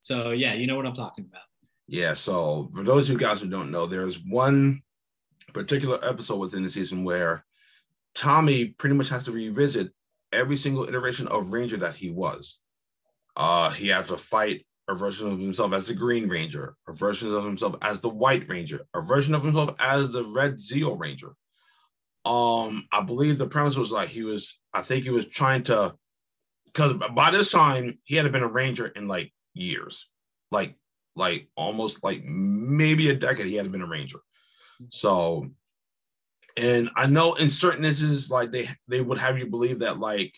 So yeah, you know what I'm talking about. Yeah. So for those of you guys who don't know, there's one particular episode within the season where Tommy pretty much has to revisit every single iteration of Ranger that he was. Uh, he has to fight a version of himself as the Green Ranger, a version of himself as the White Ranger, a version of himself as the Red Zeo Ranger. Um, I believe the premise was like he was, I think he was trying to, because by this time he had been a Ranger in like years, like like almost like maybe a decade he had been a Ranger. So, and I know in certain instances, like they they would have you believe that like,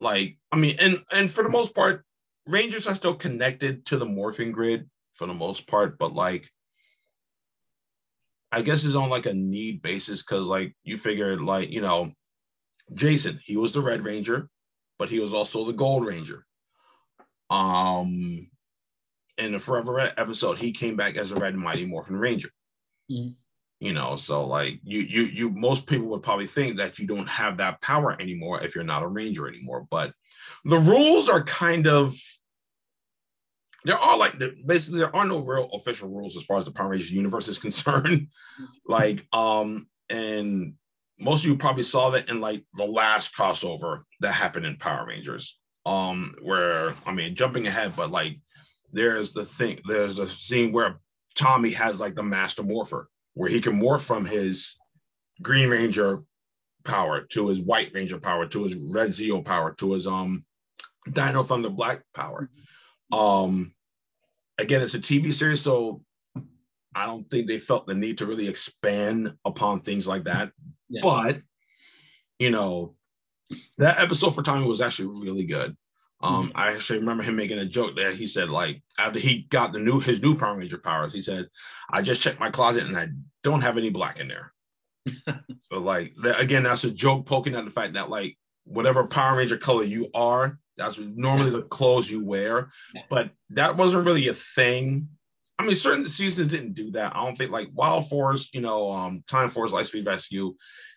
like I mean, and and for the most part, Rangers are still connected to the morphing grid for the most part, but like, I guess it's on like a need basis because like you figure like you know, Jason he was the Red Ranger, but he was also the Gold Ranger. Um, in the Forever Red episode, he came back as a Red Mighty Morphin Ranger. Mhm. You know, so like you you you most people would probably think that you don't have that power anymore if you're not a ranger anymore. But the rules are kind of there are like basically there are no real official rules as far as the Power Rangers universe is concerned. like um and most of you probably saw that in like the last crossover that happened in Power Rangers. Um, where I mean jumping ahead, but like there's the thing, there's the scene where Tommy has like the master morpher, where he can morph from his Green Ranger power to his White Ranger power to his Red Zeo power to his um Dino Thunder Black power. Um, again, it's a TV series, so I don't think they felt the need to really expand upon things like that. Yeah. But you know, that episode for Tommy was actually really good. Um, I actually remember him making a joke that he said, like, after he got the new his new Power Ranger powers, he said, I just checked my closet and I don't have any black in there. so, like, that, again, that's a joke poking at the fact that, like, whatever Power Ranger color you are, that's normally the clothes you wear. But that wasn't really a thing. I mean, certain seasons didn't do that. I don't think like Wild Force, you know, um, Time Force, Lightspeed Rescue,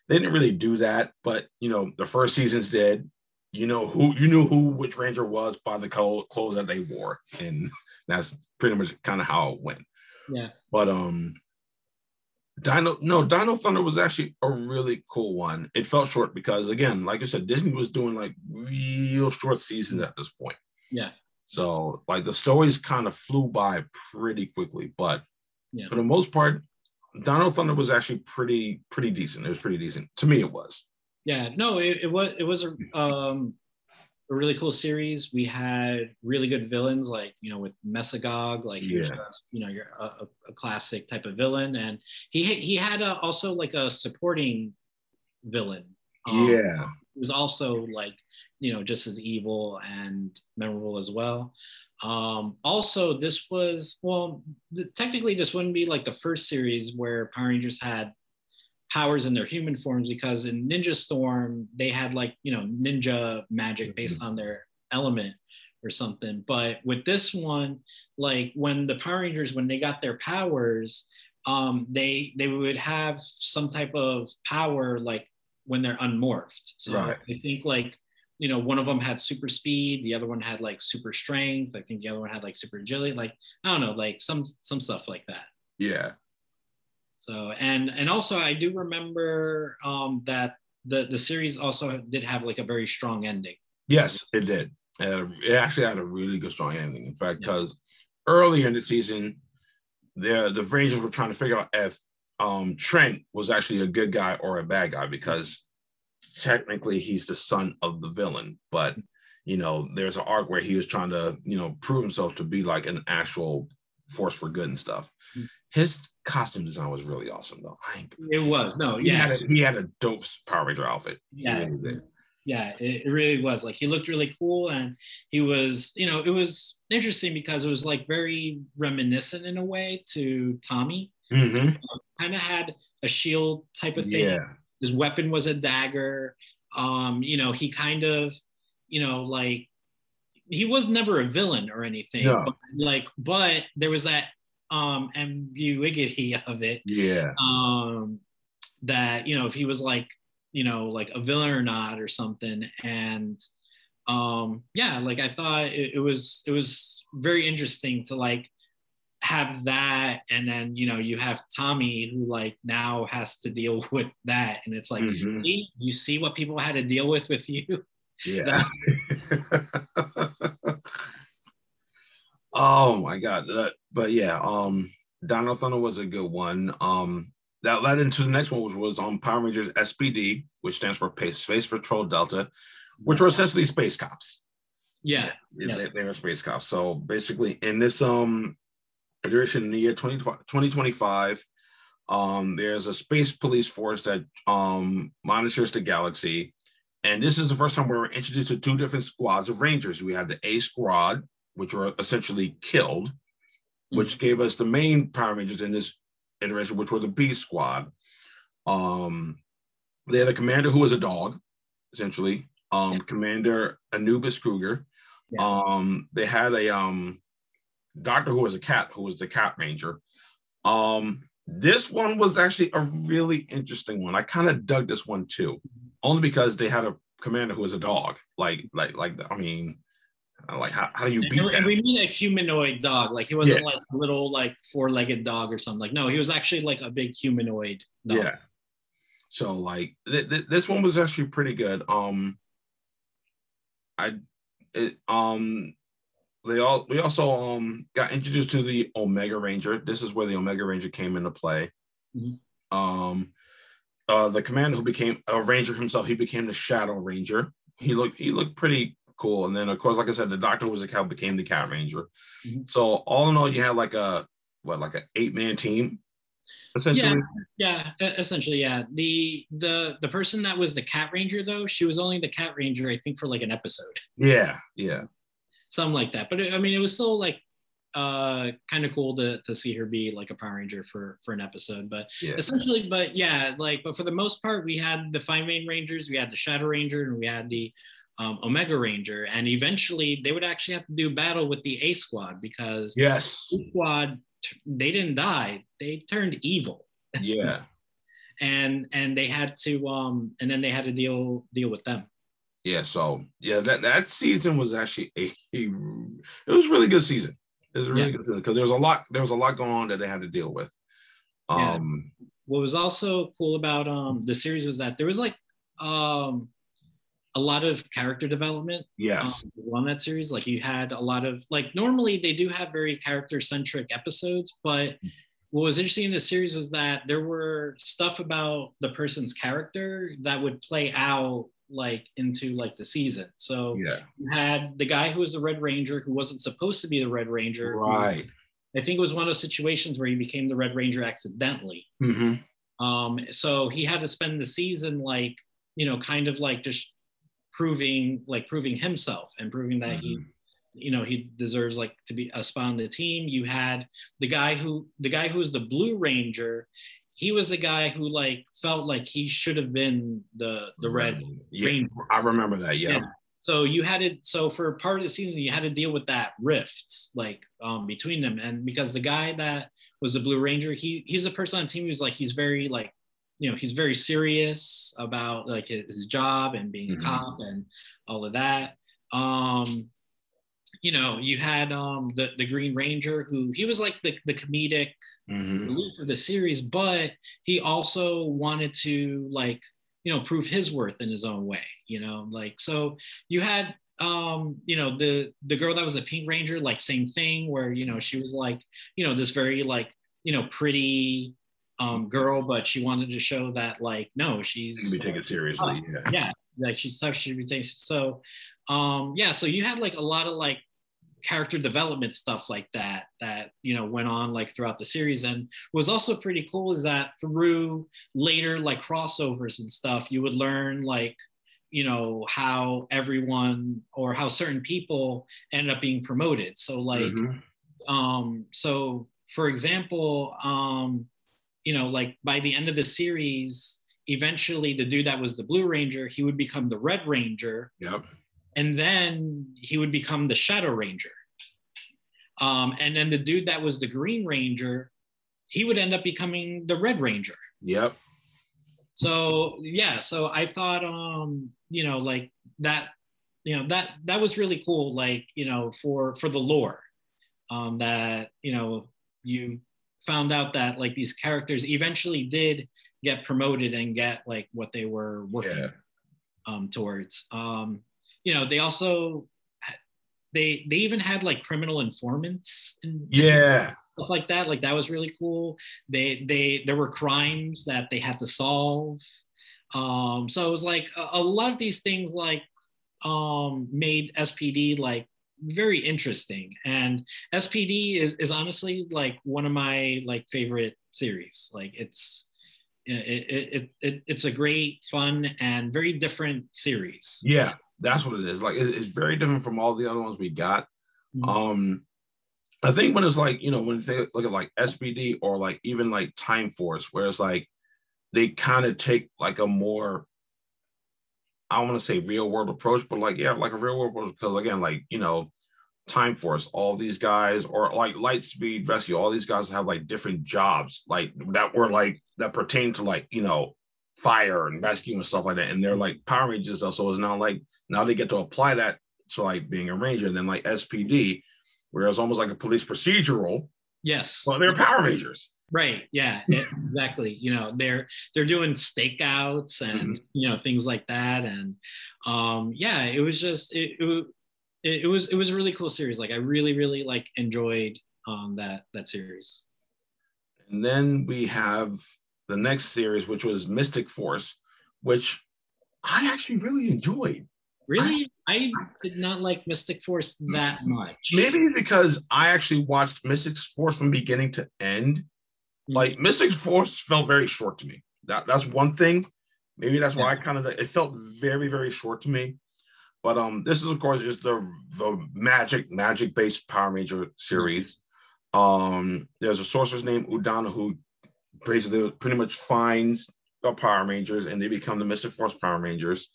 they didn't really do that. But you know, the first seasons did. You know who you knew who which ranger was by the clothes that they wore, and that's pretty much kind of how it went. Yeah. But um, Dino no Dino Thunder was actually a really cool one. It felt short because again, like I said, Disney was doing like real short seasons at this point. Yeah. So like the stories kind of flew by pretty quickly, but Yeah. for the most part, Dino Thunder was actually pretty pretty decent. It was pretty decent to me. It was. Yeah, no, it, it was it was a um a really cool series. We had really good villains, like you know, with Mesogog, like he was, you know, you're a, a- classic type of villain, and he he had a, also like a supporting villain. Um, yeah. who was also like you know just as evil and memorable as well. Um, also, this was well, th- technically, this wouldn't be like the first series where Power Rangers had powers in their human forms because in Ninja Storm they had like you know ninja magic based on their element or something. But with this one, like when the Power Rangers when they got their powers, um, they they would have some type of power like when they're unmorphed. So Right. I think like you know one of them had super speed, the other one had like super strength. I think the other one had like super agility. Like I don't know, like some some stuff like that. Yeah. So and and also I do remember um, that the the series also did have like a very strong ending. Yes, it did. And it actually had a really good strong ending. In fact, Yeah. because earlier in the season, the the Rangers were trying to figure out if um, Trent was actually a good guy or a bad guy because technically he's the son of the villain, but you know, there's an arc where he was trying to, you know, prove himself to be like an actual force for good and stuff. Mm-hmm. His costume design was really awesome, though. it was no, he yeah. Had a, he had a dope Power Ranger outfit. Yeah. Yeah, it, it really was. Like he looked really cool, and he was, you know, it was interesting because it was like very reminiscent in a way to Tommy. Mm-hmm. Um, kind of had a shield type of thing. Yeah. His weapon was a dagger. Um, you know, he kind of you know, like he was never a villain or anything. No. But, like, but there was that um ambiguity of it. Yeah. Um that, you know, if he was like, you know, like a villain or not or something. And um yeah, like I thought it, it was it was very interesting to like have that and then you know you have tommy who like now has to deal with that and it's like mm-hmm. see you see what people had to deal with with you yeah. oh my god. but yeah, um Dino Thunder was a good one. Um that led into the next one, which was on um, Power Rangers SPD, which stands for Space Patrol Delta, which were essentially space cops. Yeah. Yes. They, they were space cops. So basically in this um iteration in the year 20, 2025, um, there's a space police force that um monitors the galaxy and this is the first time we were introduced to two different squads of Rangers. We had the A squad, which were essentially killed, which mm-hmm. gave us the main Power Rangers in this iteration, which were the B squad. Um, they had a commander who was a dog, essentially. Um, yeah. Commander Anubis Cruger. Yeah. Um, they had a um, doctor who was a cat, who was the cat ranger. Um, this one was actually a really interesting one. I kind of dug this one too, only because they had a commander who was a dog. Like, like, like. I mean, like how, how do you beat and, that? We mean a humanoid dog. Like he wasn't yeah. like a little like four-legged dog or something. Like no, he was actually like a big humanoid. Dog. Yeah. So like th- th- this one was actually pretty good. Um, I it um they all we also um got introduced to the Omega Ranger. This is where the Omega Ranger came into play. Mm-hmm. Um, uh, the commander who became a ranger himself, he became the Shadow Ranger. He looked he looked pretty cool. And then of course, like I said, the Doctor was a cat became the Cat Ranger. Mm-hmm. So all in all, you had like a what like an eight man team. Essentially. Yeah, yeah, essentially, yeah. The the the person that was the Cat Ranger though, she was only the Cat Ranger, I think, for like an episode. Yeah, yeah something like that. But I mean, it was still like uh kind of cool to to see her be like a Power Ranger for for an episode. But yeah. essentially, but yeah, like but for the most part, we had the five main Rangers, we had the Shadow Ranger, and we had the um, Omega Ranger, and eventually they would actually have to do battle with the A Squad because yes, A Squad they didn't die, they turned evil. Yeah. and and they had to um and then they had to deal deal with them yeah, so yeah, that that season was actually a, a it was really good season. It was really yeah. good because there was a lot there was a lot going on that they had to deal with. Um, yeah. What was also cool about um the series was that there was like um a lot of character development. Yes. Um, on that series, like you had a lot of like normally they do have very character centric episodes, but mm. what was interesting in the series was that there were stuff about the person's character that would play out like into like the season. So yeah. you had the guy who was the Red Ranger who wasn't supposed to be the Red Ranger. Right. I think it was one of those situations where he became the Red Ranger accidentally. Mm-hmm. Um, so he had to spend the season like, you know, kind of like just proving like proving himself and proving that mm-hmm. he you know he deserves like to be a spot on the team you had the guy who the guy who was the blue ranger he was the guy who like felt like he should have been the the red yeah, I remember that. Yeah. yeah. So you had it. So for part of the season, you had to deal with that rift like um, between them, and because the guy that was the Blue Ranger, he he's a person on the team who's like he's very like you know he's very serious about like his, his job and being mm-hmm. a cop and all of that. Um, you know, you had um, the the Green Ranger, who he was like the the comedic mm-hmm. relief of the series, but he also wanted to like you know prove his worth in his own way. You know, like so you had um you know the the girl that was a pink ranger like same thing where you know she was like you know this very like you know pretty um, girl, but she wanted to show that like no, she's She can be taken seriously. yeah. yeah, like she's tough. She be taken so. Um, yeah, so you had like a lot of like character development stuff like that that you know went on like throughout the series and was also pretty cool is that through later like crossovers and stuff you would learn like you know how everyone or how certain people end up being promoted so like Mhm. um so for example um you know like by the end of the series eventually the dude that was the blue ranger he would become the red ranger Yep. and then he would become the shadow ranger um and then the dude that was the green ranger he would end up becoming the red ranger Yep. so yeah so i thought um you know like that you know that that was really cool like you know for for the lore um that you know you found out that like these characters eventually did get promoted and get like what they were working Yeah. um towards um you know they also they they even had like criminal informants and Yeah. stuff like that like that was really cool they they there were crimes that they had to solve um so it was like a, a lot of these things like um made spd like very interesting and spd is is honestly like one of my like favorite series like it's it, it, it, it it's a great fun and very different series Yeah. That's what it is. Like it- it's very different from all the other ones we got. Mhm. Um, I think when it's like, you know, when they look at like SPD or like even like Time Force, where it's like they kind of take like a more, I want to say real world approach, but like, yeah, like a real world approach. Because again, like, you know, Time Force, all these guys, or like Lightspeed Rescue, all these guys have like different jobs, like that were like that pertain to like, you know, fire and rescue and stuff like that. And they're like Power Rangers, stuff. so it's now like now they get to apply that to like being a ranger. And then like SPD, where it's almost like a police procedural, yes well, they're Power Rangers. Right. Yeah. exactly. You know, they're they're doing stakeouts and you know things like that, and um, yeah, it was just it, it it was it was a really cool series. Like I really really like enjoyed um that that series. And then we have the next series, which was Mystic Force, which I actually really enjoyed. Really, I did not like Mystic Force that much. Maybe because I actually watched Mystic Force from beginning to end. Like Mystic Force felt very short to me. That that's one thing. Maybe that's why I kind of it felt very very short to me. But um, this is of course just the the magic magic based Power Ranger series. Um, there's a sorceress named Udonna who basically pretty much finds the Power Rangers and they become the Mystic Force Power Rangers.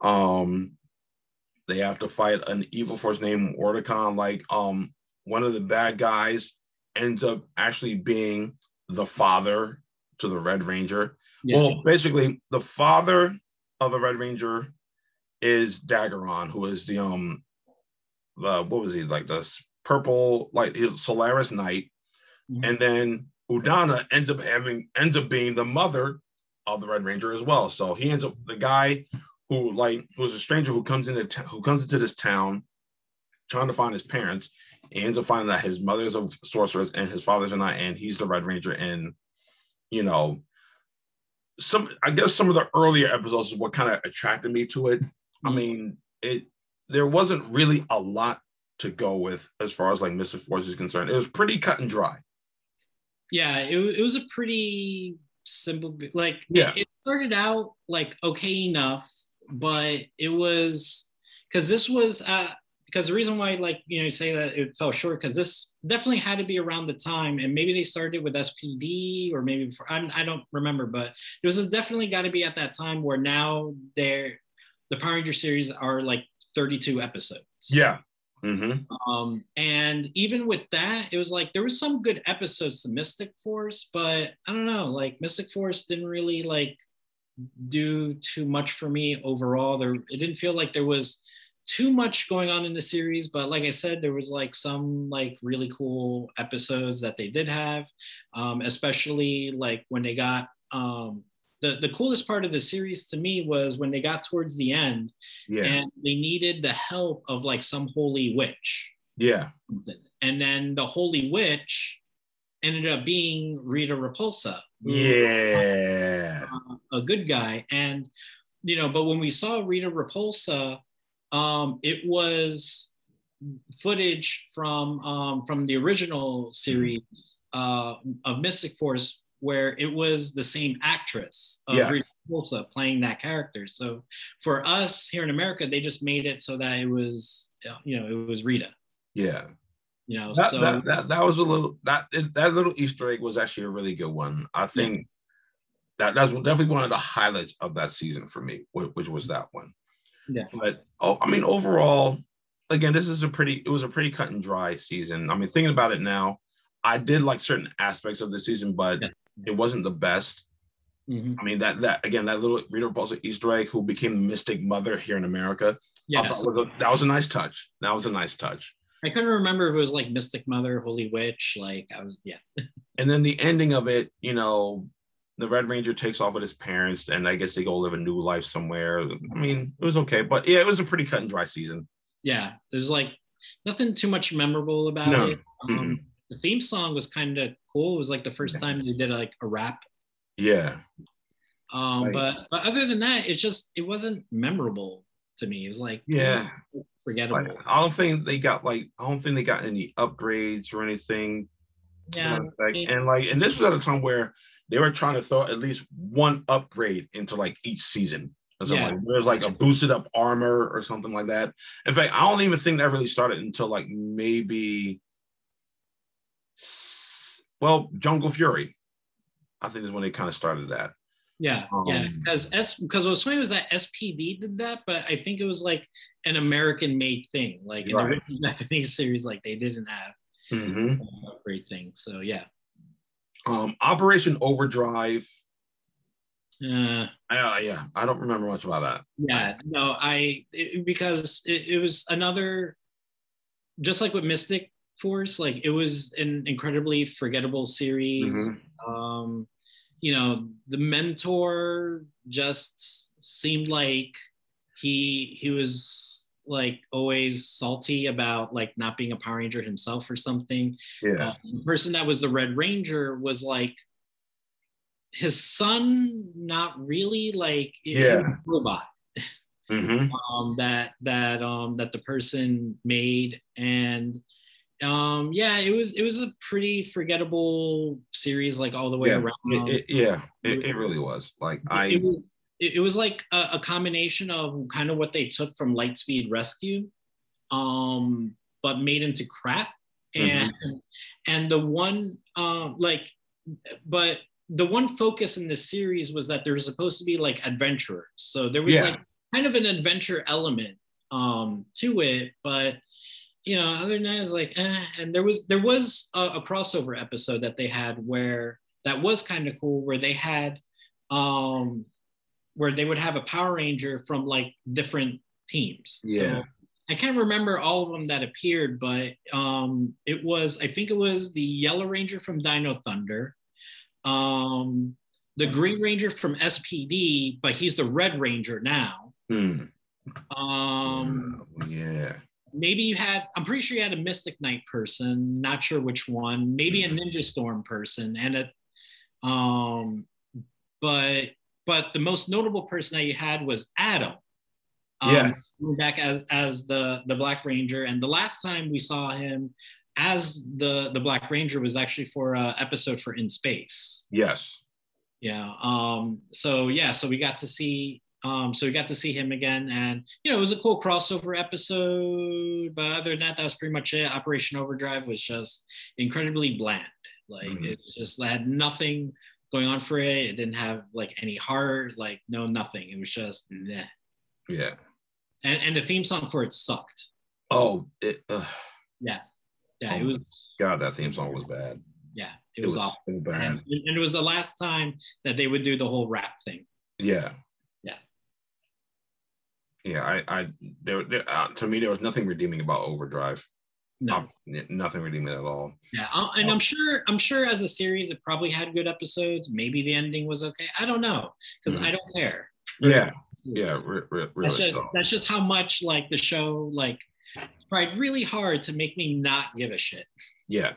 Um, they have to fight an evil force named Orticon. Like um, one of the bad guys ends up actually being the father to the Red Ranger. Yeah. Well, basically, the father of the Red Ranger is Daggeron, who is the um, the what was he like this purple like his Solaris Knight, Mhm. and then Udonna ends up having ends up being the mother of the Red Ranger as well. So he ends up the guy who like who's a stranger who comes into t- who comes into this town trying to find his parents. He ends up finding that his mother's a sorceress and his father's a knight, and he's the Red Ranger. And you know, some I guess some of the earlier episodes is what kind of attracted me to it. I Mhm. mean, it there wasn't really a lot to go with as far as like Mystic Force is concerned. It was pretty cut and dry. yeah it, it was a pretty simple like Yeah. it started out like okay enough but it was because this was uh because the reason why like you know you say that it fell short because this definitely had to be around the time and maybe they started with spd or maybe before I'm, i don't remember but this has definitely got to be at that time where now they're the power ranger series are like 32 episodes Mm-hmm. um, and even with that, it was like there was some good episodes to Mystic Force, but I don't know, like Mystic Force didn't really like do too much for me overall. There, it didn't feel like there was too much going on in the series, but like I said, there was like some like really cool episodes that they did have, um, especially like when they got um, the the coolest part of the series to me was when they got towards the end Yeah. and they needed the help of like some holy witch yeah. and then the holy witch ended up being Rita Repulsa. Yeah. a good guy. And, you know, but when we saw Rita Repulsa, um, it was footage from um, from the original series uh, of Mystic Force where it was the same actress of Yes. Repulsa playing that character. So for us here in America, they just made it so that it was, you know, it was Rita. Yeah. You know, That, so that, that, that was a little that that little Easter egg was actually a really good one. I think that that's definitely one of the highlights of that season for me, which was that one. Yeah. But oh, I mean, overall, again, this is a pretty. It was a pretty cut and dry season. I mean, thinking about it now, I did like certain aspects of the season, but Yeah. it wasn't the best. Mhm. I mean, that that again, that little Rita Repulsa Easter egg who became Mystic Mother here in America. Yeah, was a- that was a nice touch. That was a nice touch. I couldn't remember if it was like Mystic Mother, Holy Witch. Like I was, yeah. and then the ending of it, you know, the Red Ranger takes off with his parents, and I guess they go live a new life somewhere. I mean, it was okay, but yeah, it was a pretty cut and dry season. yeah there's like nothing too much memorable about No. it um, the theme song was kind of cool it was like the first time they did like a rap Yeah, um but but other than that it's just it wasn't memorable to me it was like yeah. forgettable Like, I don't think they got like I don't think they got any upgrades or anything. yeah maybe. and like, and this was at a time where they were trying to throw at least one upgrade into like each season. Something Yeah. like there's like a boosted up armor or something like that. In fact, I don't even think that really started until like maybe well, Jungle Fury. I think is when they kind of started that. yeah yeah um, because s because what's funny was that spd did that but i think it was like an american made thing like in Right. the japanese series like they didn't have Mhm. a upgrade thing so yeah Um, Operation Overdrive. uh, Uh, yeah, I don't remember much about that. Yeah, no, I it, because it, it was another, just like with Mystic Force, like it was an incredibly forgettable series. Mhm. Um, you know, the mentor just seemed like he he was like always salty about like not being a Power Ranger himself or something. Yeah, Uh, the person that was the Red Ranger was like his son, not really like Yeah. robot hmm um, that that um, that the person made, and um, yeah, it was it was a pretty forgettable series, like all the way yeah, around. it, it- yeah, it, it really was. Like I, was it, it was like a, a combination of kind of what they took from Lightspeed Rescue, um, but made into crap. And and the one um like but the one focus in this series was that there's supposed to be like adventurers. So there was Yeah. like kind of an adventure element um to it, but you know, other than that, it's like, eh. and there was there was a, a crossover episode that they had where that was kind of cool, where they had um where they would have a Power Ranger from like different teams. Yeah. So I can't remember all of them that appeared, but um it was I think it was the Yellow Ranger from Dino Thunder, um the Green Ranger from SPD, but he's the Red Ranger now. hmm, Um yeah, maybe you had i'm pretty sure you had a mystic knight person not sure which one maybe a Mhm. ninja storm person and a um but but the most notable person that you had was adam um, yes, coming back as as the the black ranger and the last time we saw him as the the black ranger was actually for a episode for in space yes, yeah. Um, so yeah, so we got to see um, so we got to see him again, and you know, it was a cool crossover episode. But other than that, that was pretty much it. Operation Overdrive was just incredibly bland. Like Mhm. it just had nothing going on for it. It didn't have like any heart, like no nothing. It was just nah. yeah. And and the theme song for it sucked. Oh, it, uh, Yeah. Yeah, it Oh, was God, that theme song was bad. yeah, it, was, awful. so And, bad. and it was the last time that they would do the whole rap thing. Yeah. Yeah. Yeah, I, I, there, there uh, to me, there was nothing redeeming about Overdrive. No. Um, nothing redeeming at all. Yeah, uh, and I'm sure I'm sure as a series it probably had good episodes. Maybe the ending was okay. I don't know because Mhm. I don't care. Yeah, yeah, re- re- really. that's just so. that's just how much like the show like tried really hard to make me not give a shit. Yeah.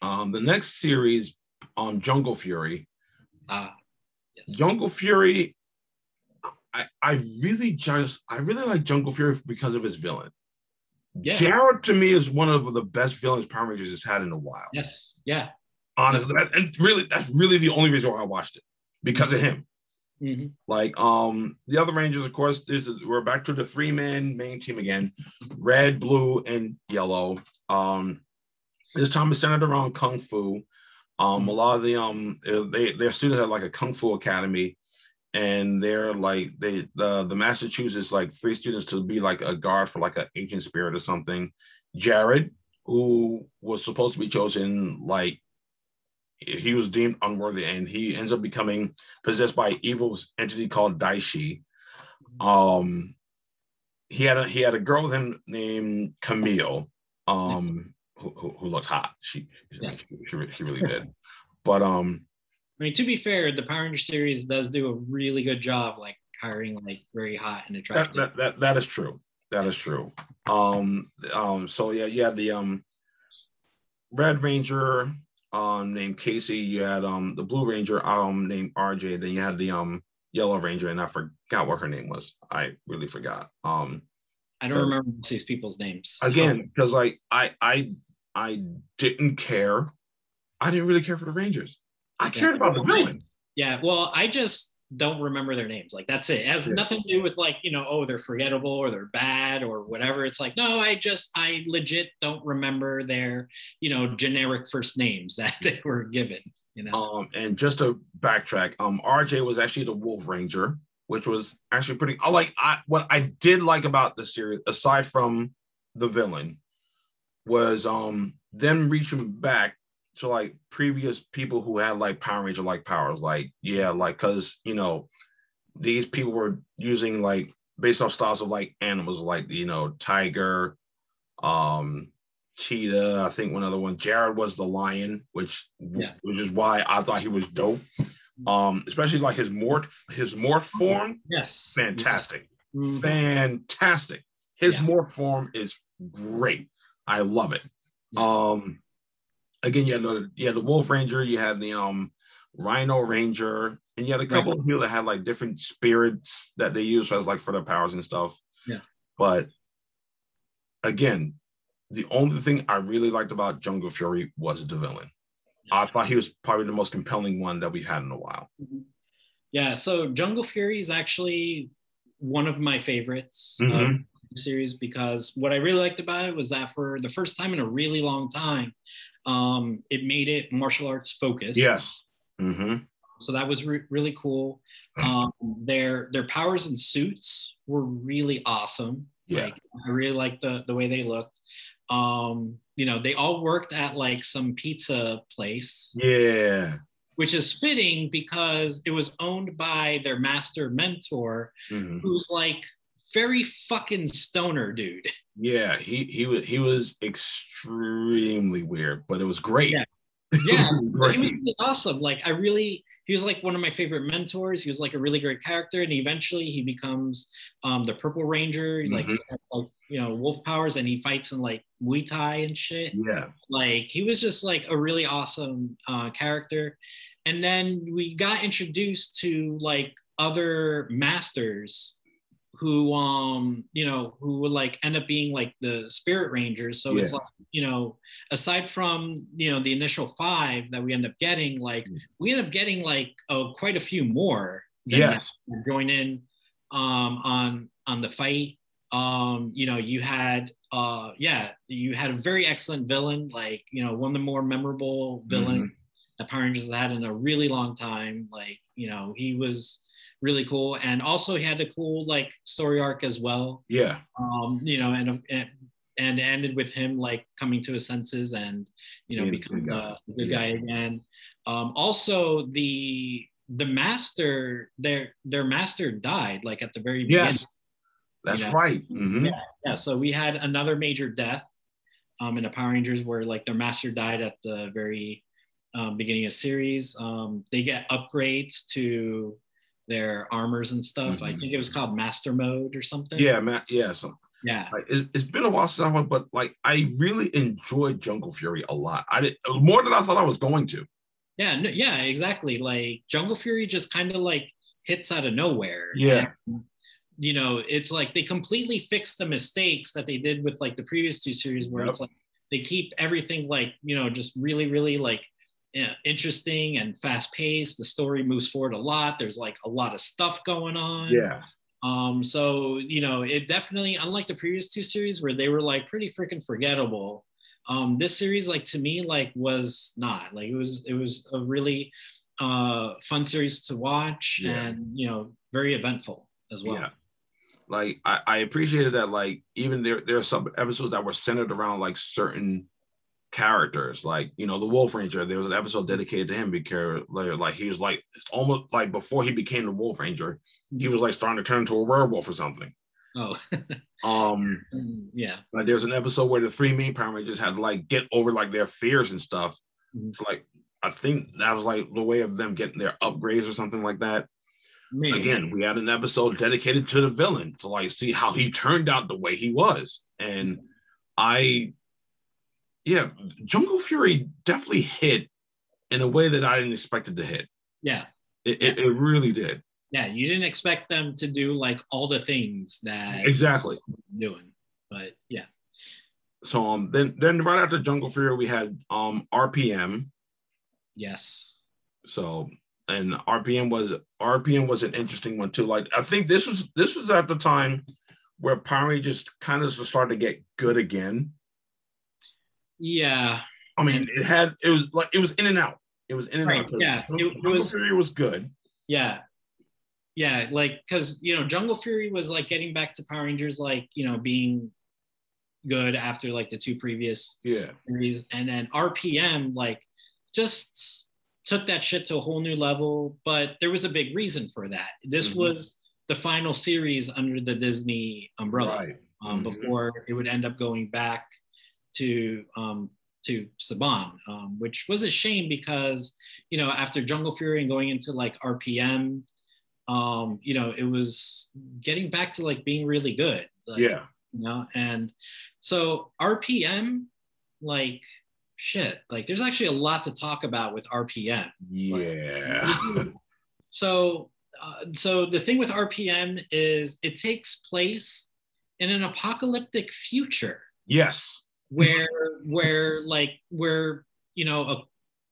Um, the next series, um, Jungle Fury. Ah, yes. Jungle Fury. I, I really just I really like Jungle Fury because of his villain. Yeah. Jared to me is one of the best villains Power Rangers has had in a while. Yes. Yeah. Honestly, that- and really that's really the only reason why I watched it because of him. hmm Like um the other Rangers, of course, is, we're back to the three man main team again, red, blue, and yellow. Um, this time it's centered around kung fu. Um, a lot of the um they their students have like a kung fu academy, and they're like they the the master chooses like three students to be like a guard for like an ancient spirit or something. Jared, who was supposed to be chosen, like he was deemed unworthy, and he ends up becoming possessed by evil entity called Daishi. Um, he had a he had a girl with him named Camille, um, who, who, who looked hot. She Yes. she, she, she really did. But um, I mean, to be fair, the Power Ranger series does do a really good job, like hiring like very hot and attractive. that that that is true. That is true. Um, um, so yeah, you had the um Red Ranger um named Casey, you had um the Blue Ranger um named RJ, then you had the um Yellow Ranger, and I forgot what her name was. I really forgot. Um I don't remember these people's names. again because like i i i didn't care i didn't really care for the rangers i cared about the villain Yeah, well, I just don't remember their names. Like that's it. It has Yeah. nothing to do with like, you know, oh, they're forgettable or they're bad or whatever. It's like, no, I just I legit don't remember their, you know, generic first names that they were given, you know. um and just to backtrack um rj was actually the wolf ranger which was actually pretty i like i what i did like about the series aside from the villain was um them reaching back to like previous people who had like power ranger like powers like yeah like because you know these people were using like based off styles of like animals like you know tiger um cheetah i think one other one jared was the lion which Yeah. which is why i thought he was dope um especially like his morph his morph form yes. fantastic Mhm. fantastic his Yeah. morph form is great i love it Yes. um again you had the you had the wolf ranger you had the um rhino ranger and you had a couple of people that had like different spirits that they used as like for their powers and stuff Yeah. but again the only thing i really liked about jungle fury was the villain i thought he was probably the most compelling one that we had in a while Mhm. Yeah, so Jungle Fury is actually one of my favorites Mhm. the series because what I really liked about it was that for the first time in a really long time, um, it made it martial arts focused. yes hmm So that was re- really cool. Um, their their powers and suits were really awesome. Yeah. Like, I really liked the the way they looked. Um, you know, they all worked at like some pizza place yeah which is fitting because it was owned by their master mentor, Mhm. who's like very fucking stoner dude. Yeah, he he was he was extremely weird, but it was great. Yeah. Yeah, was He was awesome. Like I really, he was like one of my favorite mentors. He was like a really great character, and eventually he becomes um, the Purple Ranger. Like, Mhm. has, like you know wolf powers, and he fights in like Muay Thai and shit. Yeah, like he was just like a really awesome uh, character and then we got introduced to like other masters who um you know who would like end up being like the spirit rangers so it's like you know aside from you know the initial five that we end up getting like Mm. we end up getting like oh, quite a few more than yes, join in um, on on the fight. Um, you know, you had uh, yeah, you had a very excellent villain, like you know, one of the more memorable villain that Power Rangers had in a really long time. Like you know, he was really cool, and also he had a cool like story arc as well. yeah, Um, you know, and and and ended with him like coming to his senses and you know a becoming good a guy. good Yeah. guy again. Um, also, the the master their their master died like at the very beginning. yes, that's Yeah. right. Mhm. Yeah. Yeah, so we had another major death um, in the Power Rangers where like their master died at the very um, beginning of series. Um, they get upgrades to their armors and stuff. I Mhm. think it was called Master Mode or something. Yeah, man. Yeah, so Yeah. Like, it, has been a while since I went, but like I really enjoyed Jungle Fury a lot. I did more than I thought I was going to. Yeah, no, yeah, exactly. Like Jungle Fury just kind of like hits out of nowhere. Yeah. And, you know, it's like they completely fixed the mistakes that they did with like the previous two series where Yep. it's like they keep everything like, you know, just really, really like interesting and fast paced. The story moves forward a lot. There's like a lot of stuff going on. Yeah. Um, so you know, it definitely, unlike the previous two series where they were like pretty freaking forgettable, um, this series, like to me, like was not like it was. It was a really uh, fun series to watch, Yeah. and you know, very eventful as well. Yeah. Like I, I appreciated that like even there there are some episodes that were centered around like certain characters. Like, you know, the Wolf Ranger, there was an episode dedicated to him because like, he was like almost like before he became the Wolf Ranger, he was like starting to turn into a werewolf or something. Oh, Um yeah, like there's an episode where the three main Power Rangers had to like get over like their fears and stuff. Mhm. So, like I think that was like the way of them getting their upgrades or something like that. Maybe. again we had an episode dedicated to the villain to like see how he turned out the way he was and i yeah jungle fury definitely hit in a way that i didn't expect it to hit. Yeah, it, it, it really did. Yeah. You didn't expect them to do like all the things that exactly. doing, but yeah, so um then then right after jungle fury we had um rpm yes, so and rpm was rpm was an interesting one too. Like i think this was this was at the time where power just kind of started to get good again yeah. I mean, it had it was like it was in and out. It was in and Right, out. yeah, Jungle, it Jungle was- Fury was good. yeah yeah like because you know jungle fury was like getting back to power rangers like you know being good after like the two previous Yeah, series and then rpm like just took that shit to a whole new level but there was a big reason for that this Mhm. was the final series under the disney umbrella right. um, Mhm. before it would end up going back to um, to Saban, um, which was a shame because you know after Jungle Fury and going into like RPM, um, you know it was getting back to like being really good. Like, yeah, you know, and so RPM, like shit, like there's actually a lot to talk about with RPM. yeah, So, uh, so the thing with RPM is it takes place in an apocalyptic future yes, where, where like, where you know a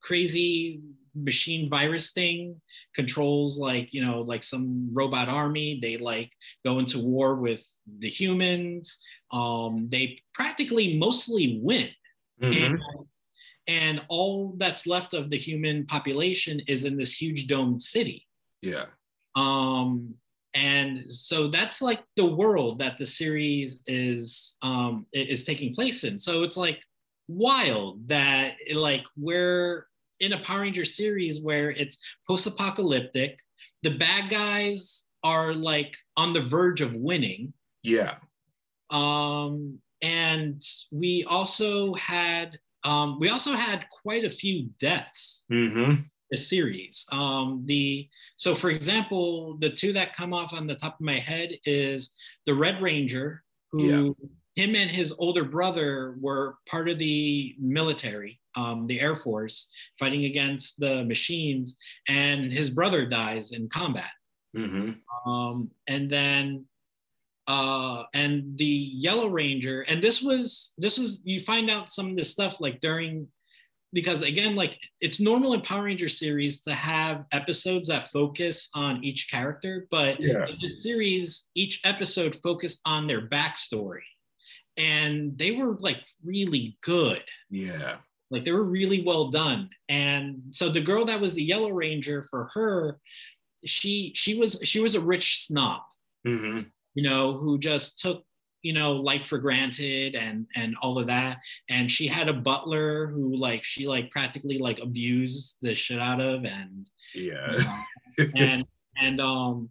crazy machine virus thing controls like you know like some robot army. They like go into war with the humans. Um, they practically mostly win Mhm. and, and all that's left of the human population is in this huge domed city yeah, um and so that's like the world that the series is um is taking place in. So it's like wild that like we're in a power ranger series where it's post-apocalyptic. The bad guys are like on the verge of winning. Yeah, um, and we also had um, we also had quite a few deaths. Hmm this series. Um, the so for example, the two that come off on the top of my head is the Red Ranger, who him and his older brother were part of the military, um, the Air Force, fighting against the machines, and his brother dies in combat Mm-hmm. um, and then uh, and the yellow ranger and this was this was you find out some of this stuff like during because again like it's normal in power ranger series to have episodes that focus on each character but Yeah. in the series each episode focused on their backstory. And they were like really good. Yeah, like they were really well done. And so the girl that was the yellow ranger for her she she was she was a rich snob hmm you know who just took you know life for granted and and all of that. And she had a butler who like she like practically like abused the shit out of and yeah, and and um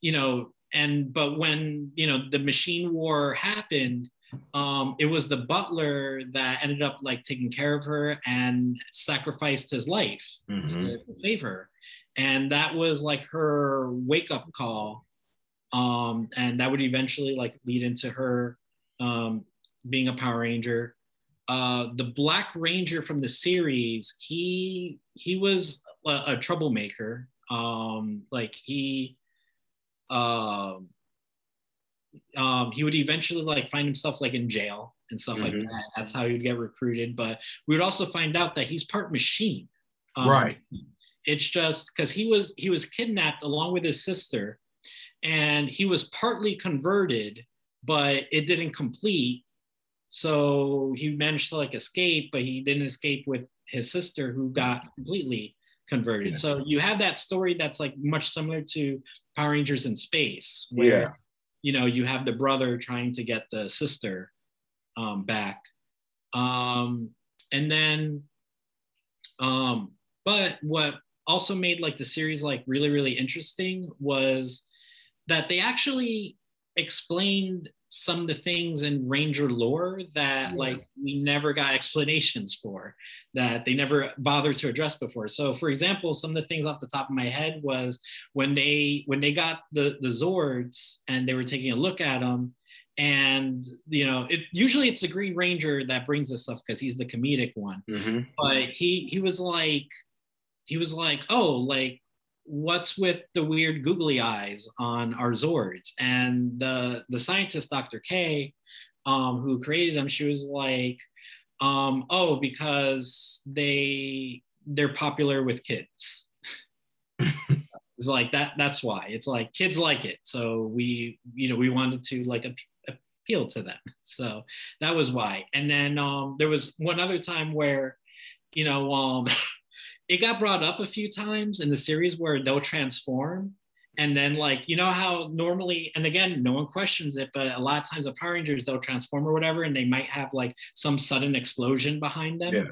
you know and but when you know the machine war happened um it was the butler that ended up like taking care of her and sacrificed his life Mhm. to save her. And that was like her wake up call um and that would eventually like lead into her um, being a Power Ranger. Uh, the Black Ranger from the series, he he was a, a troublemaker. Um, like he, um, um, he would eventually like find himself like in jail and stuff mm-hmm. like that. That's how he would get recruited. But we would also find out that he's part machine. Um, right. It's just because he was he was kidnapped along with his sister, and he was partly converted, but it didn't complete. So he managed to like escape, but he didn't escape with his sister who got completely converted. Yeah. So you have that story that's like much similar to Power Rangers in space, where yeah. you know you have the brother trying to get the sister um, back, um, and then, um, but what also made like the series like really really interesting was that they actually explained some of the things in ranger lore that yeah. like we never got explanations for that they never bothered to address before so for example some of the things off the top of my head was when they when they got the the zords and they were taking a look at them and you know it usually it's the green ranger that brings this stuff because he's the comedic one mm-hmm. but he he was like he was like oh like what's with the weird googly eyes on our Zords? And the the scientist, Dr. K, um, who created them, she was like, um, oh, because they they're popular with kids. it's like that. That's why. It's like kids like it. So we, you know, we wanted to like ap- appeal to them. So that was why. And then um, there was one other time where, you know, um, it got brought up a few times in the series where they'll transform and then like you know how normally and again no one questions it but a lot of times the power rangers they'll transform or whatever and they might have like some sudden explosion behind them. Yeah.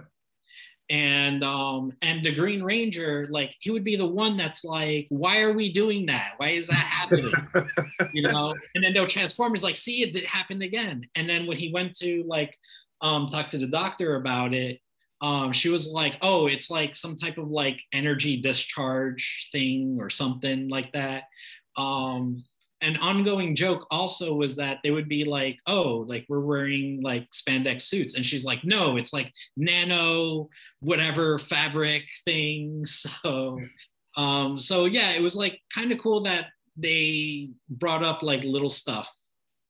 and um and the green ranger like he would be the one that's like why are we doing that? Why is that happening? You know? And then they'll transform. He's like see it happened again. And then when he went to like um talk to the doctor about it um, she was like, oh, it's like some type of like energy discharge thing or something like that. Um, an ongoing joke also was that they would be like, oh, like we're wearing like spandex suits. And she's like, no, it's like nano, whatever fabric things. So, um, so yeah, it was like kind of cool that they brought up like little stuff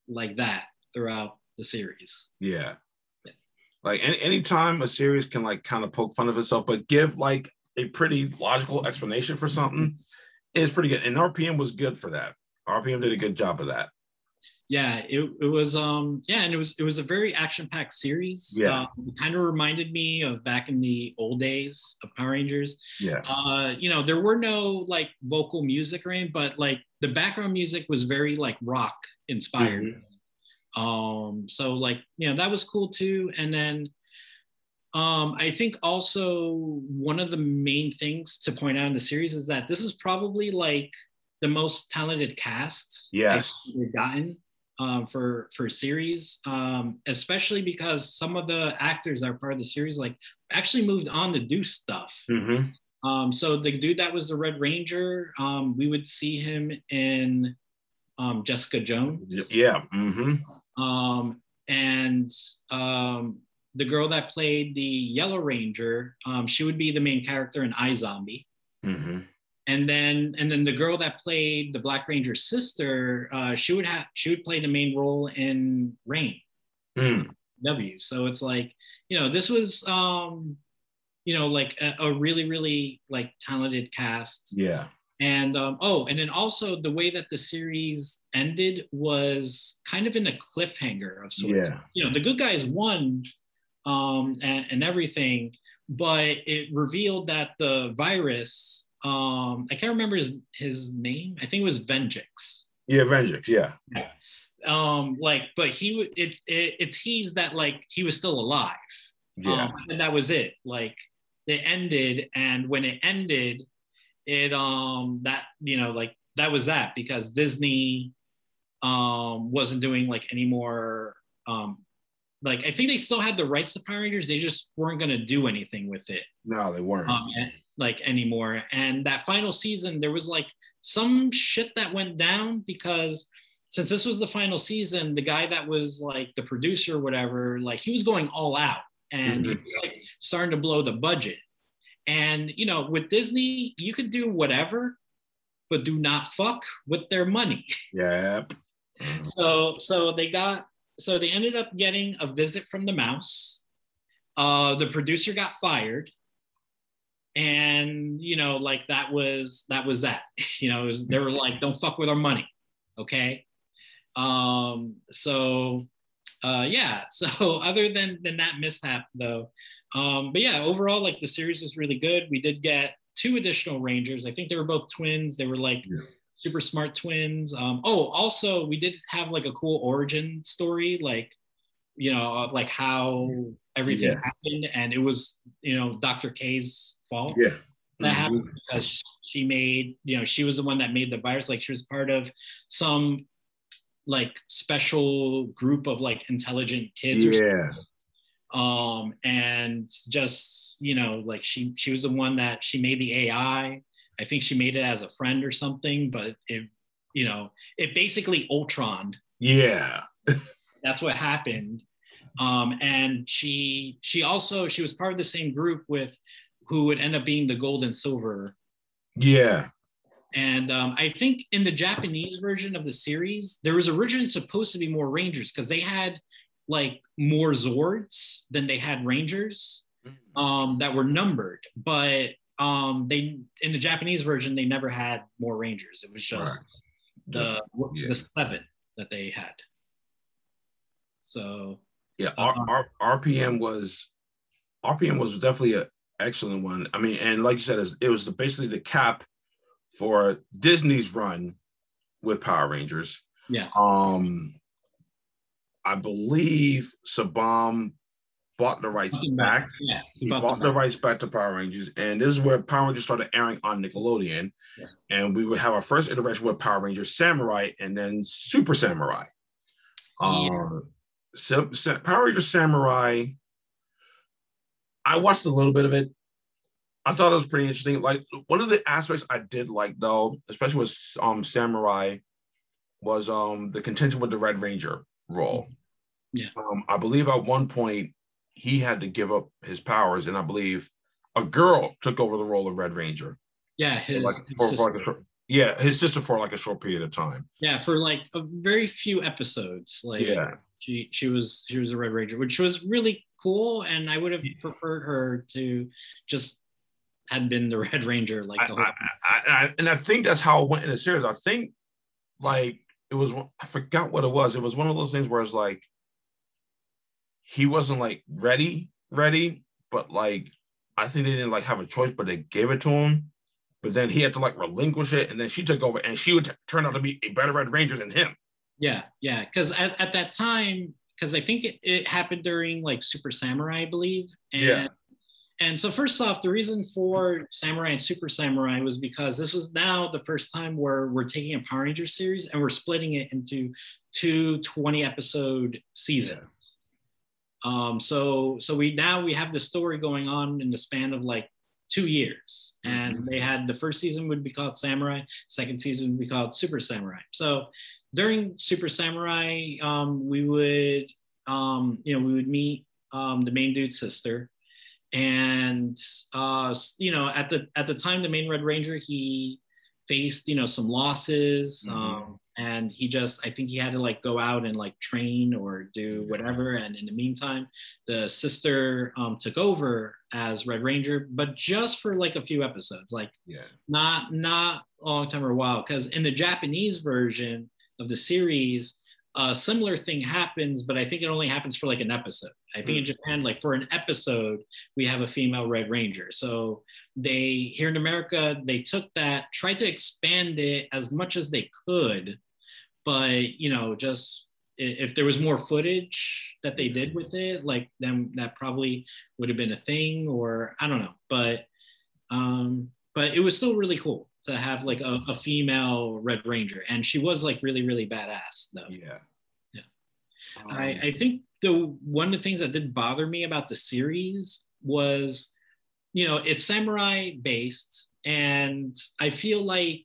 like that throughout the series. Yeah. Like any anytime a series can like kind of poke fun of itself, but give like a pretty logical explanation for something is pretty good. And RPM was good for that. RPM did a good job of that. Yeah, it, it was um yeah, and it was it was a very action-packed series. Yeah. Um, kind of reminded me of back in the old days of Power Rangers. Yeah. Uh, you know, there were no like vocal music or anything, but like the background music was very like rock inspired. Mm-hmm. Um, so like, you know, that was cool too. And then um, I think also one of the main things to point out in the series is that this is probably like the most talented cast yes. we've gotten um, for for series, um, especially because some of the actors that are part of the series like actually moved on to do stuff. Mm-hmm. Um, so the dude that was the Red Ranger, um, we would see him in um, Jessica Jones. Yeah. Mm-hmm. Um, and um, the girl that played the Yellow Ranger, um, she would be the main character in iZombie. Mm-hmm. And then, and then the girl that played the Black Ranger's sister, uh, she would have, she would play the main role in Reign. Mm. W. So it's like, you know, this was, um, you know, like a, a really, really like talented cast. Yeah. And um, oh, and then also the way that the series ended was kind of in a cliffhanger of sorts. Yeah. You know, the good guys won um, and, and everything, but it revealed that the virus, um, I can't remember his, his name. I think it was Venjix. Yeah, Venjix. Yeah. yeah. Um, like, but he, it, it, it teased that like he was still alive. Yeah. Um, and that was it. Like it ended, and when it ended, it um that you know like that was that because Disney um wasn't doing like any more um like I think they still had the rights to Power Rangers, they just weren't gonna do anything with it. No, they weren't. Um, like anymore. And that final season, there was like some shit that went down because since this was the final season, the guy that was like the producer or whatever, like he was going all out and mm-hmm. was, like starting to blow the budget. And you know, with Disney, you could do whatever, but do not fuck with their money. Yep. so so they got so they ended up getting a visit from the mouse. Uh, the producer got fired and you know like that was that was that you know was, they were like don't fuck with our money okay um so uh yeah so other than than that mishap though um but yeah overall like the series was really good. We did get two additional rangers. I think they were both twins. They were like yeah. super smart twins. Um oh also we did have like a cool origin story like you know like how everything yeah. happened. And it was you know dr k's fault. Yeah. That mm-hmm. happened because she made you know she was the one that made the virus. Like she was part of some like special group of like intelligent kids yeah um and just you know like she she was the one that she made the ai i. Think she made it as a friend or something but it you know it basically ultron yeah. That's what happened. Um, and she she also she was part of the same group with who would end up being the gold and silver. Yeah. And um, i think in the japanese version of the series there was originally supposed to be more rangers because they had like more zords than they had rangers mm. um, that were numbered but um, they in the japanese version they never had more rangers it was just right. the yeah. the seven that they had so yeah, uh-huh. R, RPM was RPM was definitely an excellent one. I mean, and like you said, it was basically the cap for Disney's run with Power Rangers. Yeah. Um, I believe Saban bought the rights back. Yeah, he, he bought, bought the, the rights back to Power Rangers, and this is where Power Rangers started airing on Nickelodeon. Yes. And we would have our first iteration with Power Rangers Samurai, and then Super Samurai. Yeah. Uh, so, so, Power Rangers Samurai. I watched a little bit of it. I thought it was pretty interesting. Like one of the aspects I did like though, especially with um Samurai, was um the contention with the Red Ranger role. Yeah. Um, I believe at one point he had to give up his powers, and I believe a girl took over the role of Red Ranger. Yeah, his, like, his for, for like a yeah, his sister for like a short period of time. Yeah, for like a very few episodes. Like yeah, she she was she was a Red Ranger, which was really cool. And I would have preferred her to just had been the Red Ranger like the whole. I, I, I, and I think that's how it went in the series. I think like it was I forgot what it was. It was one of those things where it's like he wasn't like ready, ready, but like I think they didn't like have a choice, but they gave it to him. But then he had to like relinquish it, and then she took over, and she would t- turn out to be a better Red Ranger than him. Yeah, yeah. Because at, at that time, because I think it, it happened during like Super Samurai, I believe. And, yeah. And so first off, the reason for Samurai and Super Samurai was because this was now the first time where we're taking a Power Ranger series and we're splitting it into two 20 episode seasons. Yeah. Um, so so we now we have the story going on in the span of like two years. And mm-hmm. they had the first season would be called Samurai, second season would be called Super Samurai. So during Super Samurai, um, we would, um, you know, we would meet um, the main dude's sister. And uh, you know, at the at the time, the main Red Ranger he faced you know some losses, mm-hmm. Um, and he just I think he had to like go out and like train or do whatever. And in the meantime, the sister um, took over as Red Ranger, but just for like a few episodes, like yeah, not not a long time or a while. Because in the Japanese version of the series, a similar thing happens, but I think it only happens for like an episode. I think mm. in hmm. Japan, like for an episode, we have a female Red Ranger. So they here in America, they took that, tried to expand it as much as they could, but you know, just if there was more footage that they did with it, like then that probably would have been a thing, or I don't know. But um, but it was still really cool to have like a, a female Red Ranger, and she was like really really badass though. Yeah, yeah. Um, I I think the one of the things that did bother me about the series was, you know, it's samurai based, and I feel like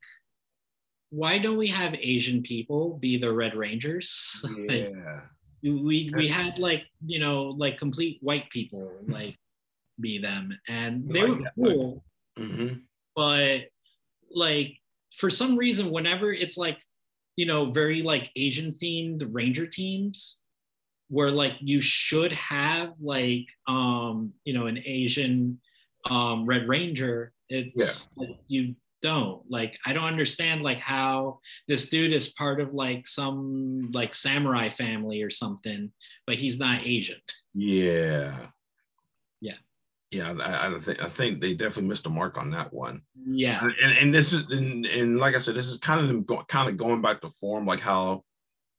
why don't we have Asian people be the Red Rangers? like, Yeah. we we had like you know like complete white people like be them, and they Like were that, cool. hmm but like for some reason whenever it's like you know very like asian themed ranger teams where like you should have like um you know an asian um red ranger it's like, you don't like i don't understand like how this dude is part of like some like samurai family or something but he's not asian Yeah. Yeah. Yeah, I, I think I think they definitely missed the mark on that one. yeah And and this is and, and like I said, this is kind of them go, kind of going back to form, like how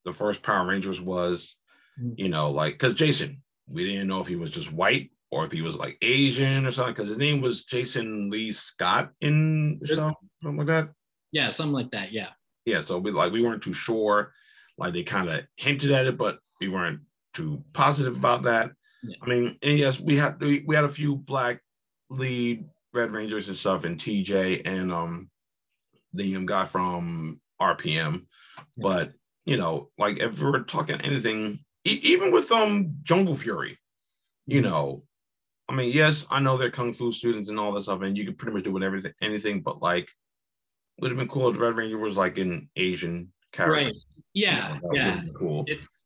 the first Power Rangers was. Mhm. You know, like because Jason, we didn't know if he was just white or if he was like Asian or something. Because his name was Jason Lee Scott in the show, something like that. yeah something like that yeah yeah so we like we weren't too sure like they kind of hinted at it but we weren't too positive about that Yeah. i mean and yes we had we, we had a few black lead red rangers and stuff and tj and um the um, guy from rpm but you know like if we're talking anything e- even with um jungle fury you Mhm. know i mean yes i know they're kung fu students and all that stuff and you can pretty much do whatever anything but like would have been cool if the red ranger was like an asian character. Right. Yeah. You know, yeah. cool. It's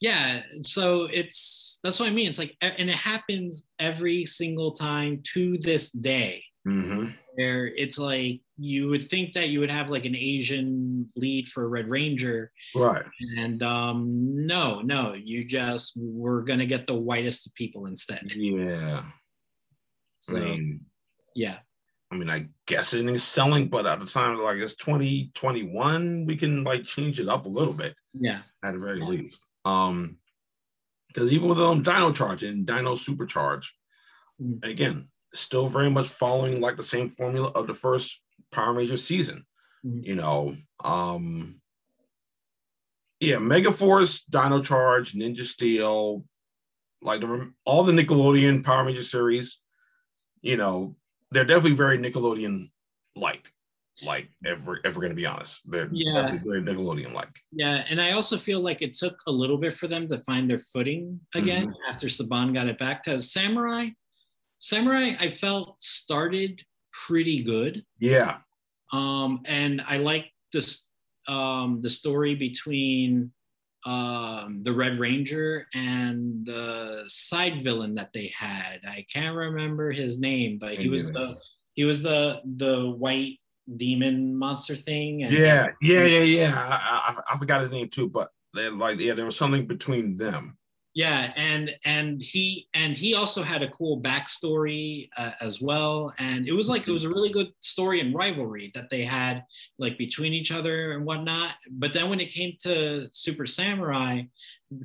yeah so it's that's what i mean. It's like and it happens every single time to this day. Hmm where it's like you would think that you would have like an asian lead for a red ranger. Right. And um no no you just we're gonna get the whitest of people instead. Yeah. So mean, yeah. I mean, I guess it is selling, but at the time, like it's 2021, we can like change it up a little bit. Yeah. At the very Yeah. least. Um, because even with um Dino Charge and Dino Supercharge, Mhm. again, still very much following like the same formula of the first Power Ranger season. Mhm. You know, um, yeah, Mega Force, Dino Charge, Ninja Steel, like the, all the Nickelodeon Power Ranger series. You know, they're definitely very Nickelodeon like. Like, ever we're going to be honest, they're Yeah. very Nickelodeon like. Yeah, and I also feel like it took a little bit for them to find their footing again after Saban got it back. Because Samurai, Samurai, I felt started pretty good, Yeah. um, and I like this um, the story between um, the Red Ranger and the side villain that they had. I can't remember his name, but he was the he was the the white demon monster thing. And Yeah. Yeah. Yeah. Yeah. I, I, I forgot his name too, but they like, yeah, there was something between them. yeah and and he and he also had a cool backstory uh, as well and it was like it was a really good story and rivalry that they had like between each other and whatnot but then when it came to super samurai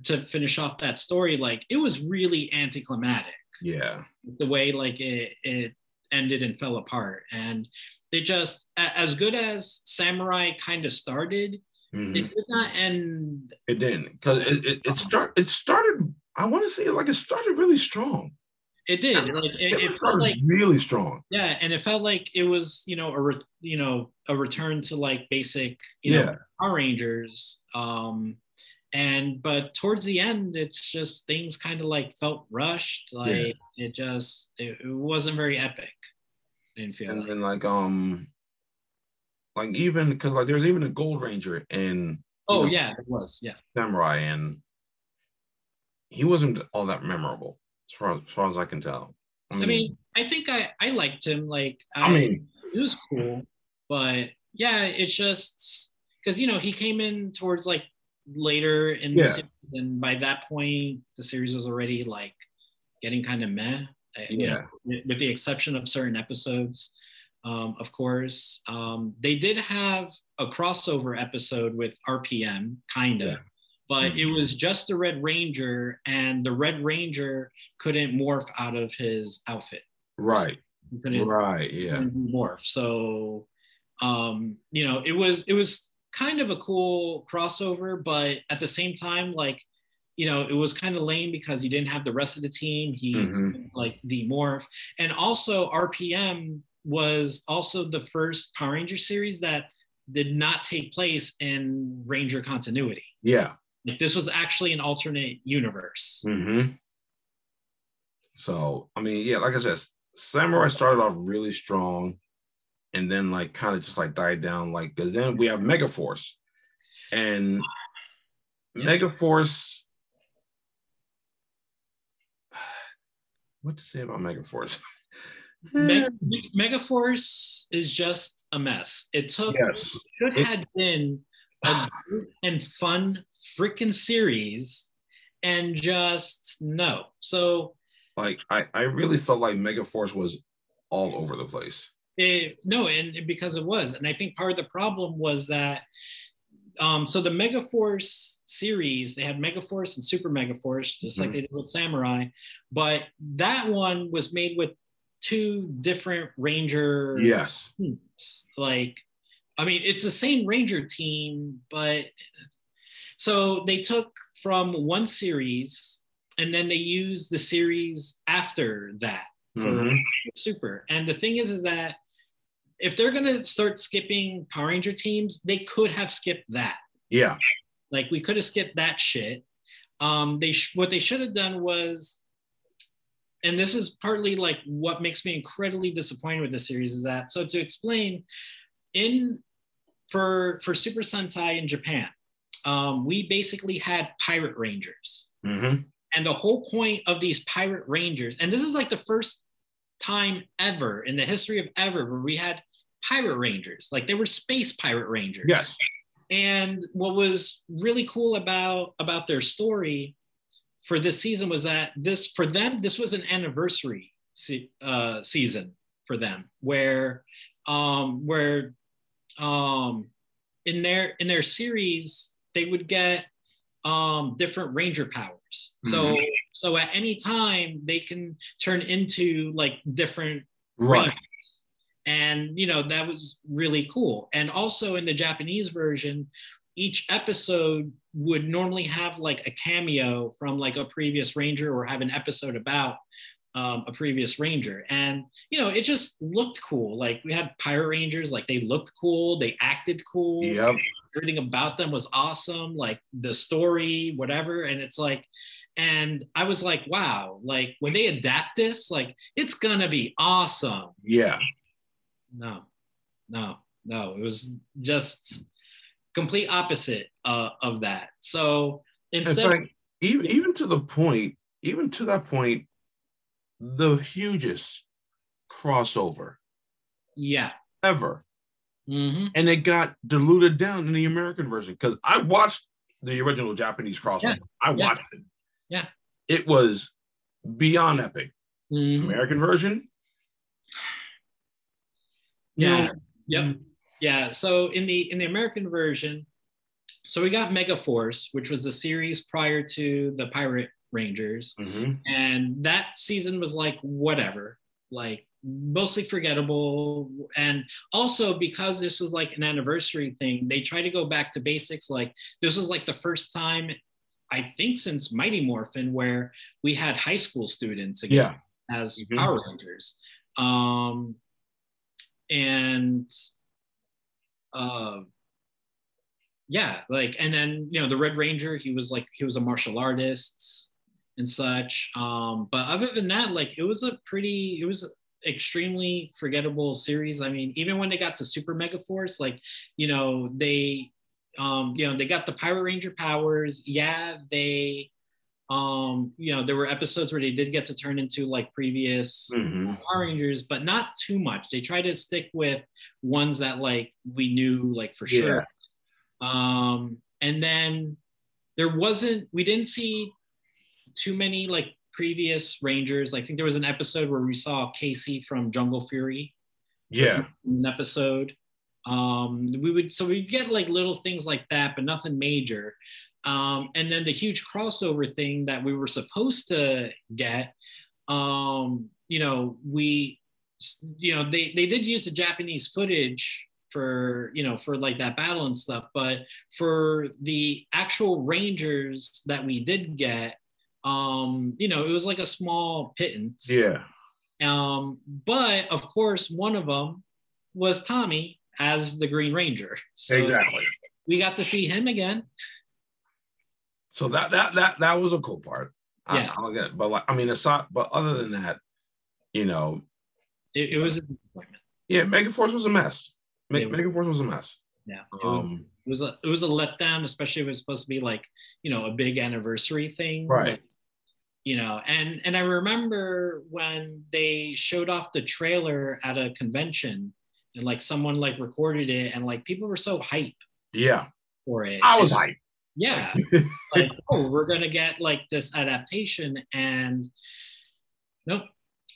to finish off that story like it was really anticlimactic Yeah. the way like it it ended and fell apart and they just as good as samurai kind of started Mhm. it did not end It didn't because it, it, it start it started. I want to say like it started really strong. it did like it, it felt like really strong. Yeah, and it felt like it was, you know, a re- you know a return to like basic, you know, Yeah. Power Rangers. Um, and but towards the end, it's just things kind of like felt rushed. Like it just it, it wasn't very epic. I didn't feel And like. then like um, like even because like there's even a Gold Ranger in Oh know, yeah, it was. Yeah, Samurai, and he wasn't all that memorable as far as, as far as I can tell. I mean, I think I I liked him. Like I mean, it was cool, but yeah, it's just because you know he came in towards like later in the series, and by that point the series was already like getting kind of meh. you know, yeah, with the exception of certain episodes. Um, of course, um, they did have a crossover episode with RPM, kind of, Yeah. but Mhm. it was just the Red Ranger, and the Red Ranger couldn't morph out of his outfit. right, couldn't right, yeah, couldn't morph. So, um, you know, it was it was kind of a cool crossover, but at the same time, like, you know, it was kind of lame because you didn't have the rest of the team. He Mhm. couldn't, like demorph, and also RPM was also the first Power Ranger series that did not take place in Ranger continuity. Yeah. Like this was actually an alternate universe. Mm-hmm. So I mean, yeah, like I said, Samurai started off really strong, and then like kind of just like died down. Like because then we have Megaforce, and yeah. Megaforce. What to say about Megaforce? Mega, Megaforce is just a mess. It took yes. should it, have been a good and fun freaking series, and just no. So like I, I really felt like Megaforce was all over the place. It, no, and because it was, and I think part of the problem was that. Um, so the Megaforce series, they had Megaforce and Super Megaforce, just mm-hmm. like they did with Samurai, but that one was made with two different Ranger yes teams. Like, I mean, it's the same Ranger team, but so they took from one series and then they used the series after that mm-hmm. Super. And the thing is, is that if they're gonna start skipping Power Ranger teams, they could have skipped that. Yeah. Like we could have skipped that shit. Um, they sh- what they should have done was and this is partly like what makes me incredibly disappointed with the series is that so to explain in for for super sentai in japan um, we basically had pirate rangers mm-hmm. and the whole point of these pirate rangers and this is like the first time ever in the history of ever where we had pirate rangers like they were space pirate rangers yes and what was really cool about about their story for this season was that this for them this was an anniversary se- uh, season for them where um, where um, in their in their series they would get um, different ranger powers. Mm-hmm. So so at any time they can turn into like different right. Rangers. And you know that was really cool. And also in the Japanese version, each episode would normally have like a cameo from like a previous ranger or have an episode about um, a previous ranger. And you know it just looked cool. Like we had pirate rangers like they looked cool. They acted cool. Yep. everything about them was awesome like the story whatever. And it's like and i was like wow like when they adapt this like it's gonna be awesome. Yeah no no no it was just complete opposite uh, of that. So instead, in fact, even even to the point, even to that point, the hugest crossover, yeah, ever, mm-hmm. and it got diluted down in the American version because I watched the original Japanese crossover. Yeah. I watched yeah. it. Yeah, it was beyond epic. Mm-hmm. American version. Yeah. No. Yep. Yeah. So in the in the American version, so we got Megaforce, which was the series prior to the Pirate Rangers, mm-hmm. and that season was like whatever, like mostly forgettable. And also because this was like an anniversary thing, they try to go back to basics. Like this was like the first time, I think, since Mighty Morphin where we had high school students again yeah. as mm-hmm. Power Rangers. Um, and uh, yeah, like, and then you know the Red Ranger, he was like he was a martial artist and such. Um, but other than that, like it was a pretty, it was extremely forgettable series. I mean, even when they got to Super Mega Force, like you know they, um, you know they got the Pirate Ranger powers. Yeah, they um, you know, there were episodes where they did get to turn into like previous mm-hmm. Power Rangers, but not too much. They tried to stick with ones that like we knew like for yeah. sure. Um, and then there wasn't, we didn't see too many like previous Rangers. I think there was an episode where we saw Casey from Jungle Fury. Yeah. An episode. Um, we would so we get like little things like that, but nothing major. Um, and then the huge crossover thing that we were supposed to get, um, you know, we, you know, they, they did use the Japanese footage for, you know, for like that battle and stuff, but for the actual Rangers that we did get, um, you know, it was like a small pittance. Yeah. Um, but of course, one of them was Tommy as the Green Ranger. So exactly. we got to see him again. So that that that that was a cool part. Yeah. I, I get it. But like I mean aside but other than that, you know, It, it was a disappointment. yeah, Megaforce was a mess. Me- Yeah. Megaforce was a mess. Yeah. It was, Um it was a it was a letdown, especially if it was supposed to be like, you know, a big anniversary thing. Right. But, you know, and and I remember when they showed off the trailer at a convention and like someone like recorded it and like people were so hype yeah, for it. I was And- hyped. Yeah like oh we're gonna get like this adaptation and nope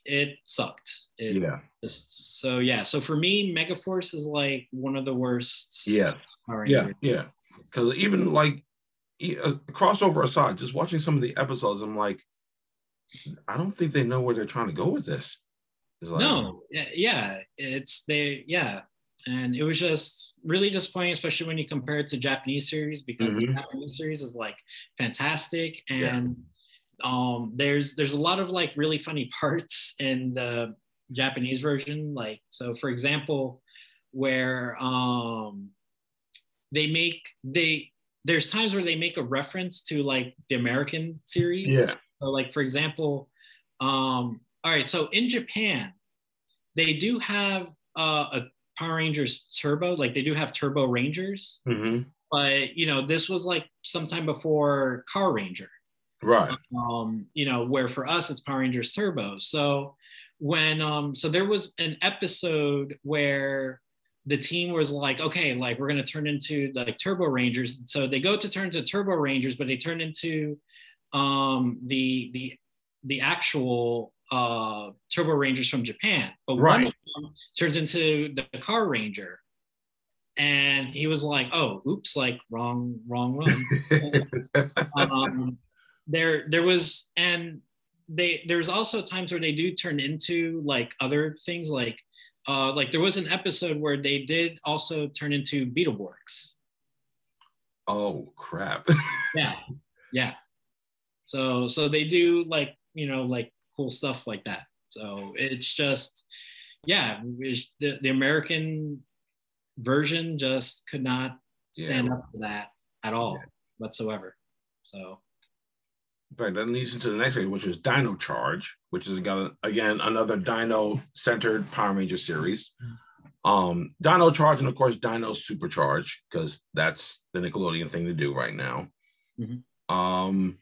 it sucked it Yeah. just so yeah so for me megaforce is like one of the worst Yeah. Yeah, yeah. Because even like uh, crossover aside, just watching some of the episodes, I'm like, I don't think they know where they're trying to go with this. It's like, no yeah, yeah it's they yeah and it was just really disappointing especially when you compare it to japanese series because the Mhm. japanese series is like fantastic Yeah. and um there's there's a lot of like really funny parts in the japanese version like so for example where um they make they there's times where they make a reference to like the american series Yeah. so like for example um all right so in japan they do have uh, a power rangers turbo like they do have turbo rangers hmm but you know this was like sometime before Carranger right. um, you know, where for us it's Power Rangers Turbo. So when um, so there was an episode where the team was like, okay, like we're gonna turn into like Turbo Rangers. So they go to turn to Turbo Rangers, but they turn into um the the the actual uh Turbo Rangers from Japan. But one Right. of them turns into the Carranger. And he was like, oh, oops, like wrong, wrong, wrong um, there there was and they there's also times where they do turn into like other things like uh like there was an episode where they did also turn into beetleborgs oh crap. yeah yeah so so they do like you know like cool stuff like that so it's just yeah it's- the, the american version just could not stand Yeah. up to that at all whatsoever so In fact, that leads into the next thing, which is Dino Charge, which is again, another Dino centered Power Ranger series. Um, Dino Charge and of course Dino Supercharge, because that's the Nickelodeon thing to do right now. Mhm. Um,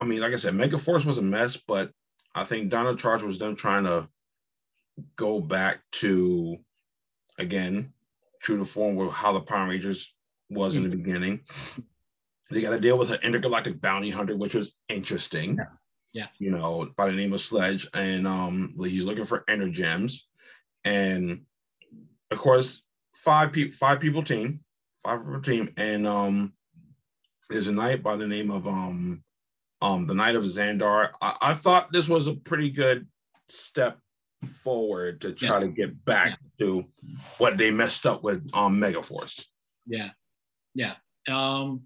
I mean, like I said, Mega Force was a mess, but I think Dino Charge was them trying to go back to again, true to form with how the Power Rangers was in the beginning. They got to deal with an intergalactic bounty hunter, which was interesting. Yeah. You know, by the name of Sledge, and um, he's looking for Energems, and of course, five people, five people team, five people team, and um, there's a knight by the name of um, um, the Knight of Zandar. I, I thought this was a pretty good step forward to try Yes. to get back to what they messed up with um Megaforce. Yeah, yeah, um,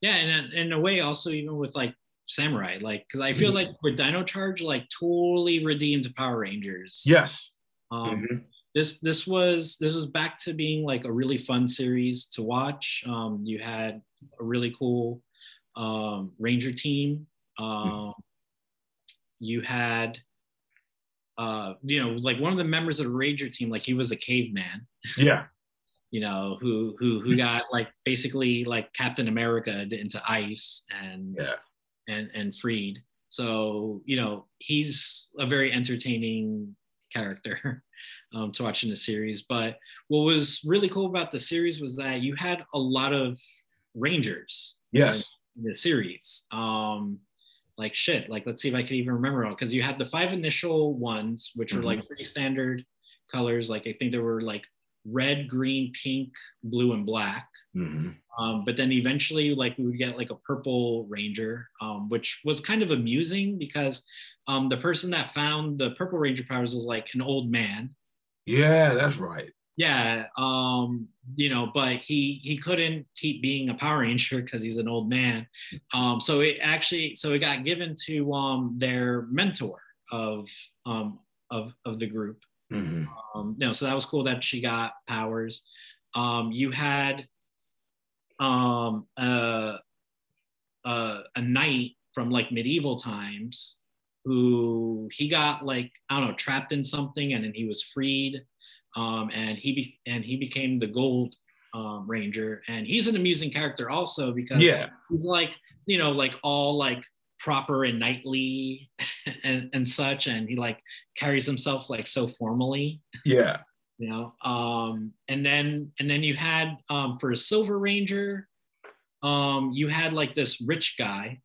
yeah, and in a way, also even with like Samurai, like because I feel like with Dino Charge, like totally redeemed Power Rangers. Yeah. Um, Mhm. This this was this was back to being like a really fun series to watch. Um, you had a really cool um, Ranger team. Um, You had. Uh, you know, like one of the members of the Ranger team, like he was a caveman Yeah. you know, who who who got like basically like Captain America into ice and Yeah. and and freed. So you know, he's a very entertaining character um, to watch in the series. But what was really cool about the series was that you had a lot of Rangers Yes. In the series. Um, like shit. Like let's see if I can even remember all because you had the five initial ones, which were like pretty standard colors. Like I think there were like red, green, pink, blue, and black. hmm Um, but then eventually, like we would get like a purple ranger, um, which was kind of amusing because um, the person that found the purple ranger powers was like an old man. Yeah, that's right. Yeah, um, you know, but he he couldn't keep being a Power Ranger because he's an old man. Um, so it actually so it got given to um, their mentor of um, of of the group, hmm um, no, so that was cool that she got powers. Um, you had um, uh, uh, a knight from like medieval times who he got like I don't know trapped in something and then he was freed um, and he be- and he became the gold um, ranger. And he's an amusing character also because Yeah. he's like you know like all like proper and knightly and, and such. And he like carries himself like so formally. Yeah. you know um and then and then you had um for a silver ranger um you had like this rich guy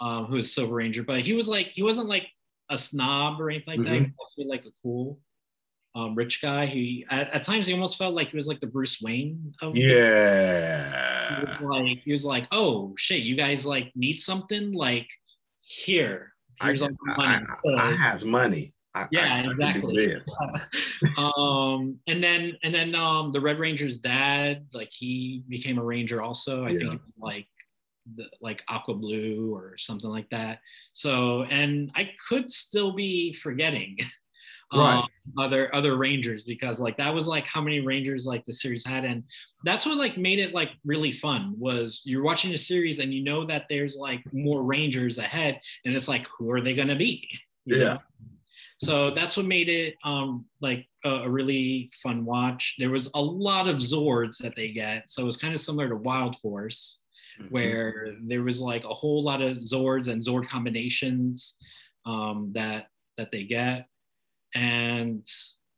um who was silver ranger but he was like he wasn't like a snob or anything like that. He was like a cool um rich guy he at, at times he almost felt like he was like the bruce wayne of he Yeah. was like he was like oh shit you guys like need something like here I, all the money I, I has money. I, Yeah, I- I exactly. um and then and then um the red ranger's dad like he became a ranger also i think it was like the like aqua blue or something like that so and i could still be forgetting Right. um, other other rangers because like that was like how many rangers like the series had and that's what like made it like really fun was you're watching a series and you know that there's like more rangers ahead and it's like who are they going to be You Yeah. know? so that's what made it um like a, a really fun watch there was a lot of zords that they get so it was kind of similar to wild force Mm-hmm. where there was like a whole lot of zords and zord combinations um, that that they get and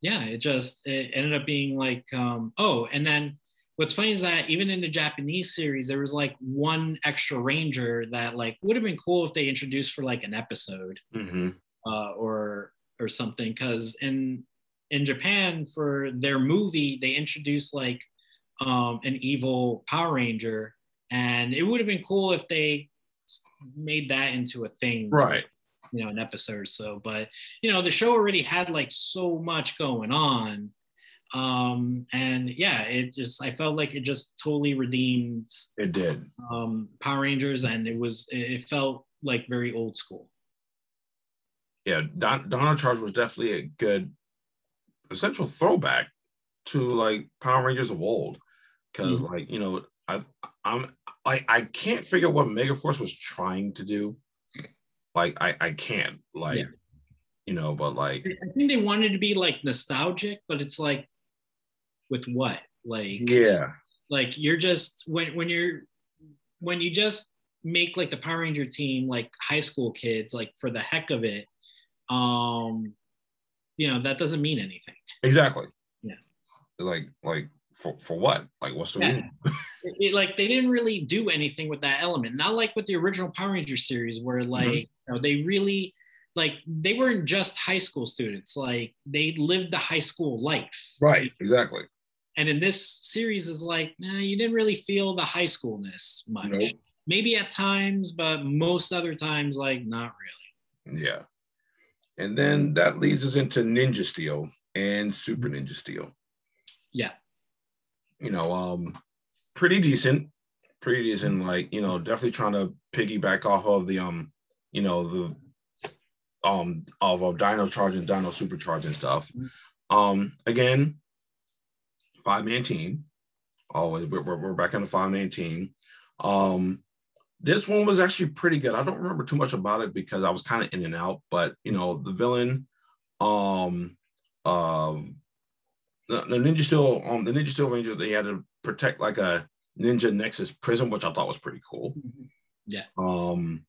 yeah it just it ended up being like um, oh and then what's funny is that even in the japanese series there was like one extra ranger that like would have been cool if they introduced for like an episode Mhm. uh, or or something because in in japan for their movie they introduced like um, an evil power ranger and it would have been cool if they made that into a thing Right. You know an episode or so but you know the show already had like so much going on um and yeah it just i felt like it just totally redeemed It did. um power rangers and it was it felt like very old school Yeah. Don, Donna Charge was definitely a good essential throwback to like Power Rangers of old. Because Mhm. like, you know, I I'm I I can't figure out what Megaforce was trying to do. Like I I can't. Like, Yeah. you know, but like I think they wanted to be like nostalgic, but it's like with what? Like yeah. like you're just when when you're when you just make like the Power Ranger team like high school kids like for the heck of it, um, you know that doesn't mean anything. Exactly. Yeah. Like like for for what? Like what's the Yeah. reason? It- it, like they didn't really do anything with that element. Not like with the original Power Ranger series where like you know, they really like they weren't just high school students. Like they lived the high school life. Right. Exactly. And in this series is like, nah, you didn't really feel the high schoolness much. Nope. Maybe at times, but most other times, like not really. Yeah. And then that leads us into Ninja Steel and Super Ninja Steel. Yeah. You know, um, pretty decent, pretty decent. Like, you know, definitely trying to piggyback off of the um, you know, the um of, of Dino Charge and Dino Supercharge and stuff. Um, again, five man team. Always, we're, we're, we're back on the five man team. Um, this one was actually pretty good. I don't remember too much about it because I was kind of in and out, but you know, the villain, um, um, the, the Ninja Steel, um, the Ninja Steel Ranger, they had to protect like a Ninja Nexus prison, which I thought was pretty cool. Yeah. Um,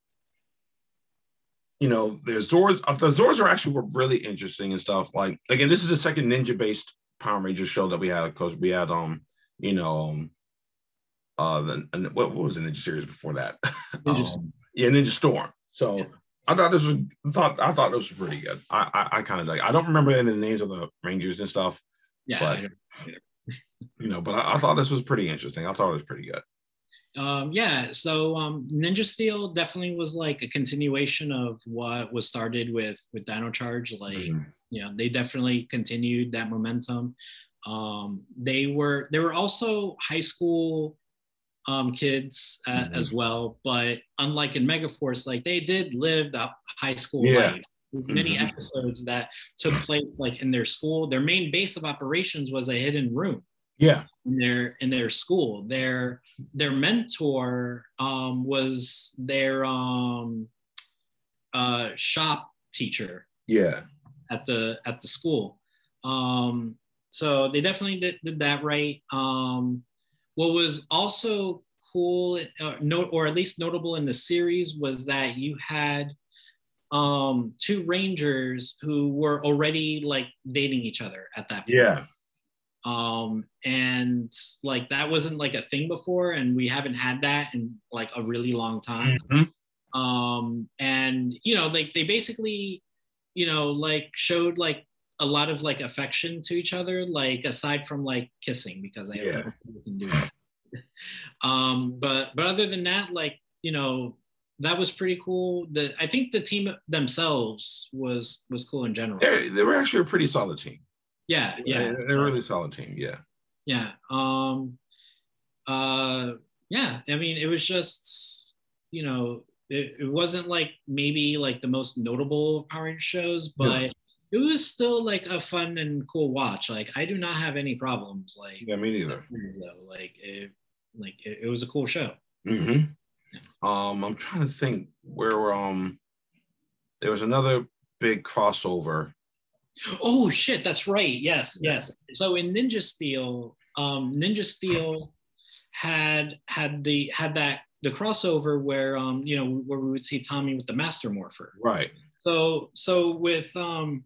you know, the Zords, uh, the Zords are actually were really interesting and stuff. Like again, this is the second ninja based Power Ranger show that we had because we had um, you know, um, uh, the and what, what was the Ninja series before that? Ninja Um, yeah, Ninja Storm. So Yeah. I thought this was thought I thought this was pretty good. I I, I kind of like. I don't remember any of the names of the Rangers and stuff, Yeah. But- you know, but I, I thought this was pretty interesting. I thought it was pretty good. um, yeah. So um, Ninja Steel definitely was like a continuation of what was started with with Dino Charge. Like Mhm. you know, they definitely continued that momentum. Um, they were they were also high school um, kids uh, Mhm. as well, but unlike in Megaforce, like they did live the high school Yeah. life. Many Mhm. episodes that took place like in their school. Their main base of operations was a hidden room Yeah. in their in their school. Their their mentor um, was their um, uh, shop teacher Yeah. at the at the school. Um, so they definitely did, did that right. Um, what was also cool, uh, note or at least notable in the series, was that you had um, two rangers who were already like dating each other at that point. Yeah. Um, and like that wasn't like a thing before, and we haven't had that in like a really long time Mhm. um and you know like they basically you know like showed like a lot of like affection to each other like aside from like kissing because i Yeah. can do that. um but but other than that like you know that was pretty cool the i think the team themselves was was cool in general They, they were actually a pretty solid team. yeah yeah They're a really solid team. Yeah. yeah um uh yeah i mean it was just you know it, it wasn't like maybe like the most notable of power Rangers shows but it was still like a fun and cool watch like i do not have any problems like Yeah, me neither. though like it like it, it was a cool show hmm Um, I'm trying to think where um there was another big crossover. Oh shit, that's right. Yes, yes. So in Ninja Steel, um, Ninja Steel had had the had that the crossover where um you know where we would see Tommy with the Master Morpher. Right. So so with um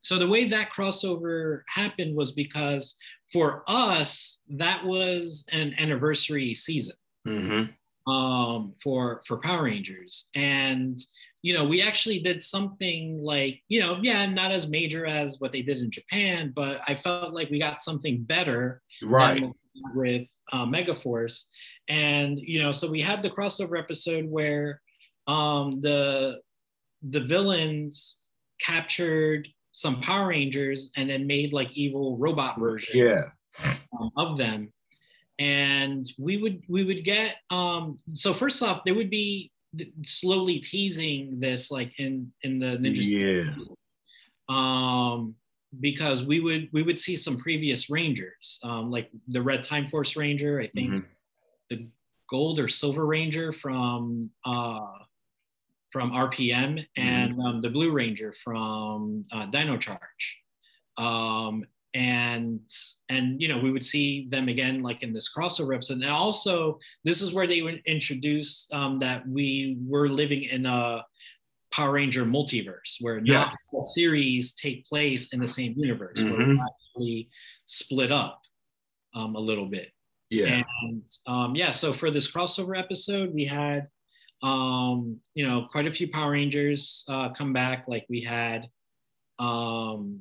so the way that crossover happened was because for us that was an anniversary season hmm um, for for Power Rangers, and you know we actually did something like you know yeah not as major as what they did in Japan, but I felt like we got something better Right. what we got with uh, Megaforce, and you know so we had the crossover episode where um, the the villains captured some Power Rangers and then made like evil robot versions Yeah. um, of them and we would we would get um so first off they would be slowly teasing this like in in the ninja Yeah. um because we would we would see some previous rangers um like the red time force ranger i think Mhm. the gold or silver ranger from uh from rpm and um, the blue ranger from uh, dino charge um and and you know we would see them again like in this crossover episode and also this is where they would introduce um, that we were living in a power ranger multiverse where Yeah. not all series take place in the same universe where Mhm. we're actually split up um, a little bit Yeah. and um, yeah, so for this crossover episode, we had, um, you know, quite a few Power Rangers uh, come back. Like we had, um,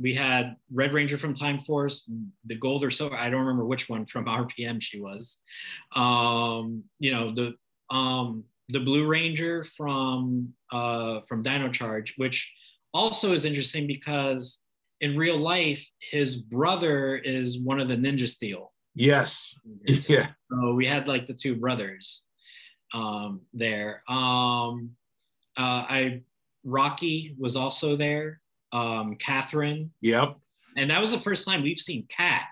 we had Red Ranger from Time Force, the Gold or Silver. I don't remember which one from RPM she was. Um, you know, the um, the Blue Ranger from uh, from Dino Charge, which also is interesting because in real life, his brother is one of the Ninja Steel. Yes. Rangers. Yeah. So we had like the two brothers um, there. Um, uh, I Rocky was also there. Um, Katherine, Yep. and that was the first time we've seen Kat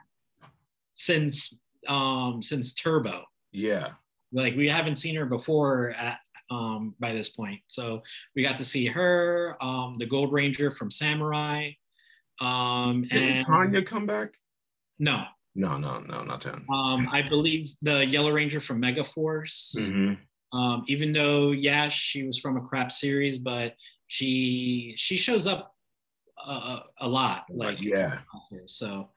since um, since Turbo. Yeah. Like we haven't seen her before at um, by this point. So we got to see her, um, the Gold Ranger from Samurai, um, Didn't and Tanya come back? no, No, no, no, not Tanya. um, I believe the Yellow Ranger from Megaforce. hmm Um, even though, yeah, she was from a crap series, but she she shows up uh, a lot. Like yeah. so,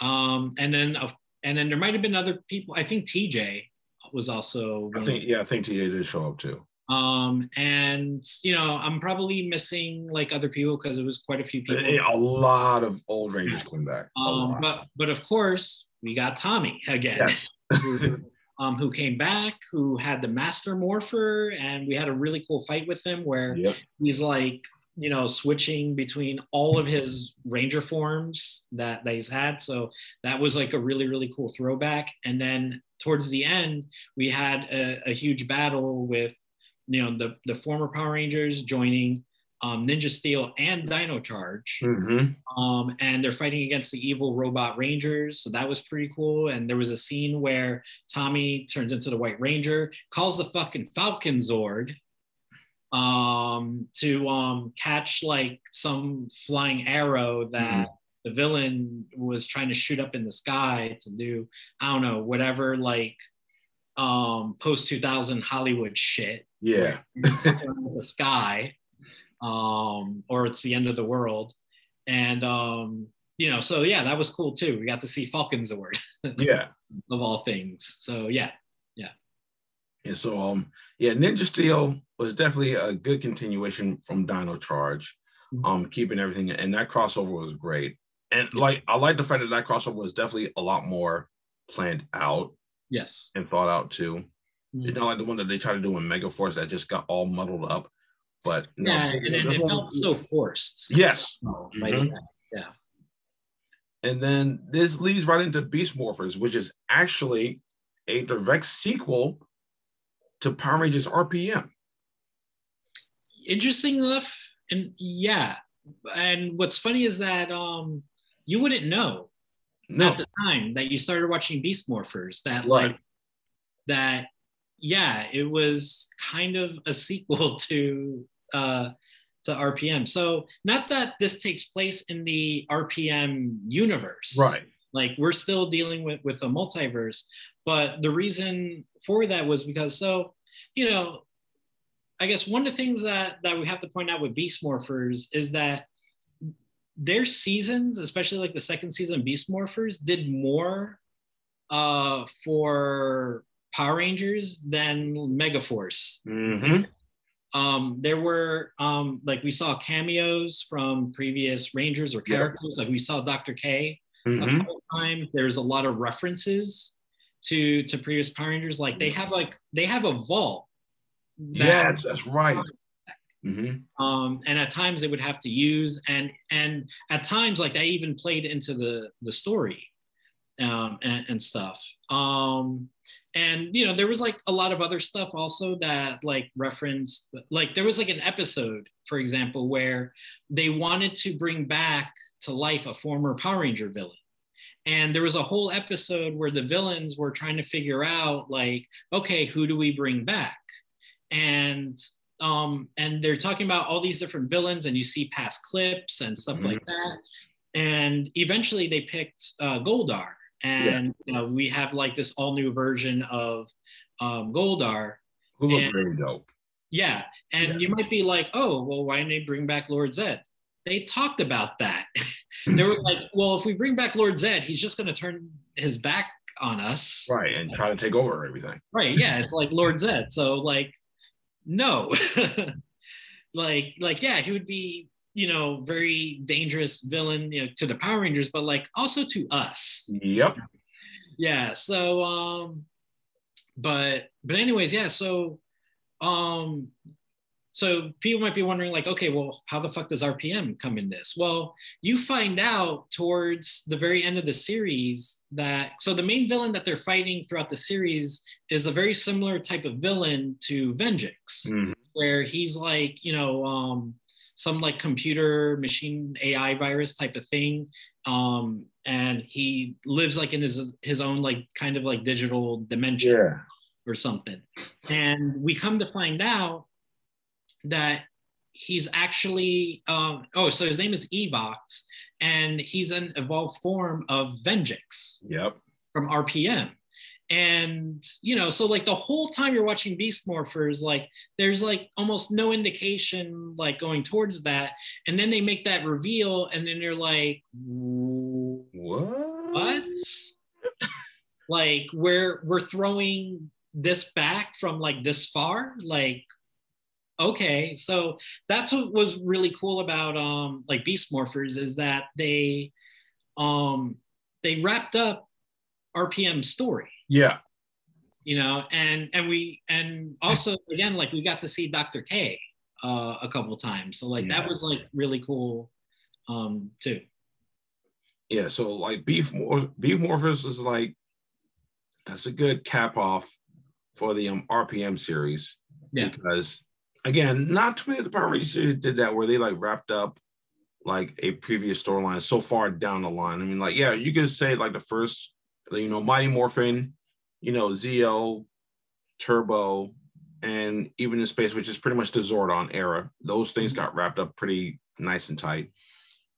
um, and then of and then there might have been other people. I think TJ was also. I think yeah, I think TJ did show up too. Um, and you know, I'm probably missing like other people because it was quite a few people. A lot of old Rangers came back. Um, but but of course, we got Tommy again. Yes. who, um, who came back, who had the Master Morpher, and we had a really cool fight with him where Yep. he's like, you know, switching between all of his Ranger forms that, that he's had. So that was like a really, really cool throwback. And then towards the end, we had a, a huge battle with you know the the former Power Rangers joining um, Ninja Steel and Dino Charge, Mm-hmm. um, and they're fighting against the evil robot Rangers. So that was pretty cool. And there was a scene where Tommy turns into the White Ranger, calls the fucking Falcon Zord um, to um, catch like some flying arrow that the villain was trying to shoot up in the sky to do I don't know whatever like um, post 2000 Hollywood shit Yeah. the sky um, or it's the end of the world and um, you know so yeah that was cool too we got to see Falcon Zord. Yeah. of all things so yeah And so, um, yeah, Ninja Steel was definitely a good continuation from Dino Charge, Mhm. um, keeping everything, and that crossover was great. And like, I like the fact that that crossover was definitely a lot more planned out yes and thought out too. Mhm. It's not like the one that they tried to do in Megaforce that just got all muddled up. But no, yeah and, and it felt so forced yes. Oh, Mhm. end. And then this leads right into Beast Morphers, which is actually a direct sequel to Power Rangers RPM. interesting enough and yeah and what's funny is that um you wouldn't know No, at the time that you started watching Beast Morphers that Right. like that yeah it was kind of a sequel to uh to RPM so not that this takes place in the RPM universe right. Like we're still dealing with with the multiverse but the reason for that was because so you know i guess one of the things that that we have to point out with beast morphers is that their seasons especially like the second season beast morphers did more uh for power rangers than megaforce hmm um, there were um, like we saw cameos from previous Rangers or characters. Like we saw Dr. K a hmm couple times. There's a lot of references to to previous Power Rangers. Like they have like they have a vault. that, Yes, that's right. hmm Um, and at times they would have to use and and at times like that even played into the the story um, and, and stuff. Um, and you know there was like a lot of other stuff also that like referenced like there was like an episode for example where they wanted to bring back to life a former power ranger villain. And there was a whole episode where the villains were trying to figure out like okay who do we bring back? And um and they're talking about all these different villains and you see past clips and stuff like that. And eventually they picked uh, goldar. And you know we have like this all new version of um, goldar. Who looks And- really dope. yeah. And Yeah. you might be like oh well why didn't they bring back lord zedd they talked about that. They were like well if we bring back lord zedd he's just going to turn his back on us. Right, and try to take over everything. right yeah it's like lord zedd so like no. Like like yeah he would be you know very dangerous villain you know, to the power rangers but like also to us. Yep. yeah so um but but anyways yeah so um so people might be wondering like okay well how the fuck does rpm come in this well you find out towards the very end of the series that so the main villain that they're fighting throughout the series is a very similar type of villain to Venjix Mhm. where he's like you know um some like computer machine ai virus type of thing um and he lives like in his his own like kind of like digital dimension Yeah. or something. And we come to find out that he's actually um, oh, so his name is Evox, and he's an evolved form of Venjix Yep. from RPM. And you know, so like the whole time you're watching Beast Morphers, like there's like almost no indication like going towards that. And then they make that reveal, and then you're like, What? what? like we're we're throwing this back from like this far like okay so that's what was really cool about um like beast morphers is that they um they wrapped up rpm story Yeah. you know and and we and also again like we got to see dr k uh a couple times so like that was like really cool um too Yeah. So like beef beef morphers is like that's a good cap off for the um, RPM series. Yeah. Because again, not too many of the Power Rangers series did that where they like wrapped up like a previous storyline so far down the line. I mean, like, yeah, you could say like the first, you know, Mighty Morphin, you know, Zeo, Turbo, and even in space, which is pretty much the Zordon era. Those things mm-hmm. got wrapped up pretty nice and tight.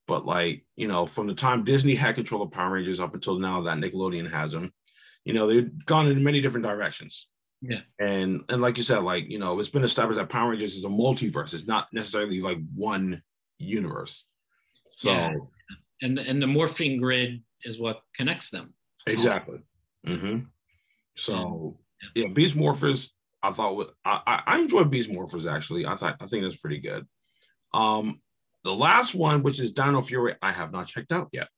But like, you know, from the time Disney had control of Power Rangers up until now that Nickelodeon has them, you know, they've gone in many different directions. Yeah. And and like you said, like, you know, it's been established that Power Rangers is a multiverse. It's not necessarily like one universe. So Yeah. And and the morphing grid is what connects them. exactly. hmm So yeah, Beast Morphers, I thought I, I I enjoyed Beast Morphers actually. I thought I think that's pretty good. Um the last one, which is Dino Fury, I have not checked out yet.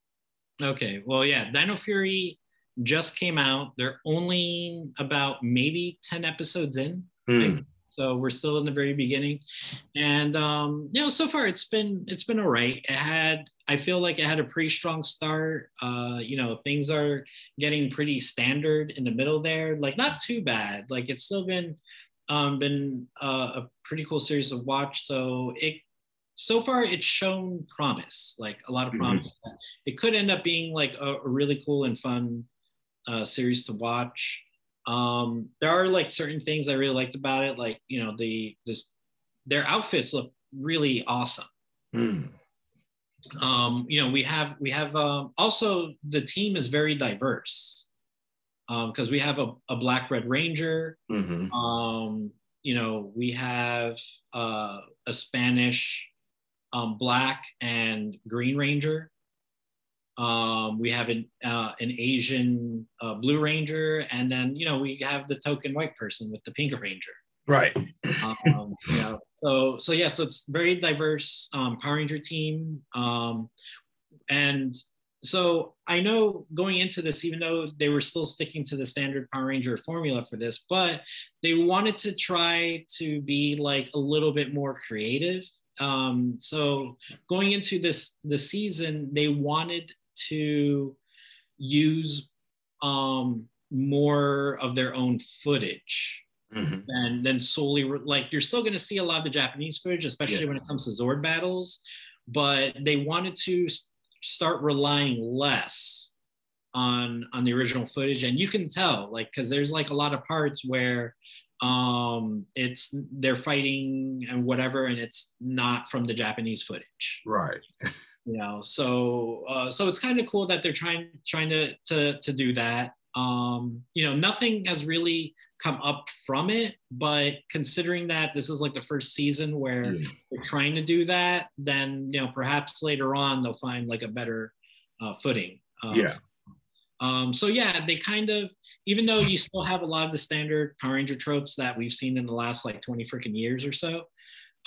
Okay. Well, yeah, Dino Fury just came out. They're only about maybe 10 episodes in. Hmm. So we're still in the very beginning. And um, you know, so far it's been it's been all right. It had I feel like it had a pretty strong start. Uh, you know, things are getting pretty standard in the middle there. Like not too bad. Like it's still been um been uh, a pretty cool series to watch. So it so far it's shown promise, like a lot of Mhm. promise. It could end up being like a, a really cool and fun uh, series to watch. Um, there are like certain things I really liked about it, like you know the this their outfits look really awesome. Hmm. Um, you know we have we have um, also the team is very diverse because we have a, a black red ranger. Mhm. Um, you know we have uh, a Spanish um, black and green ranger. Um, we have an uh, an Asian uh, blue ranger, and then you know we have the token white person with the pink ranger. Right. Um, know, so so yeah, so it's very diverse um, Power Ranger team, um, and so I know going into this, even though they were still sticking to the standard Power Ranger formula for this, but they wanted to try to be like a little bit more creative. Um, so going into this the season, they wanted to use um, more of their own footage Mhm. and then solely like you're still going to see a lot of the Japanese footage, especially Yeah. when it comes to Zord battles, but they wanted to s- start relying less on on the original footage, and you can tell like because there's like a lot of parts where um it's they're fighting and whatever and it's not from the japanese footage Right. you know so uh, so it's kind of cool that they're trying trying to to to do that um you know nothing has really come up from it but considering that this is like the first season where Yeah. they're trying to do that then you know perhaps later on they'll find like a better uh, footing of- Yeah. um, so yeah, they kind of, even though you still have a lot of the standard Power Ranger tropes that we've seen in the last like 20 freaking years or so,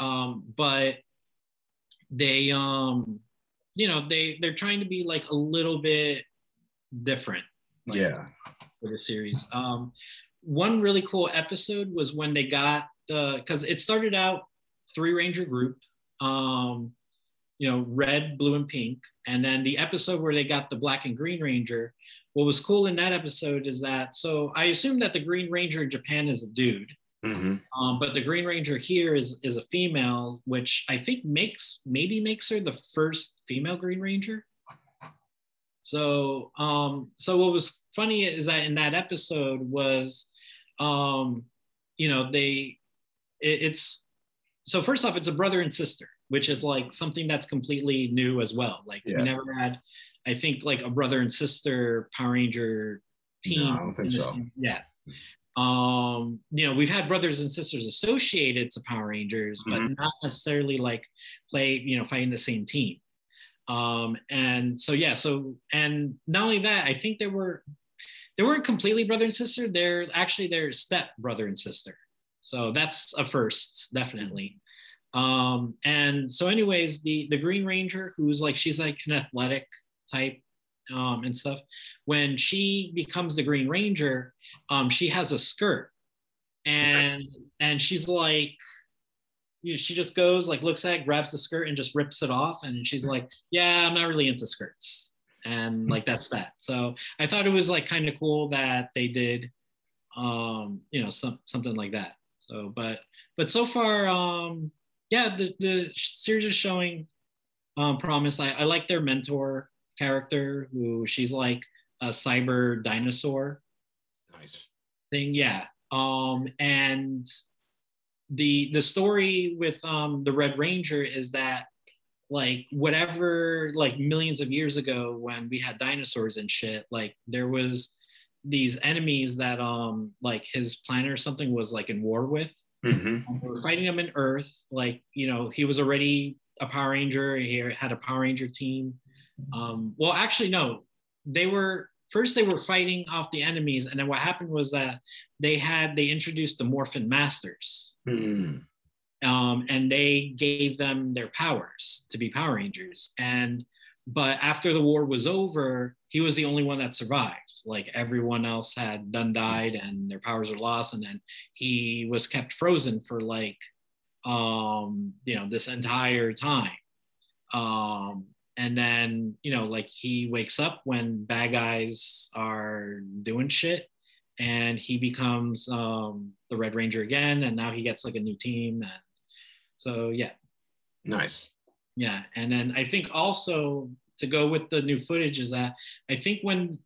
um, but they, um, you know, they they're trying to be like a little bit different. like, Yeah. for the series. Um, one really cool episode was when they got the, because it started out three ranger group, um, you know, red, blue, and pink, and then the episode where they got the black and green ranger. What was cool in that episode is that so I assume that the Green Ranger in Japan is a dude, hmm um, but the Green Ranger here is is a female, which I think makes maybe makes her the first female Green Ranger. So um, so what was funny is that in that episode was, um, you know, they it, it's so first off, it's a brother and sister, which is like something that's completely new as well. Like Yeah. we never had, I think, like a brother and sister Power Ranger team. No, I don't think so. Yeah. Um, you know, we've had brothers and sisters associated to Power Rangers, but Mhm. not necessarily like play, you know, fighting the same team. Um, and so yeah, so and not only that, I think they were they weren't completely brother and sister. They're actually their step brother and sister. So that's a first, definitely. Um, and so, anyways, the the Green Ranger, who's like she's like an athletic type um, and stuff. When she becomes the Green Ranger, um, she has a skirt, and and she's like, you know, she just goes like looks at, it, grabs the skirt, and just rips it off, and she's like, yeah, I'm not really into skirts, and like that's that. So I thought it was like kind of cool that they did, um, you know, some something like that. So, but but so far, um, yeah, the the series is showing um, promise. I, I like their mentor character, who she's like a cyber dinosaur. Nice thing, yeah. Um, and the the story with um the Red Ranger is that like whatever like millions of years ago when we had dinosaurs and shit like there was these enemies that um like his planet or something was like in war with mm-hmm. we were fighting him in earth like you know he was already a power ranger he had a power ranger team um well actually no. They were first they were fighting off the enemies and then what happened was that they had they introduced the morphin masters. Mm. um, and they gave them their powers to be power rangers. And but after the war was over he was the only one that survived. Like everyone else had done died and their powers were lost and then he was kept frozen for like um you know this entire time. Um and then you know like he wakes up when bad guys are doing shit and he becomes um the red ranger again and now he gets like a new team and so yeah nice yeah and then i think also to go with the new footage is that I think when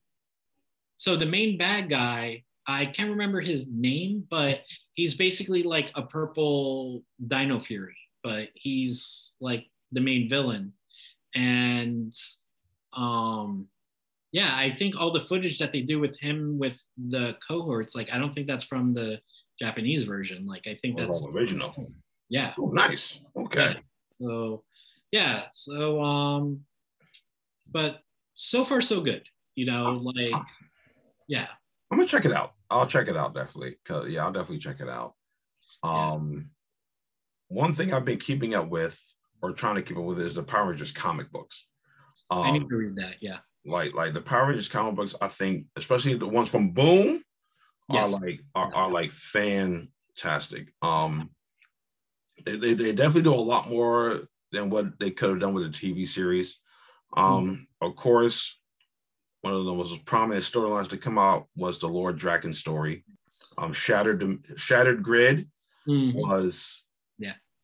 so the main bad guy, I can't remember his name, but he's basically like a purple Dino Fury, but he's like the main villain. And um yeah, I think all the footage that they do with him with the cohorts, like I don't think that's from the Japanese version. Like I think that's original. Yeah. Oh, nice. Okay. Yeah. So yeah, so um but so far so good. You know, uh, like yeah. I'm gonna check it out. I'll check it out definitely. Cause yeah, I'll definitely check it out. Um, yeah. one thing I've been keeping up with or trying to keep up with is the Power Rangers comic books. Um, I need to read that. Yeah. Like like the Power Rangers comic books, I think, especially the ones from Boom, yes. are like are, are like fantastic. Um, they, they, they definitely do a lot more than what they could have done with the TV series. Um, mm-hmm. Of course, one of the most prominent storylines to come out was the Lord Drakkon story. Um, Shattered Shattered Grid mm-hmm. was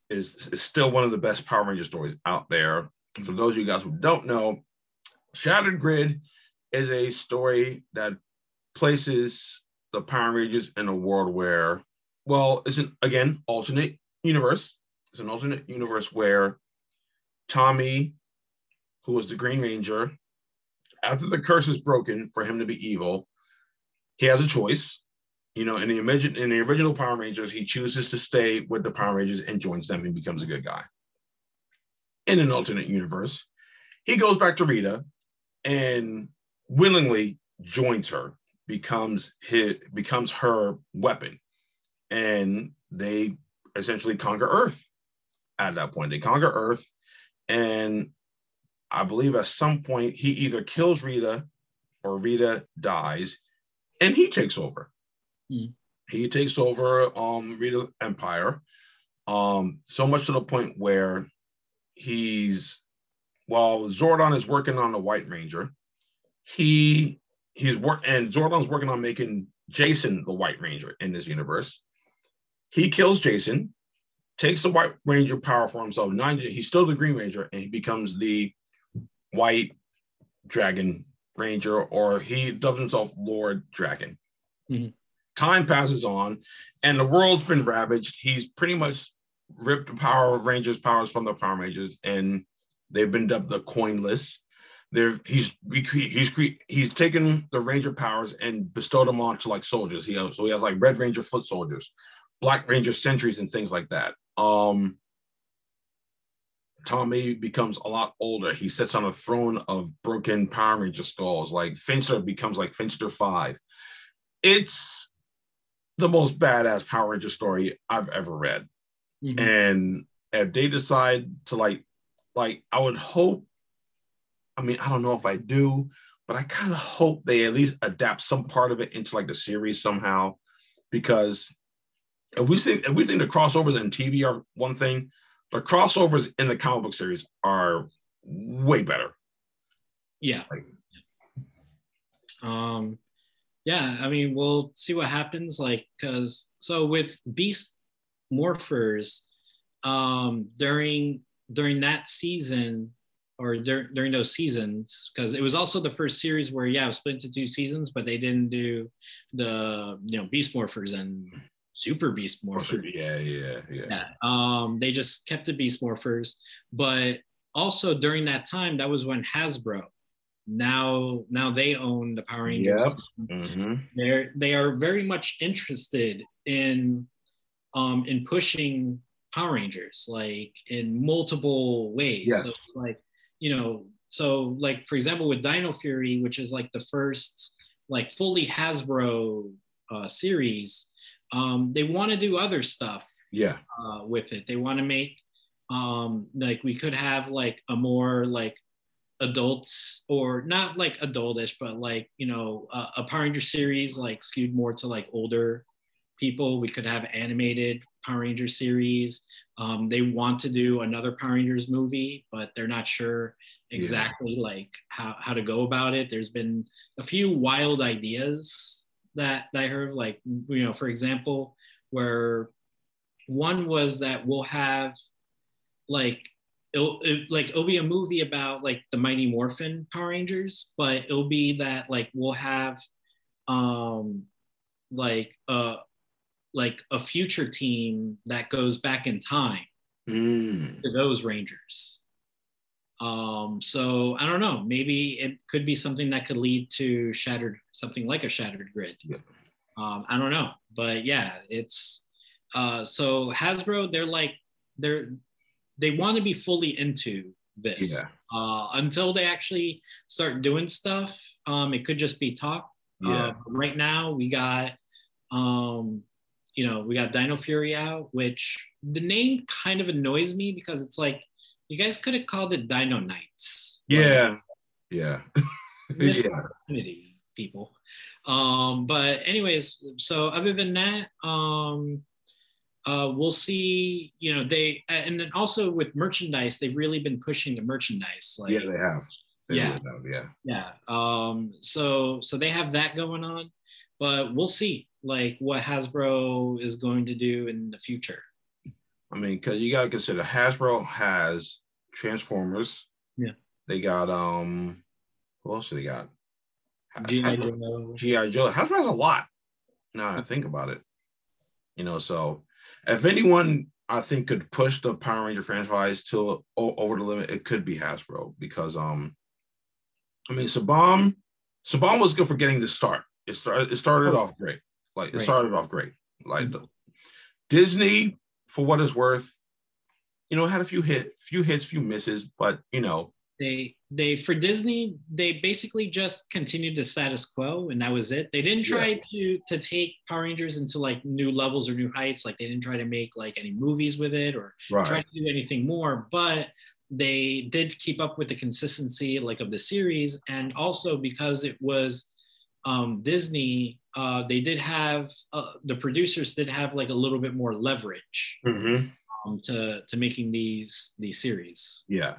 is, is still one of the best Power Ranger stories out there. And for mm-hmm. those of you guys who don't know, Shattered Grid is a story that places the Power Rangers in a world where, well, it's an again alternate universe. It's an alternate universe where Tommy who was the Green Ranger, after the curse is broken for him to be evil, he has a choice. You know, in the in the original Power Rangers, he chooses to stay with the Power Rangers and joins them and becomes a good guy. In an alternate universe, he goes back to Rita and willingly joins her, becomes his becomes her weapon, and they essentially conquer Earth. At that point, they conquer Earth, and I believe at some point he either kills Rita or Rita dies and he takes over. Mm. He takes over um, Rita Empire. Um, so much to the point where he's while Zordon is working on the White Ranger, he he's work and Zordon's working on making Jason the White Ranger in this universe. He kills Jason, takes the White Ranger power for himself. Nine, he's still the Green Ranger, and he becomes the white dragon ranger, or he dubs himself Lord Drakkon. Mm-hmm. Time passes on, and the world's been ravaged. He's pretty much ripped the Power Rangers' powers from the Power Rangers, and they've been dubbed the Coinless. There, he's he's he's taken the Ranger powers and bestowed them onto like soldiers. He has, so he has like Red Ranger foot soldiers, Black Ranger sentries, and things like that. Um, Tommy becomes a lot older. He sits on a throne of broken Power Ranger skulls. Like Finster becomes like Finster 5. It's the most badass Power Ranger story I've ever read. Mm-hmm. And if they decide to like, like I would hope, I mean, I don't know if I do, but I kind of hope they at least adapt some part of it into like the series somehow. Because if we think if we think the crossovers and TV are one thing, the crossovers in the comic book series are way better. Yeah. Like, um, yeah, I mean, we'll see what happens. Like, because so with Beast morphers um, during during that season or dur- during those seasons because it was also the first series where yeah it was split into two seasons but they didn't do the you know beast morphers and super beast morphers yeah yeah yeah yeah um they just kept the beast morphers but also during that time that was when hasbro now now they own the power rangers Yep. hmm they're they are very much interested in um in pushing power rangers like in multiple ways Yes. so like you know so like for example with dino fury which is like the first like fully hasbro uh, series um they want to do other stuff yeah uh, with it. They want to make um like we could have like a more like adults or not like adultish, but like you know a, a Power Ranger series like skewed more to like older people. We could have animated Power Ranger series. Um, they want to do another Power Rangers movie, but they're not sure exactly like how, how to go about it. There's been a few wild ideas that, that I heard, like you know, for example, where one was that we'll have like it'll it, like it'll be a movie about like the Mighty Morphin Power Rangers, but it'll be that like we'll have um like uh like a future team that goes back in time Mm. to those Rangers. Um, so I don't know. Maybe it could be something that could lead to shattered something like a shattered grid. Yeah. Um, I don't know, but yeah, it's uh, so Hasbro. They're like they're they want to be fully into this Yeah. uh, until they actually start doing stuff. Um, it could just be talk. Yeah. Uh, right now, we got um, you know we got Dino Fury out, which the name kind of annoys me because it's like you guys could have called it Dino Knights. Yeah. Yeah. Yeah. opportunity, people. Um, but anyways, so other than that, um, uh, we'll see. You know, they and then also with merchandise, they've really been pushing the merchandise. Like, Yeah, they have. They Yeah. really have, yeah. yeah. Um, so so they have that going on, but we'll see like what Hasbro is going to do in the future. I mean, because you gotta consider Hasbro has Transformers. Yeah. They got um, who else do they got? G.I. Joe. GI Joe. Hasbro has a lot. Now I think about it, you know. So, if anyone I think could push the Power Ranger franchise to over the limit, it could be Hasbro because um, I mean, Saban, Saban was good for getting the start. It started. It started Oh. off great. Like it started off great. Like the, Disney, for what it's worth, you know, had a few hit, few hits, few misses, but you know, they they for Disney they basically just continued the status quo and that was it. They didn't try to to take Power Rangers into like new levels or new heights. Like they didn't try to make like any movies with it or try to do anything more. But they did keep up with the consistency like of the series and also because it was um, Disney, uh, they did have uh, the producers did have like a little bit more leverage Mhm. um, to to making these these series. Yeah.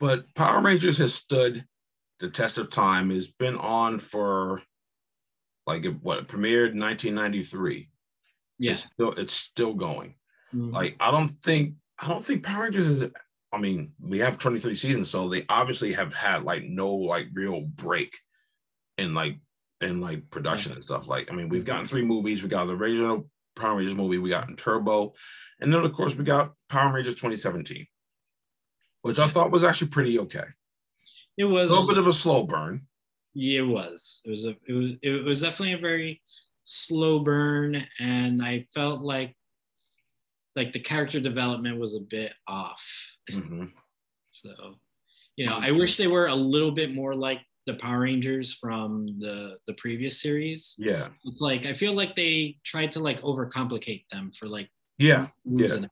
But Power Rangers has stood the test of time. It's been on for like it- what it premiered in 1993. Yeah, It's still it's still going. Mhm. Like I don't think I don't think Power Rangers is. I mean, we have 23 seasons, so they obviously have had like no like real break in like in like production and stuff. Like I mean, we've gotten three movies. We got the original Power Rangers movie. We got in Turbo, and then of course we got Power Rangers 2017, which I thought was actually pretty okay. it was A little bit of a slow burn. Yeah, it was. It was a. It was. It was definitely a very slow burn, and I felt like, like the character development was a bit off. Mhm. So, you know, I wish they were a little bit more like the Power Rangers from the the previous series. Yeah, It's like I feel like they tried to like overcomplicate them for like yeah. Yeah.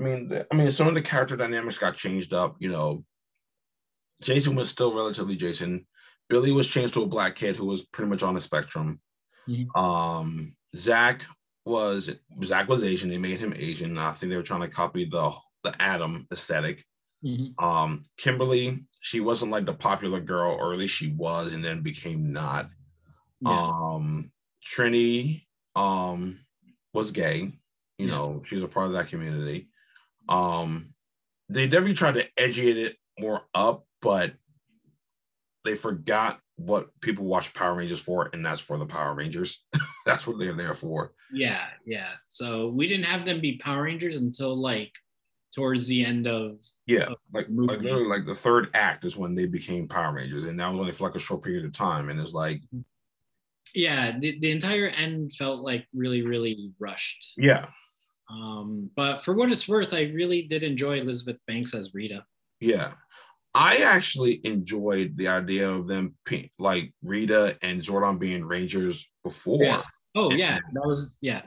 I mean, the, I mean, some of the character dynamics got changed up. You know, Jason was still relatively Jason. Billy was changed to a black kid who was pretty much on the spectrum. Mhm. Um, Zack was Zack was Asian. They made him Asian. I think they were trying to copy the the Adam aesthetic. Mhm. Um, Kimberly, she wasn't like the popular girl, or at least she was, and then became not. Yeah. Um, Trini, um, was gay. You yeah. know, she's a part of that community. Um, they definitely tried to educate it more up, but they forgot what people watch Power Rangers for, and that's for the Power Rangers. that's what they're there for. Yeah, yeah. So we didn't have them be Power Rangers until like towards the end of yeah, of like like literally like the third act is when they became Power Rangers, and that was only for like a short period of time, and it's like yeah, the, the entire end felt like really really rushed. Yeah. Um, but for what it's worth, I really did enjoy Elizabeth Banks as Rita. Yeah, I actually enjoyed the idea of them like Rita and Zordon being Rangers before. Yes. Oh yeah, that was yeah.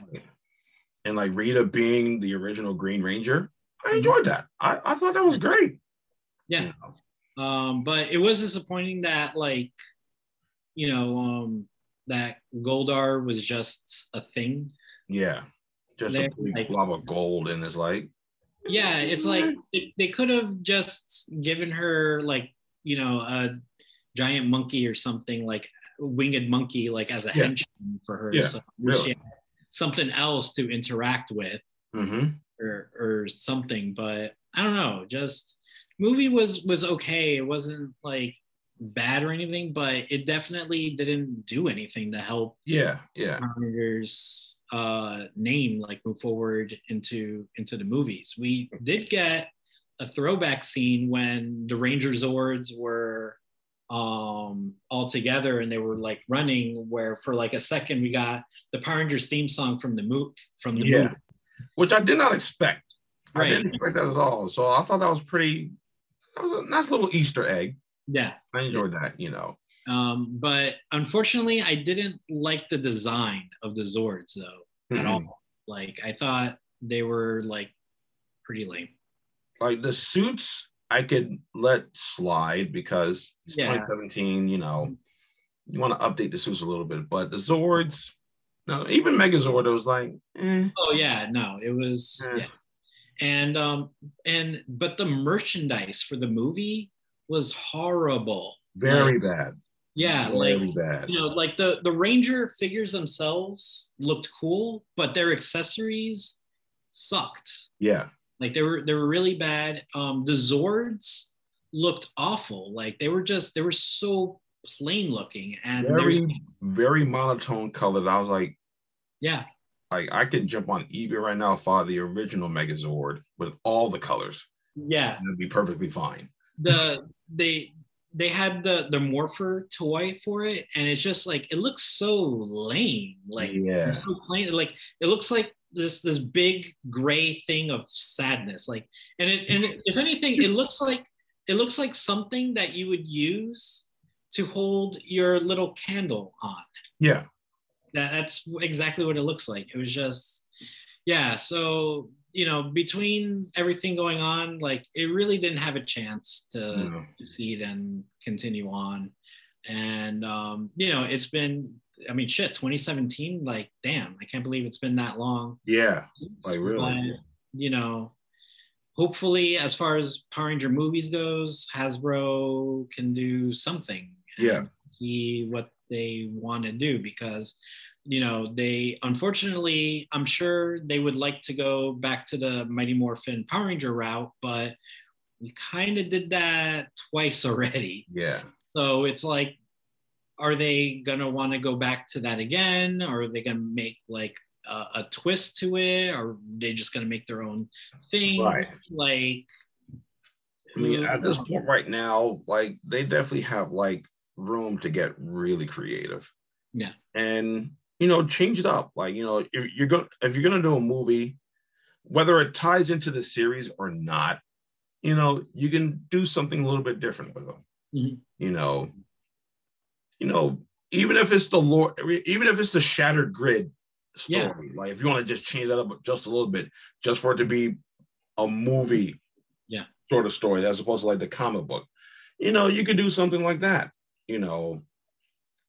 And like Rita being the original Green Ranger, I mm-hmm. enjoyed that. I, I thought that was great. Yeah. Um, but it was disappointing that like, you know, um, that Goldar was just a thing. Yeah. Just a big like, blob of gold and it's like yeah it's like it, they could have just given her like you know a giant monkey or something like winged monkey like as a yeah. henchman for her yeah, so really. something else to interact with mm-hmm. or or something but i don't know just movie was was okay it wasn't like bad or anything, but it definitely didn't do anything to help. Yeah, yeah. Uh, name like move forward into into the movies. We did get a throwback scene when the Ranger Zords were um all together and they were like running where for like a second we got the Power Rangers theme song from the move from the yeah. movie. Which I did not expect. Right. I didn't expect that at all. So I thought that was pretty that was a nice little Easter egg. Yeah. I enjoyed that, you know. Um, but unfortunately, I didn't like the design of the Zords though mm-hmm. at all. Like I thought they were like pretty lame. Like the suits, I could let slide because it's yeah. 2017. You know, you want to update the suits a little bit, but the Zords, no, even Megazord, it was like, eh. oh yeah, no, it was eh. yeah, and um, and but the merchandise for the movie was horrible. Very like, bad. Yeah, like bad. you know, like the the Ranger figures themselves looked cool, but their accessories sucked. Yeah. Like they were they were really bad. Um the Zords looked awful. Like they were just they were so plain looking and very very monotone colored. I was like, yeah. Like I can jump on eBay right now for the original Megazord with all the colors. Yeah. it'd be perfectly fine the they they had the the morpher toy for it and it's just like it looks so lame like yeah. so plain like it looks like this this big gray thing of sadness like and it and it, if anything it looks like it looks like something that you would use to hold your little candle on. Yeah. That, that's exactly what it looks like. It was just yeah so you know, between everything going on, like it really didn't have a chance to no. succeed and continue on. And um, you know, it's been, I mean, shit, 2017, like, damn, I can't believe it's been that long. Yeah, like really. But, you know, hopefully, as far as Power Ranger movies goes, Hasbro can do something. Yeah. See what they want to do because you know, they unfortunately, I'm sure they would like to go back to the Mighty Morphin Power Ranger route, but we kind of did that twice already. Yeah. So it's like, are they gonna want to go back to that again, or are they gonna make like a, a twist to it, or are they just gonna make their own thing? Right. Like, I mean, at this point right now, like they definitely have like room to get really creative. Yeah. And you know, change it up. Like, you know, if you're going if you're gonna do a movie, whether it ties into the series or not, you know, you can do something a little bit different with them. Mm-hmm. You know, you know, even if it's the Lord, even if it's the shattered grid story, yeah. like if you want to just change that up just a little bit, just for it to be a movie, yeah, sort of story, as opposed to like the comic book, you know, you could do something like that. You know,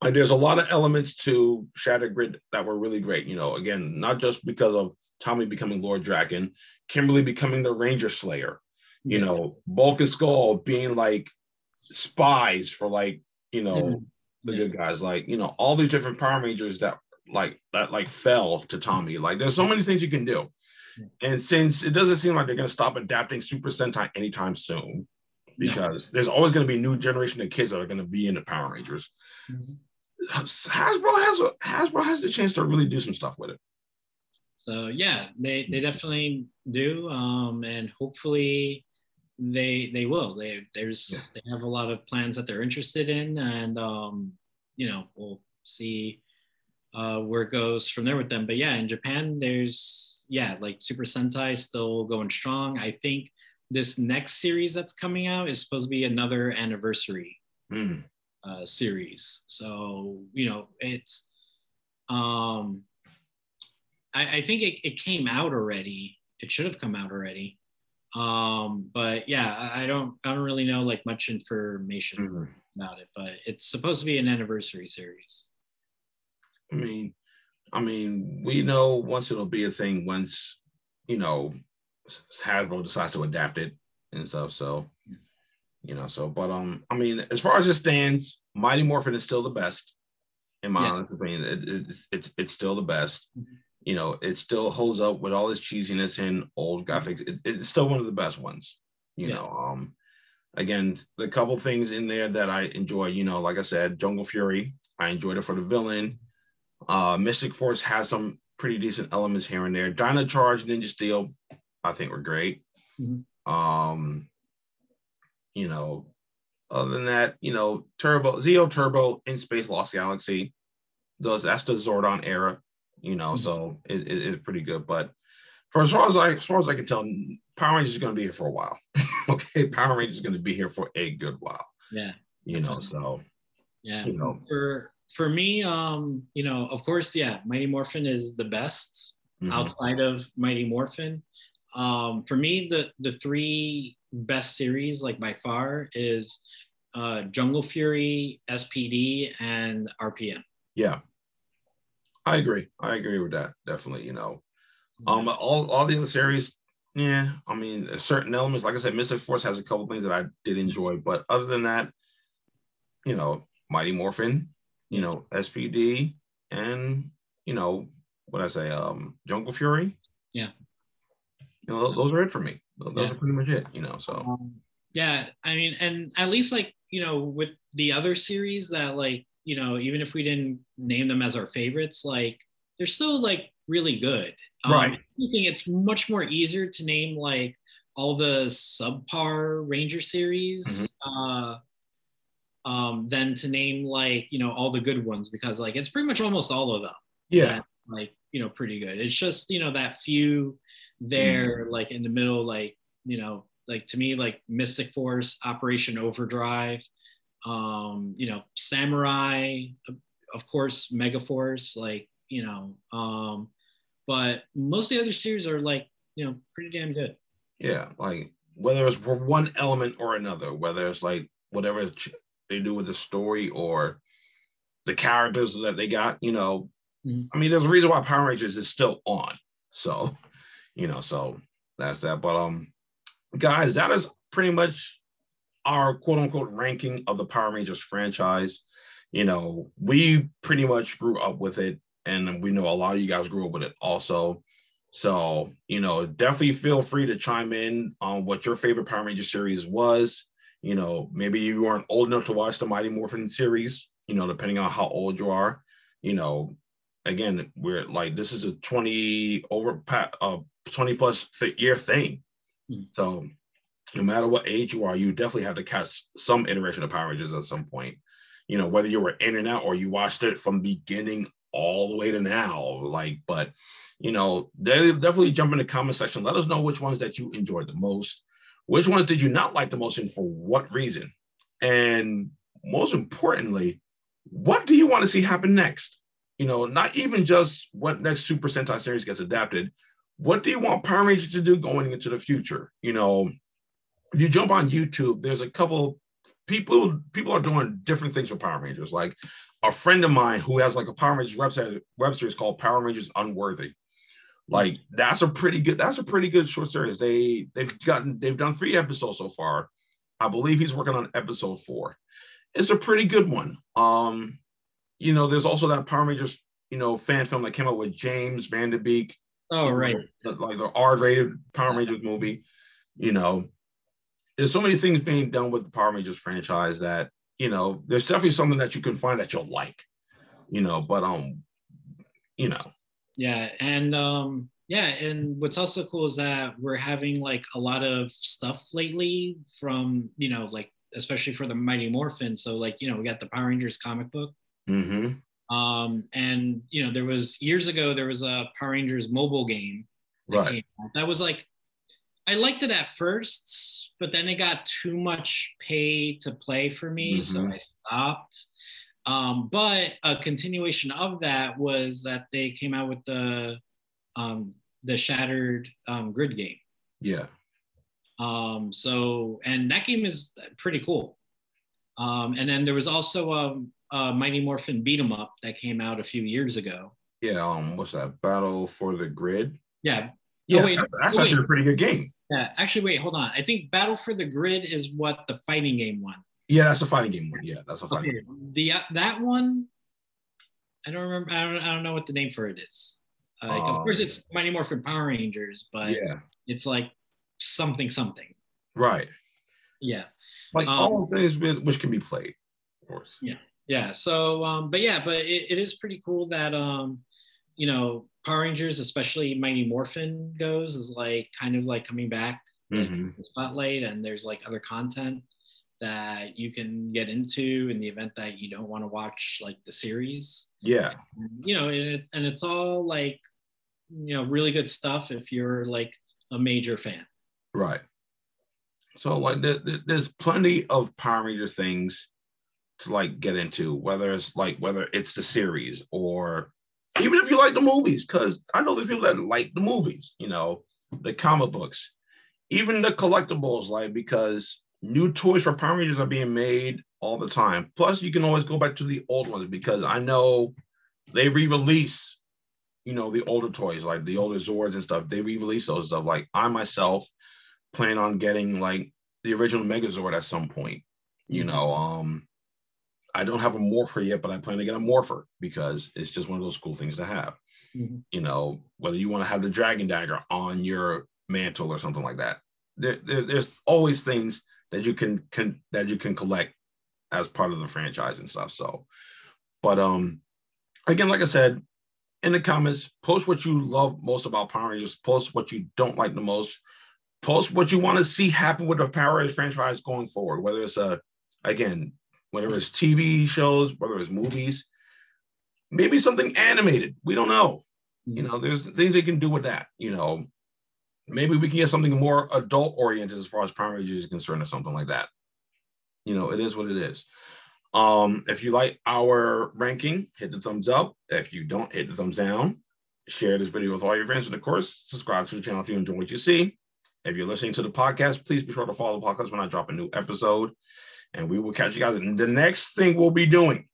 like there's a lot of elements to Shattered Grid that were really great. You know, again, not just because of Tommy becoming Lord Drakkon, Kimberly becoming the Ranger Slayer, you yeah. know, Bulk and Skull being like spies for like, you know, mm-hmm. the yeah. good guys. Like, you know, all these different Power Rangers that like that like fell to Tommy. Like there's so many things you can do. And since it doesn't seem like they're going to stop adapting Super Sentai anytime soon, because no. there's always going to be a new generation of kids that are going to be in the Power Rangers. Mm-hmm. Hasbro has a, Hasbro has the chance to really do some stuff with it. So yeah, they they definitely do, um, and hopefully they they will. They there's yeah. they have a lot of plans that they're interested in, and um, you know we'll see uh, where it goes from there with them. But yeah, in Japan, there's yeah like Super Sentai still going strong. I think this next series that's coming out is supposed to be another anniversary mm. Uh, series. So you know it's um I, I think it, it came out already. It should have come out already. Um, but yeah, I, I don't I don't really know like much information mm-hmm. about it, but it's supposed to be an anniversary series. I mean, I mean, we know once it'll be a thing once, you know, Hasbro decides to adapt it and stuff. So, you know, so but um, I mean, as far as it stands, Mighty Morphin is still the best, in my honest opinion. It, it, it's it's it's still the best. Mm-hmm you know, it still holds up with all its cheesiness and old graphics. It, it's still one of the best ones. You yeah. know, um, again, the couple things in there that I enjoy. You know, like I said, Jungle Fury. I enjoyed it for the villain. Uh, Mystic Force has some pretty decent elements here and there. Dino Charge, Ninja Steel, I think were great. Mm-hmm. Um, you know, other than that, you know, Turbo Zeo Turbo in Space Lost Galaxy. Those that's the Zordon era you know, mm-hmm. so it, it is pretty good. But for as far as I as far as I can tell, Power Rangers is going to be here for a while. okay, Power Rangers is going to be here for a good while. Yeah, you know, so yeah, you know, for for me, um, you know, of course, yeah, Mighty Morphin is the best mm-hmm. outside of Mighty Morphin. Um, for me, the the three best series, like by far, is uh, Jungle Fury, SPD, and RPM. Yeah, I agree. I agree with that. Definitely. You know, um, all all the other series, yeah. I mean, certain elements, like I said, Mystic Force has a couple things that I did enjoy, but other than that, you know, Mighty Morphin, you know, SPD, and you know, what I say, um, Jungle Fury. Yeah. You know, those, those are it for me. Those yeah. are pretty much it. You know, so. Um, yeah, I mean, and at least like you know, with the other series that like you know, even if we didn't name them as our favorites, like they're still like really good. Um, right. I think it's much more easier to name like all the subpar Ranger series mm-hmm. uh, um, than to name like you know all the good ones because like it's pretty much almost all of them. Yeah. That, like you know, pretty good. It's just you know that few there mm-hmm. like in the middle, like you know, like to me like Mystic Force, Operation Overdrive um, you know, Samurai, of course, Megaforce, like, you know, um, but most of the other series are like, you know, pretty damn good. Yeah, like whether it's for one element or another, whether it's like whatever they do with the story or the characters that they got, you know, mm-hmm. I mean, there's a reason why Power Rangers is still on. So, you know, so that's that. But um, guys, that is pretty much our quote unquote ranking of the Power Rangers franchise. You know, we pretty much grew up with it, and we know a lot of you guys grew up with it also. So, you know, definitely feel free to chime in on what your favorite Power Ranger series was. You know, maybe you weren't old enough to watch the Mighty Morphin series, you know, depending on how old you are. You know, again, we're like, this is a 20 over, uh, 20 plus year thing. Mm-hmm. So, no matter what age you are, you definitely have to catch some iteration of Power Rangers at some point. You know, whether you were in and out or you watched it from beginning all the way to now, like, but you know, definitely jump in the comment section. Let us know which ones that you enjoyed the most. Which ones did you not like the most and for what reason? And most importantly, what do you want to see happen next? You know, not even just what next Super Sentai series gets adapted. What do you want Power Rangers to do going into the future? You know, if you jump on YouTube, there's a couple people people are doing different things with Power Rangers. Like a friend of mine who has like a Power Rangers website web series called Power Rangers Unworthy. Like that's a pretty good that's a pretty good short series. They they've gotten they've done three episodes so far. I believe he's working on episode four. It's a pretty good one. Um, you know, there's also that Power Rangers you know, fan film that came out with James Van Der Beek. Oh, right. Like the R-rated Power Rangers movie. You know, there's so many things being done with the Power Rangers franchise that you know, there's definitely something that you can find that you'll like. You know, but um, you know. Yeah, and um, yeah, and what's also cool is that we're having like a lot of stuff lately from you know like especially for the Mighty Morphin. So like you know we got the Power Rangers comic book. Mm-hmm. Um, and you know, there was years ago there was a Power Rangers mobile game that right. That was like I liked it at first, but then it got too much pay to play for me, mm-hmm. so I stopped. Um, but a continuation of that was that they came out with the um, the Shattered um, Grid game. Yeah. Um, so and that game is pretty cool. Um, and then there was also um, uh, Mighty Morphin Beat 'em Up that came out a few years ago. Yeah, um, what's that? Battle for the Grid. Yeah. Yeah, oh, wait, that's, that's oh, actually a pretty good game. Yeah, actually, wait, hold on. I think Battle for the Grid is what the fighting game one. Yeah, that's a fighting game one. Yeah, that's a fighting okay. game. The uh, that one, I don't remember. I don't. I don't know what the name for it is. Uh, like, of course, it's Mighty Morphin Power Rangers, but yeah, it's like something something. Right. Yeah. Like um, all things which can be played, of course. Yeah yeah so um but yeah but it, it is pretty cool that um you know power rangers especially mighty morphin goes is like kind of like coming back mm-hmm. the spotlight and there's like other content that you can get into in the event that you don't want to watch like the series. Yeah. You know it, and it's all like you know really good stuff if you're like a major fan. Right. So like there's plenty of power ranger things to like get into, whether it's like whether it's the series or even if you like the movies, because I know there's people that like the movies, you know, the comic books, even the collectibles, like because new toys for Power Rangers are being made all the time. Plus, you can always go back to the old ones because I know they re-release, you know, the older toys, like the older Zords and stuff. They re-release those stuff. Like I myself plan on getting like the original Megazord at some point. You mm-hmm. know, um, I don't have a morpher yet, but I plan to get a morpher because it's just one of those cool things to have. Mm-hmm. You know, whether you want to have the dragon dagger on your mantle or something like that. There, there, there's always things that you can, can that you can collect as part of the franchise and stuff. So, but um, again, like I said, in the comments, post what you love most about Power Rangers. Post what you don't like the most. Post what you want to see happen with the Power Rangers franchise going forward. Whether it's a again whether it's TV shows, whether it's movies, maybe something animated. We don't know. You know, there's things they can do with that. You know, maybe we can get something more adult oriented as far as Power Rangers is concerned, or something like that. You know, it is what it is. Um, if you like our ranking, hit the thumbs up. If you don't, hit the thumbs down. Share this video with all your friends, and of course, subscribe to the channel if you enjoy what you see. If you're listening to the podcast, please be sure to follow the podcast when I drop a new episode and we will catch you guys. And the next thing we'll be doing,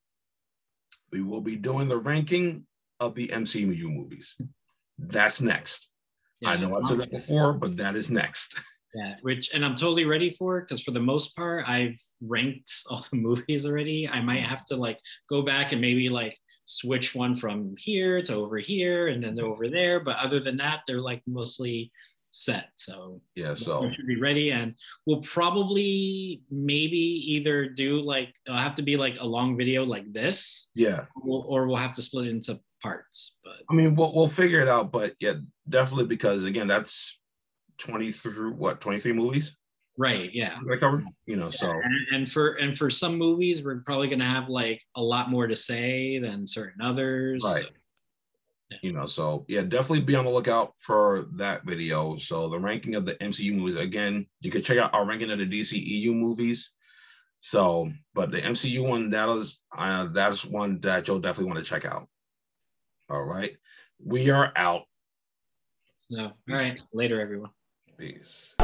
we will be doing the ranking of the MCU movies. That's next. Yeah, I know I've said that before, but that is next. Yeah, which and I'm totally ready for because for the most part I've ranked all the movies already. I might have to like go back and maybe like switch one from here to over here and then over there. But other than that, they're like mostly set. So yeah, so we should be ready, and we'll probably maybe either do like it'll have to be like a long video like this, yeah, or, or we'll have to split it into parts. But I mean, we'll we'll figure it out. But yeah, definitely because again, that's twenty through what twenty three movies. Right. Yeah. I covered. You know. Yeah. So and, and for and for some movies, we're probably gonna have like a lot more to say than certain others. Right. So you know so yeah definitely be on the lookout for that video. So the ranking of the mcu movies again you can check out our ranking of the dceu movies. So but the mcu one that is uh, that's one that you'll definitely want to check out. All right. We are out. No all right. Later everyone. Peace